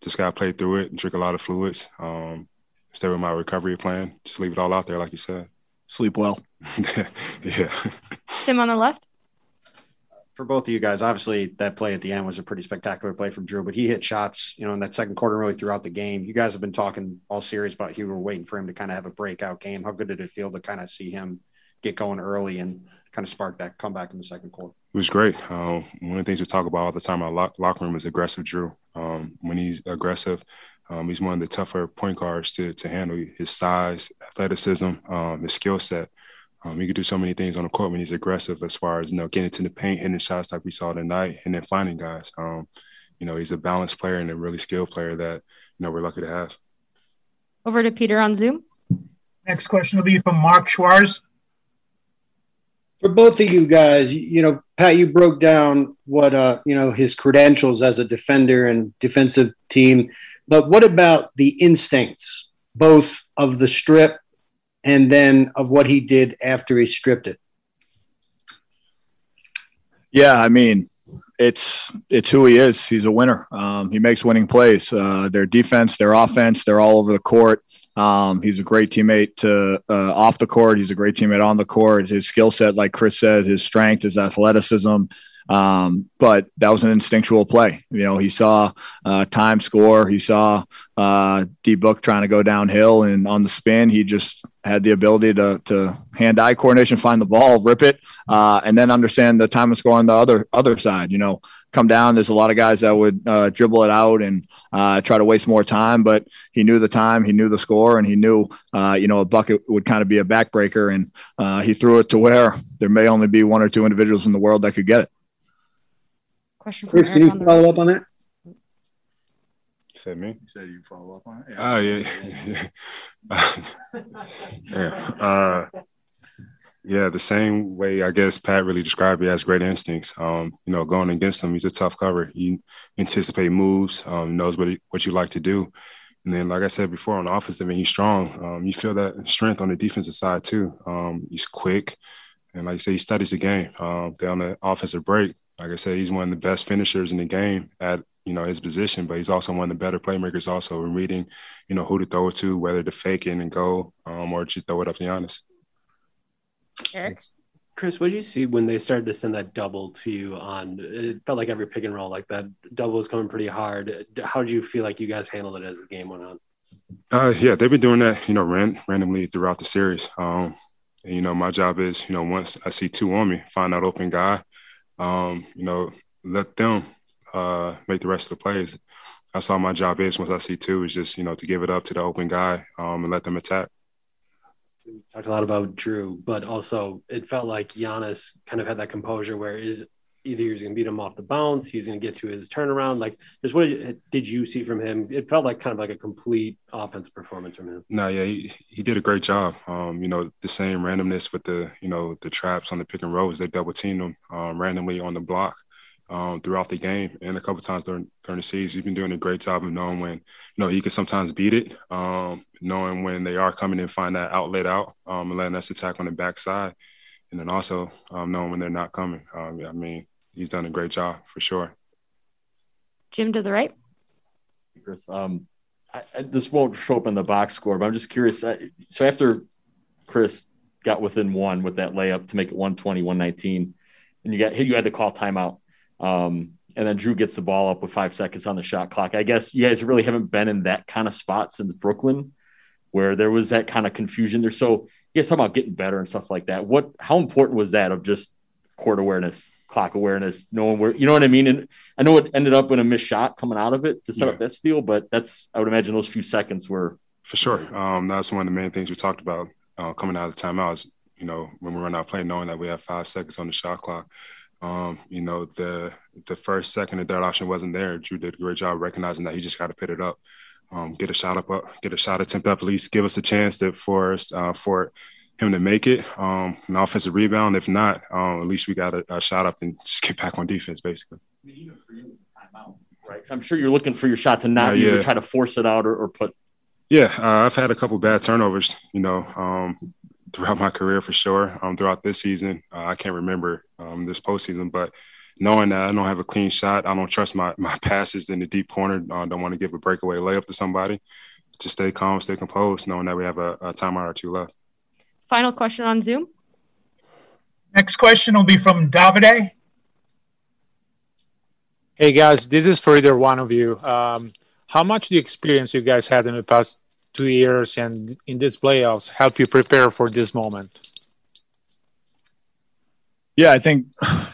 just got to play through it, drink a lot of fluids, um, stay with my recovery plan, just leave it all out there, like you said. Sleep well. yeah. Tim on the left for both of you guys, obviously that play at the end was a pretty spectacular play from Jrue, but he hit shots, you know, in that second quarter, really throughout the game. You guys have been talking all series about you were waiting for him to kind of have a breakout game. How good did it feel to kind of see him get going early and kind of spark that comeback in the second quarter? It was great. Um, one of the things we talk about all the time in our lock, locker room is aggressive Jrue. Um, when he's aggressive, um, he's one of the tougher point guards to, to handle. His size, athleticism, um, his skill set um, he could do so many things on the court when he's aggressive, as far as you know, getting to the paint, hitting shots like we saw tonight, and then finding guys. Um, you know, he's a balanced player and a really skilled player that you know we're lucky to have. Over to Peter on Zoom. Next question will be from Mark Schwartz. For both of you guys, you know, Pat, you broke down what uh, you know his credentials as a defender and defensive team, but what about the instincts, both of the strip and then of what he did after he stripped it. Yeah, I mean, it's it's who he is. He's a winner. Um, he makes winning plays. Uh, their defense, their offense, they're all over the court. Um, he's a great teammate to uh, off the court. He's a great teammate on the court. His skill set, like Khris said, his strength, his athleticism. Um, but that was an instinctual play. You know, he saw uh, time score. He saw uh, D Book trying to go downhill, and on the spin, he just had the ability to to hand eye coordination, find the ball, rip it, uh, and then understand the time and score on the other other side. You know, come down. There's a lot of guys that would uh, dribble it out and uh, try to waste more time, but he knew the time, he knew the score, and he knew uh, you know a bucket would kind of be a backbreaker, and uh, he threw it to where there may only be one or two individuals in the world that could get it. Question Khris, can you follow up on that? You said me? You said you follow up on it. Oh yeah, yeah. Uh, yeah, the same way I guess Pat really described it as great instincts. Um, you know, going against him, he's a tough cover. He anticipate moves, um, knows what he, what you like to do, and then like I said before on the offensive end, he's strong. Um, you feel that strength on the defensive side too. Um, he's quick, and like I say, he studies the game. Um, on the offensive break, like I said, he's one of the best finishers in the game at you know his position, but he's also one of the better playmakers. Also, in reading, you know, who to throw it to, whether to fake it and go, um, or just throw it up to Giannis. Eric? Khris, what did you see when they started to send that double to you on? It felt like every pick and roll, like that double was coming pretty hard. How did you feel like you guys handled it as the game went on? Uh, yeah, they've been doing that, you know, ran, randomly throughout the series. Um, and, you know, my job is, you know, once I see two on me, find that open guy, um, you know, let them uh, make the rest of the plays. That's all my job is. Once I see two, is just you know to give it up to the open guy um, and let them attack. We talked a lot about Jrue, but also it felt like Giannis kind of had that composure where is either he was going to beat him off the bounce, he's going to get to his turnaround. Like, just what did you see from him? It felt like kind of like a complete offense performance from him. No, yeah, he, he did a great job. Um, you know, the same randomness with the you know the traps on the pick and rolls. They double teamed him um, randomly on the block um, throughout the game and a couple times during during the season. He's been doing a great job of knowing when you know he can sometimes beat it, um, knowing when they are coming and find that outlet out um, and letting us attack on the backside, and then also um, knowing when they're not coming. Um, I mean, he's done a great job for sure. Jim to the right. Khris, um, I, I, this won't show up in the box score, but I'm just curious. Uh, so after Khris got within one with that layup to make it 120, 119, and you got you had to call timeout um, and then Jrue gets the ball up with five seconds on the shot clock. I guess you guys really haven't been in that kind of spot since Brooklyn, where there was that kind of confusion there. So you guys talk about getting better and stuff like that. What, how important was that of just court awareness, clock awareness, knowing where, you know what I mean? And I know it ended up in a missed shot coming out of it to set yeah. up that steal, but that's, I would imagine those few seconds were. For sure. Um, that's one of the main things we talked about uh, coming out of the timeout is, you know, when we run out play, knowing that we have five seconds on the shot clock. Um, you know, the the first, second, and third option wasn't there. Jrue did a great job recognizing that he just got to put it up, um, get a shot up, up, get a shot attempt up, at least give us a chance that for us uh, for him to make it, um, an offensive rebound. If not, um, at least we got a, a, shot up and just get back on defense, basically. Right. I'm sure you're looking for your shot to not uh, yeah. try to force it out or, or put. Yeah, uh, I've had a couple bad turnovers. You know, um, throughout my career for sure. Um, throughout this season, uh, I can't remember um, this postseason, but knowing that I don't have a clean shot, I don't trust my my passes in the deep corner. Uh, don't want to give a breakaway layup to somebody. Just stay calm, stay composed, knowing that we have a, a timeout or two left. Final question on Zoom. Next question will be from Davide. Hey guys, this is for either one of you. Um, how much the experience you guys had in the past two years and in these playoffs help you prepare for this moment? Yeah, I think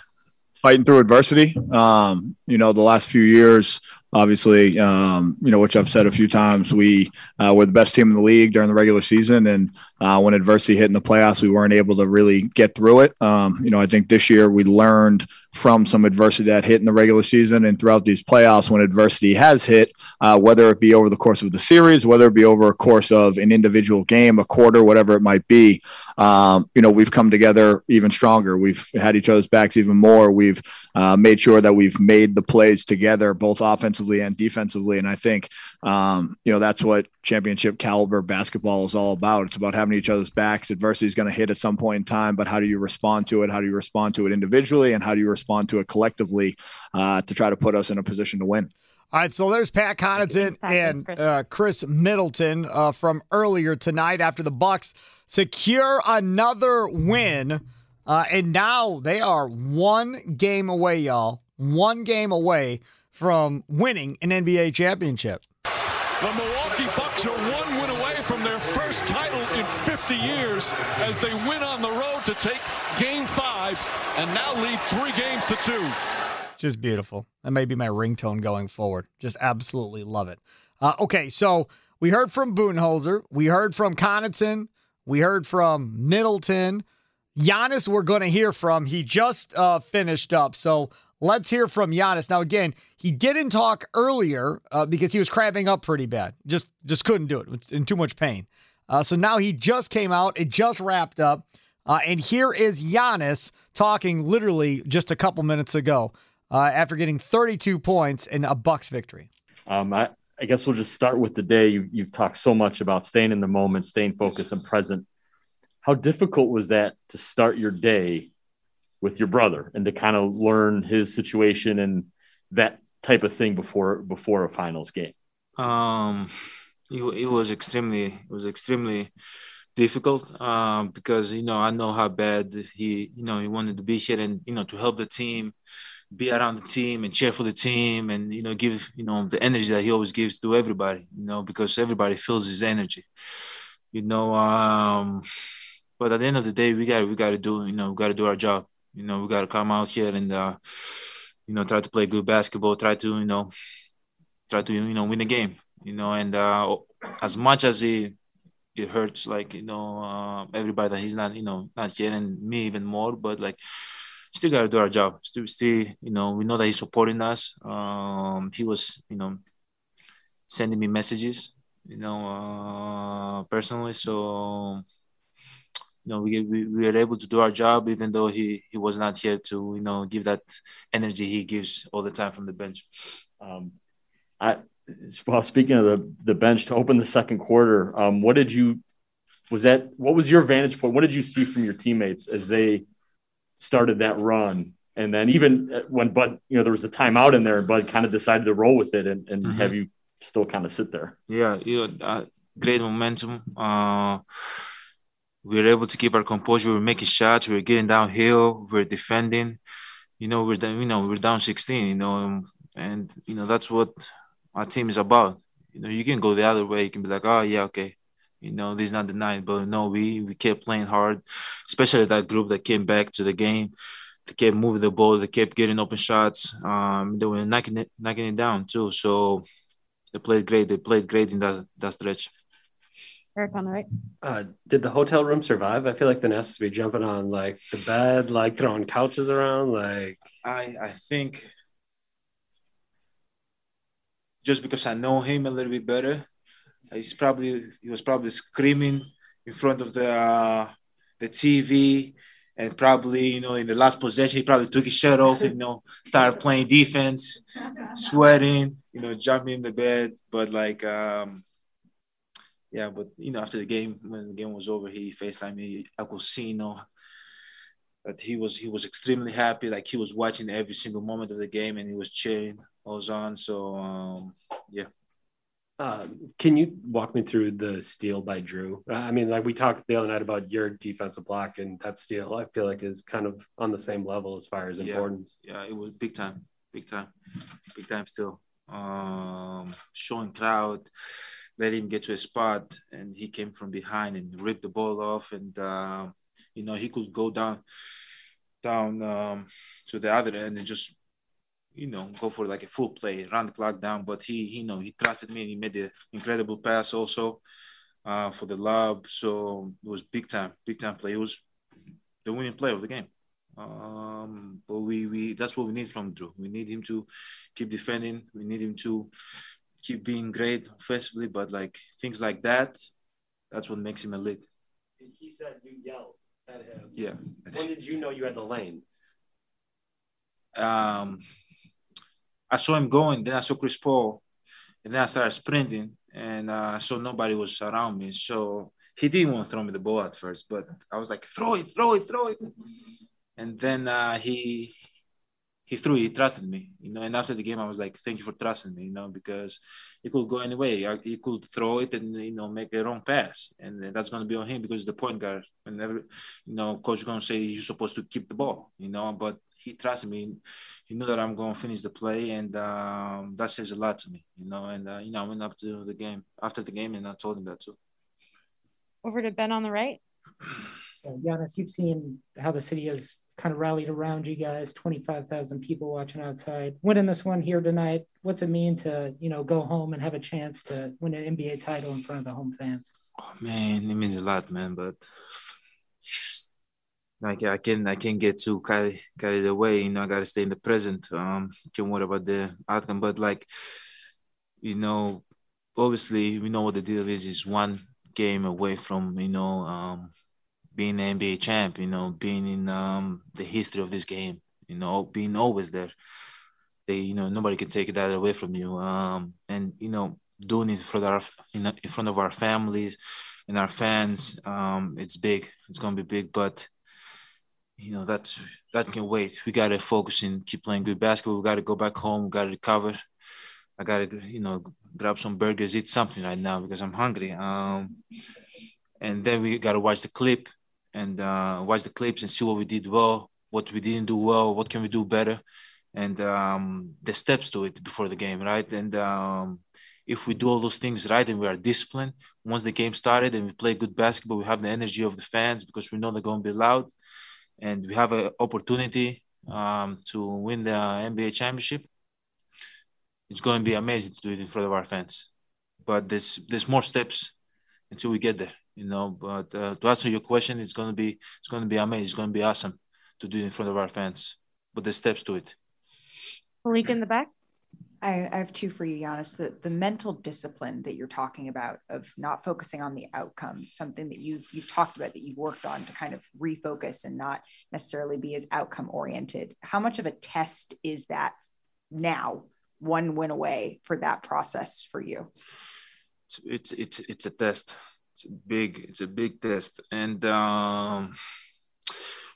fighting through adversity. Um, you know, the last few years, obviously, um, you know, which I've said a few times, we uh, were the best team in the league during the regular season, and uh, when adversity hit in the playoffs, we weren't able to really get through it. Um, you know, I think this year we learned from some adversity that hit in the regular season and throughout these playoffs when adversity has hit, uh, whether it be over the course of the series, whether it be over a course of an individual game, a quarter, whatever it might be. Um, you know, we've come together even stronger. We've had each other's backs even more. We've uh, made sure that we've made the plays together, both offensively and defensively. And I think, um, you know, that's what championship caliber basketball is all about. It's about having each other's backs. Adversity is going to hit at some point in time, but how do you respond to it? How do you respond to it individually? And how do you respond to it collectively uh, to try to put us in a position to win? All right, so there's Pat Connaughton and Khris. uh, Khris Middleton uh, from earlier tonight after the Bucks secure another win, uh, and now they are one game away, y'all. One game away from winning an NBA championship. The Milwaukee Bucks are one win away from their first title in 50 years as they win on the road to take game five and now lead three games to two. Just beautiful. That may be my ringtone going forward. Just absolutely love it. Uh, okay, so we heard from Budenholzer. We heard from Connaughton. We heard from Middleton. Giannis, we're going to hear from. He just uh, finished up. So let's hear from Giannis. Now, again, he didn't talk earlier uh, because he was cramping up pretty bad. Just just couldn't do it. In too much pain. Uh, so now he just came out. It just wrapped up. Uh, and here is Giannis talking literally just a couple minutes ago uh, after getting 32 points in a Bucks victory. Um, I, I guess we'll just start with the day. You, you've talked so much about staying in the moment, staying focused and present. How difficult was that to start your day with your brother and to kind of learn his situation and that type of thing before before a finals game? Um, it, it was extremely it was extremely difficult um, because you know I know how bad he you know he wanted to be here and you know to help the team, be around the team and cheer for the team and you know give you know the energy that he always gives to everybody you know because everybody feels his energy, you know. Um, but at the end of the day, we got we got to do you know we got to do our job. You know we got to come out here and uh, you know try to play good basketball, try to you know try to you know win the game you know and uh as much as it it hurts like you know uh, everybody that he's not you know not here and me even more but like still got to do our job. Still still you know we know that he's supporting us. Um he was you know sending me messages you know uh personally so you know we, we we were able to do our job even though he he was not here to you know give that energy he gives all the time from the bench Um, I well, speaking of the the bench to open the second quarter, um, what did you was that what was your vantage point? What did you see from your teammates as they started that run? And then even uh, when Bud, you know, there was the timeout in there, and Bud kind of decided to roll with it and, and Mhm. have you still kind of sit there. Yeah, you know, uh, great momentum. Uh, we were able to keep our composure. We were making shots. We were getting downhill. We were defending. You know, we're down. You know, we're down 16. You know, and, and you know that's what our team is about. You know, you can go the other way. You can be like, oh yeah, okay. You know, this is not the night, but no, we we kept playing hard, especially that group that came back to the game. They kept moving the ball. They kept getting open shots. Um, they were knocking it, knocking it down too. So they played great. They played great in that that stretch. Eric on the right. Uh, did the hotel room survive? I feel like Thanasis has to be jumping on like the bed, like throwing couches around. Like I I think just because I know him a little bit better, he's probably he was probably screaming in front of the uh, the TV, and probably you know in the last possession he probably took his shirt off, and, you know, started playing defense, sweating, you know, jumping in the bed, but like. um yeah, but you know, after the game, when the game was over, he FaceTimed me. I could see, you know, that he was he was extremely happy. Like he was watching every single moment of the game and he was cheering all on. So um, yeah. Uh, can you walk me through the steal by Jrue? Uh, I mean, like we talked the other night about your defensive block and that steal. I feel like is kind of on the same level as far as Yeah. importance. Yeah, it was big time, big time, big time still. Um, showing crowd, let him get to a spot, and he came from behind and ripped the ball off, and um, you know he could go down, down um, to the other end and just, you know, go for like a full play, run the clock down. But he, you know, he trusted me. and He made the incredible pass also uh, for the lob, so it was big time, big time play. It was the winning play of the game. Um, but we we that's what we need from Jrue. We need him to keep defending. We need him to keep being great offensively. But like things like that, that's what makes him elite. He said you yelled at him. Yeah. When did you know you had the lane? Um, I saw him going. Then I saw Chris Paul, and then I started sprinting, and uh, so nobody was around me. So he didn't want to throw me the ball at first, but I was like, throw it, throw it, throw it. And then uh, he he threw, he trusted me, you know. And after the game, I was like, "Thank you for trusting me," you know, because it could go any way. He could throw it and you know make a wrong pass, and that's going to be on him because the point guard. And every, you know, coach going to say you're supposed to keep the ball, you know, but he trusted me. He knew that I'm going to finish the play, and um, that says a lot to me, you know. And uh, you know, I went up to the game after the game, and I told him that too. Over to Ben on the right. Uh, Giannis, you've seen how the city has kind of rallied around you guys 25,000 people watching outside. Winning this one here tonight what's it mean to you know go home and have a chance to win an NBA title in front of the home fans? Oh, man it means a lot man but like I can I can't get too carried carried away you know I got to stay in the present um can worry about the outcome but like you know obviously we know what the deal is is one game away from you know um being an NBA champ, you know, being in um, the history of this game, you know, being always there. They, you know, nobody can take that away from you. Um, and you know, doing it in of our, in front of our families and our fans, um, it's big. It's gonna be big, but you know that's that can wait. We gotta focus and keep playing good basketball. We gotta go back home. We gotta recover. I gotta, you know, grab some burgers, eat something right now because I'm hungry. Um, and then we gotta watch the clip and uh, watch the clips and see what we did well, what we didn't do well, what can we do better, and um, the steps to it before the game, right? And um, if we do all those things right and we are disciplined, once the game started and we play good basketball, we have the energy of the fans because we know they're going to be loud, and we have an opportunity um, to win the NBA championship. It's going to be amazing to do it in front of our fans, but there's there's more steps until we get there you know. But uh, to answer your question, it's gonna be it's gonna be amazing. It's gonna be awesome to do it in front of our fans. But the steps to it. Malik in the back. I, I, have two for you, Giannis. The the mental discipline that you're talking about of not focusing on the outcome, something that you've you've talked about that you've worked on to kind of refocus and not necessarily be as outcome oriented. How much of a test is that now, one win away for that process for you? It's it's it's, it's a test it's a big it's a big test. And um,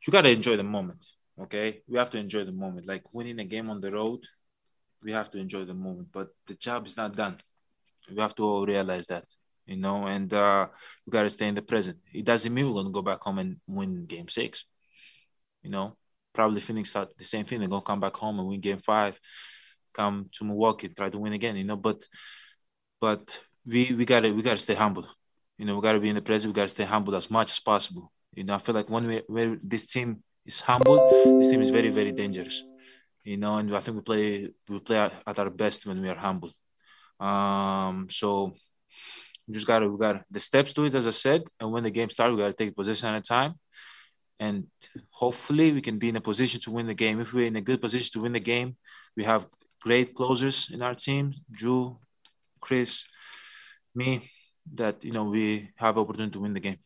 you got to enjoy the moment okay? We have to enjoy the moment. Like winning a game on the road we have to enjoy the moment but the job is not done. We have to all realize that you know? And uh, we got to stay in the present. It doesn't mean we're going to go back home and win game six you know? Probably phoenix thought the same thing. They're going to come back home and win game five come to milwaukee try to win again you know? But but we we gotta we gotta stay humble you know, we got to be in the present. We got to stay humble as much as possible. You know, I feel like when we where this team is humble, this team is very very dangerous. You know, and I think we play we play at our best when we are humble. Um, so we just gotta we got the steps to it, as I said. And when the game starts, we gotta take position at a time, and hopefully we can be in a position to win the game. If we're in a good position to win the game, we have great closers in our team: Jrue, Khris, me that you know we have opportunity to win the game.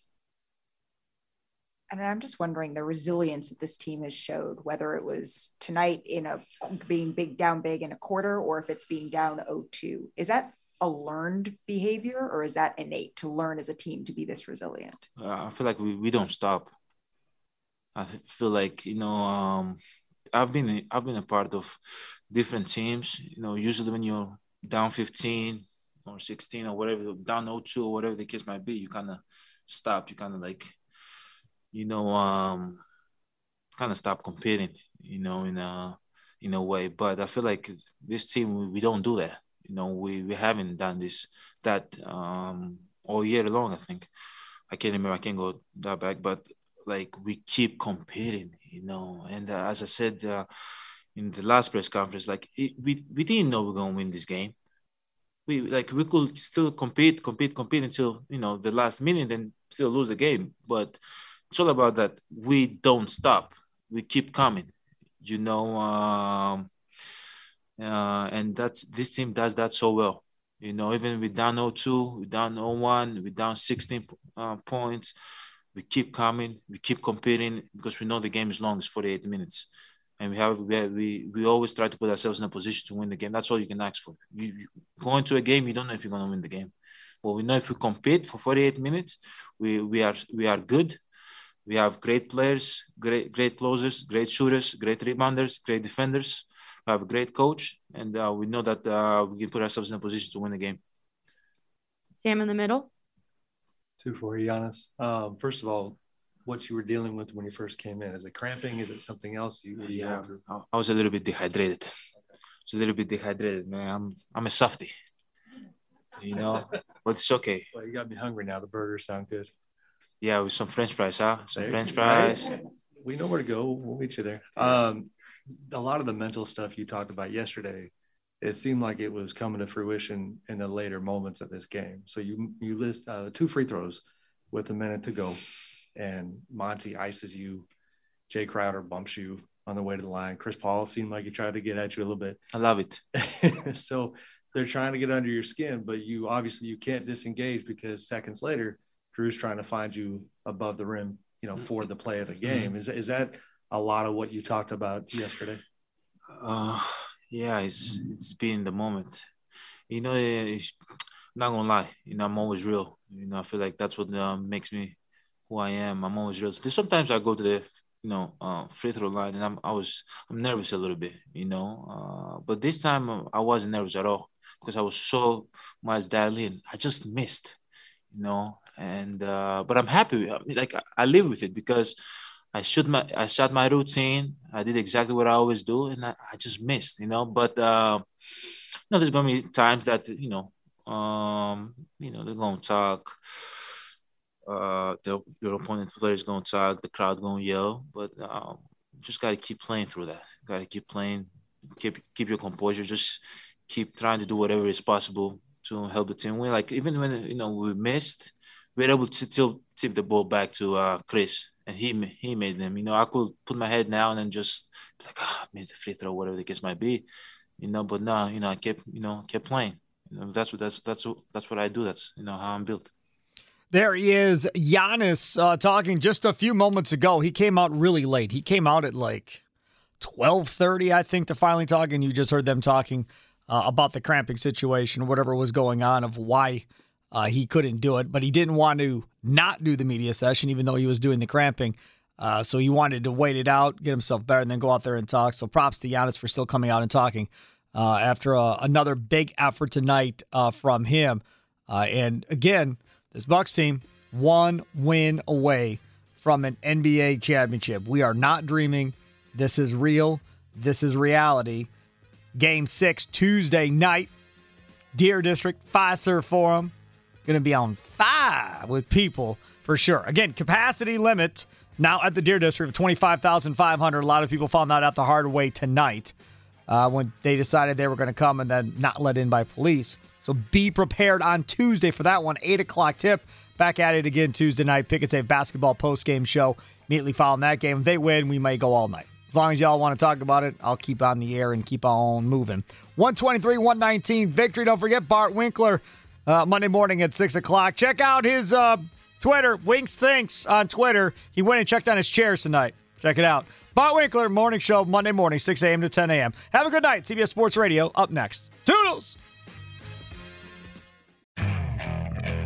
And I'm just wondering the resilience that this team has showed, whether it was tonight in a being big down big in a quarter, or if it's being down 0-2. Is that a learned behavior, or is that innate to learn as a team to be this resilient? Uh, I feel like we, we don't stop. I feel like you know um, I've been I've been a part of different teams. You know, usually when you're down 15, or 16 or whatever, down 02 or whatever the case might be, you kind of stop. You kind of like, you know, um, kind of stop competing, you know, in a in a way. But I feel like this team, we, we don't do that. You know, we we haven't done this that um all year long. I think I can't remember. I can't go that back, but like we keep competing, you know. And uh, as I said uh, in the last press conference, like it, we we didn't know we are gonna win this game we like we could still compete, compete, compete until you know the last minute and still lose the game. But it's all about that we don't stop. We keep coming, you know. Um, uh, and that's this team does that so well. You know, even with down 0-2, we down 0-1, we down 16 uh, points. We keep coming, we keep competing because we know the game is long, it's 48 minutes and we have we, we we always try to put ourselves in a position to win the game. That's all you can ask for. You, you go into a game, you don't know if you're going to win the game. But we know if we compete for 48 minutes, we we are we are good. We have great players, great great closers, great shooters, great rebounders, great defenders. We have a great coach, and uh, we know that uh, we can put ourselves in a position to win the game. Sam in the middle. Two for you, Giannis. Um, first of all, what you were dealing with when you first came in? Is it cramping? Is it something else? You, you yeah, I, was a little bit dehydrated. I was a little bit dehydrated, man. I'm I'm a softie, you know, but it's okay. Well, you got me hungry now. The burgers sound good. Yeah, with some French fries, huh? Some There- French fries. right? We know where to go. We'll meet you there. Um, a lot of the mental stuff you talked about yesterday, it seemed like it was coming to fruition in the later moments of this game. So you you list uh, two free throws with a minute to go, and Monty ices you. Jae Crowder bumps you on the way to the line. Chris Paul seemed like he tried to get at you a little bit. I love it. so they're trying to get under your skin, but you obviously you can't disengage because seconds later, Jrue's trying to find you above the rim, you know, for the play of the game. Is is that a lot of what you talked about yesterday? Uh, yeah, it's it's been the moment. You know, eh, not gonna lie. You know, I'm always real. You know, I feel like that's what uh, makes me who I am. I'm always real. Sometimes I go to the you know uh, free throw line and I'm I was I'm nervous a little bit. You know, uh, but this time uh, I wasn't nervous at all because I was so much dialed in. I just missed. You know, and uh, but I'm happy. Like I, I live with it because. I shoot my I shot my routine. I did exactly what I always do, and I, I just missed, you know. But uh, you know, there's gonna be times that you know, um, you know, they're gonna talk. Uh, the your opponent player is gonna talk. The crowd gonna yell, but um, just gotta keep playing through that. Gotta keep playing. Keep keep your composure. Just keep trying to do whatever is possible to help the team win. Like even when you know we missed, we were able to still tip the ball back to uh, Khris, and he he made them. You know, I could put my head down and just like, ah, missed the free throw, whatever the case might be. You know, but no, you know, I kept you know kept playing. You know, that's what that's that's what that's what I do. That's you know how I'm built. There he is, Giannis, uh, talking just a few moments ago. He came out really late. He came out at like twelve thirty, I think, to finally talk. And you just heard them talking uh, about the cramping situation, whatever was going on, of why uh, he couldn't do it. But he didn't want to not do the media session, even though he was doing the cramping. Uh, so he wanted to wait it out, get himself better, and then go out there and talk. So props to Giannis for still coming out and talking uh, after uh, another big effort tonight from him. And again, this Bucks team one win away from an NBA championship. We are not dreaming. This is real. This is reality. Game six Tuesday night, Deer District Fiserv Forum, going to be on fire with people for sure. Again, capacity limit now at the Deer District of twenty five thousand five hundred. A lot of people found that out the hard way tonight uh, when they decided they were going to come and then not let in by police. So be prepared on Tuesday for that one. 8 o'clock tip. Back at it again Tuesday night. Pick and Save basketball post game show immediately following that game. If they win, we may go all night. As long as y'all want to talk about it, I'll keep on the air and keep on moving. 123 119 victory. Don't forget Bart Winkler uh, Monday morning at 6 o'clock. Check out his uh, Twitter, Winks Thinks on Twitter. He went and checked on his chairs tonight. Check it out. Bart Winkler, morning show, Monday morning, 6 a.m. to 10 a.m. Have a good night. CBS Sports Radio up next. Toodles!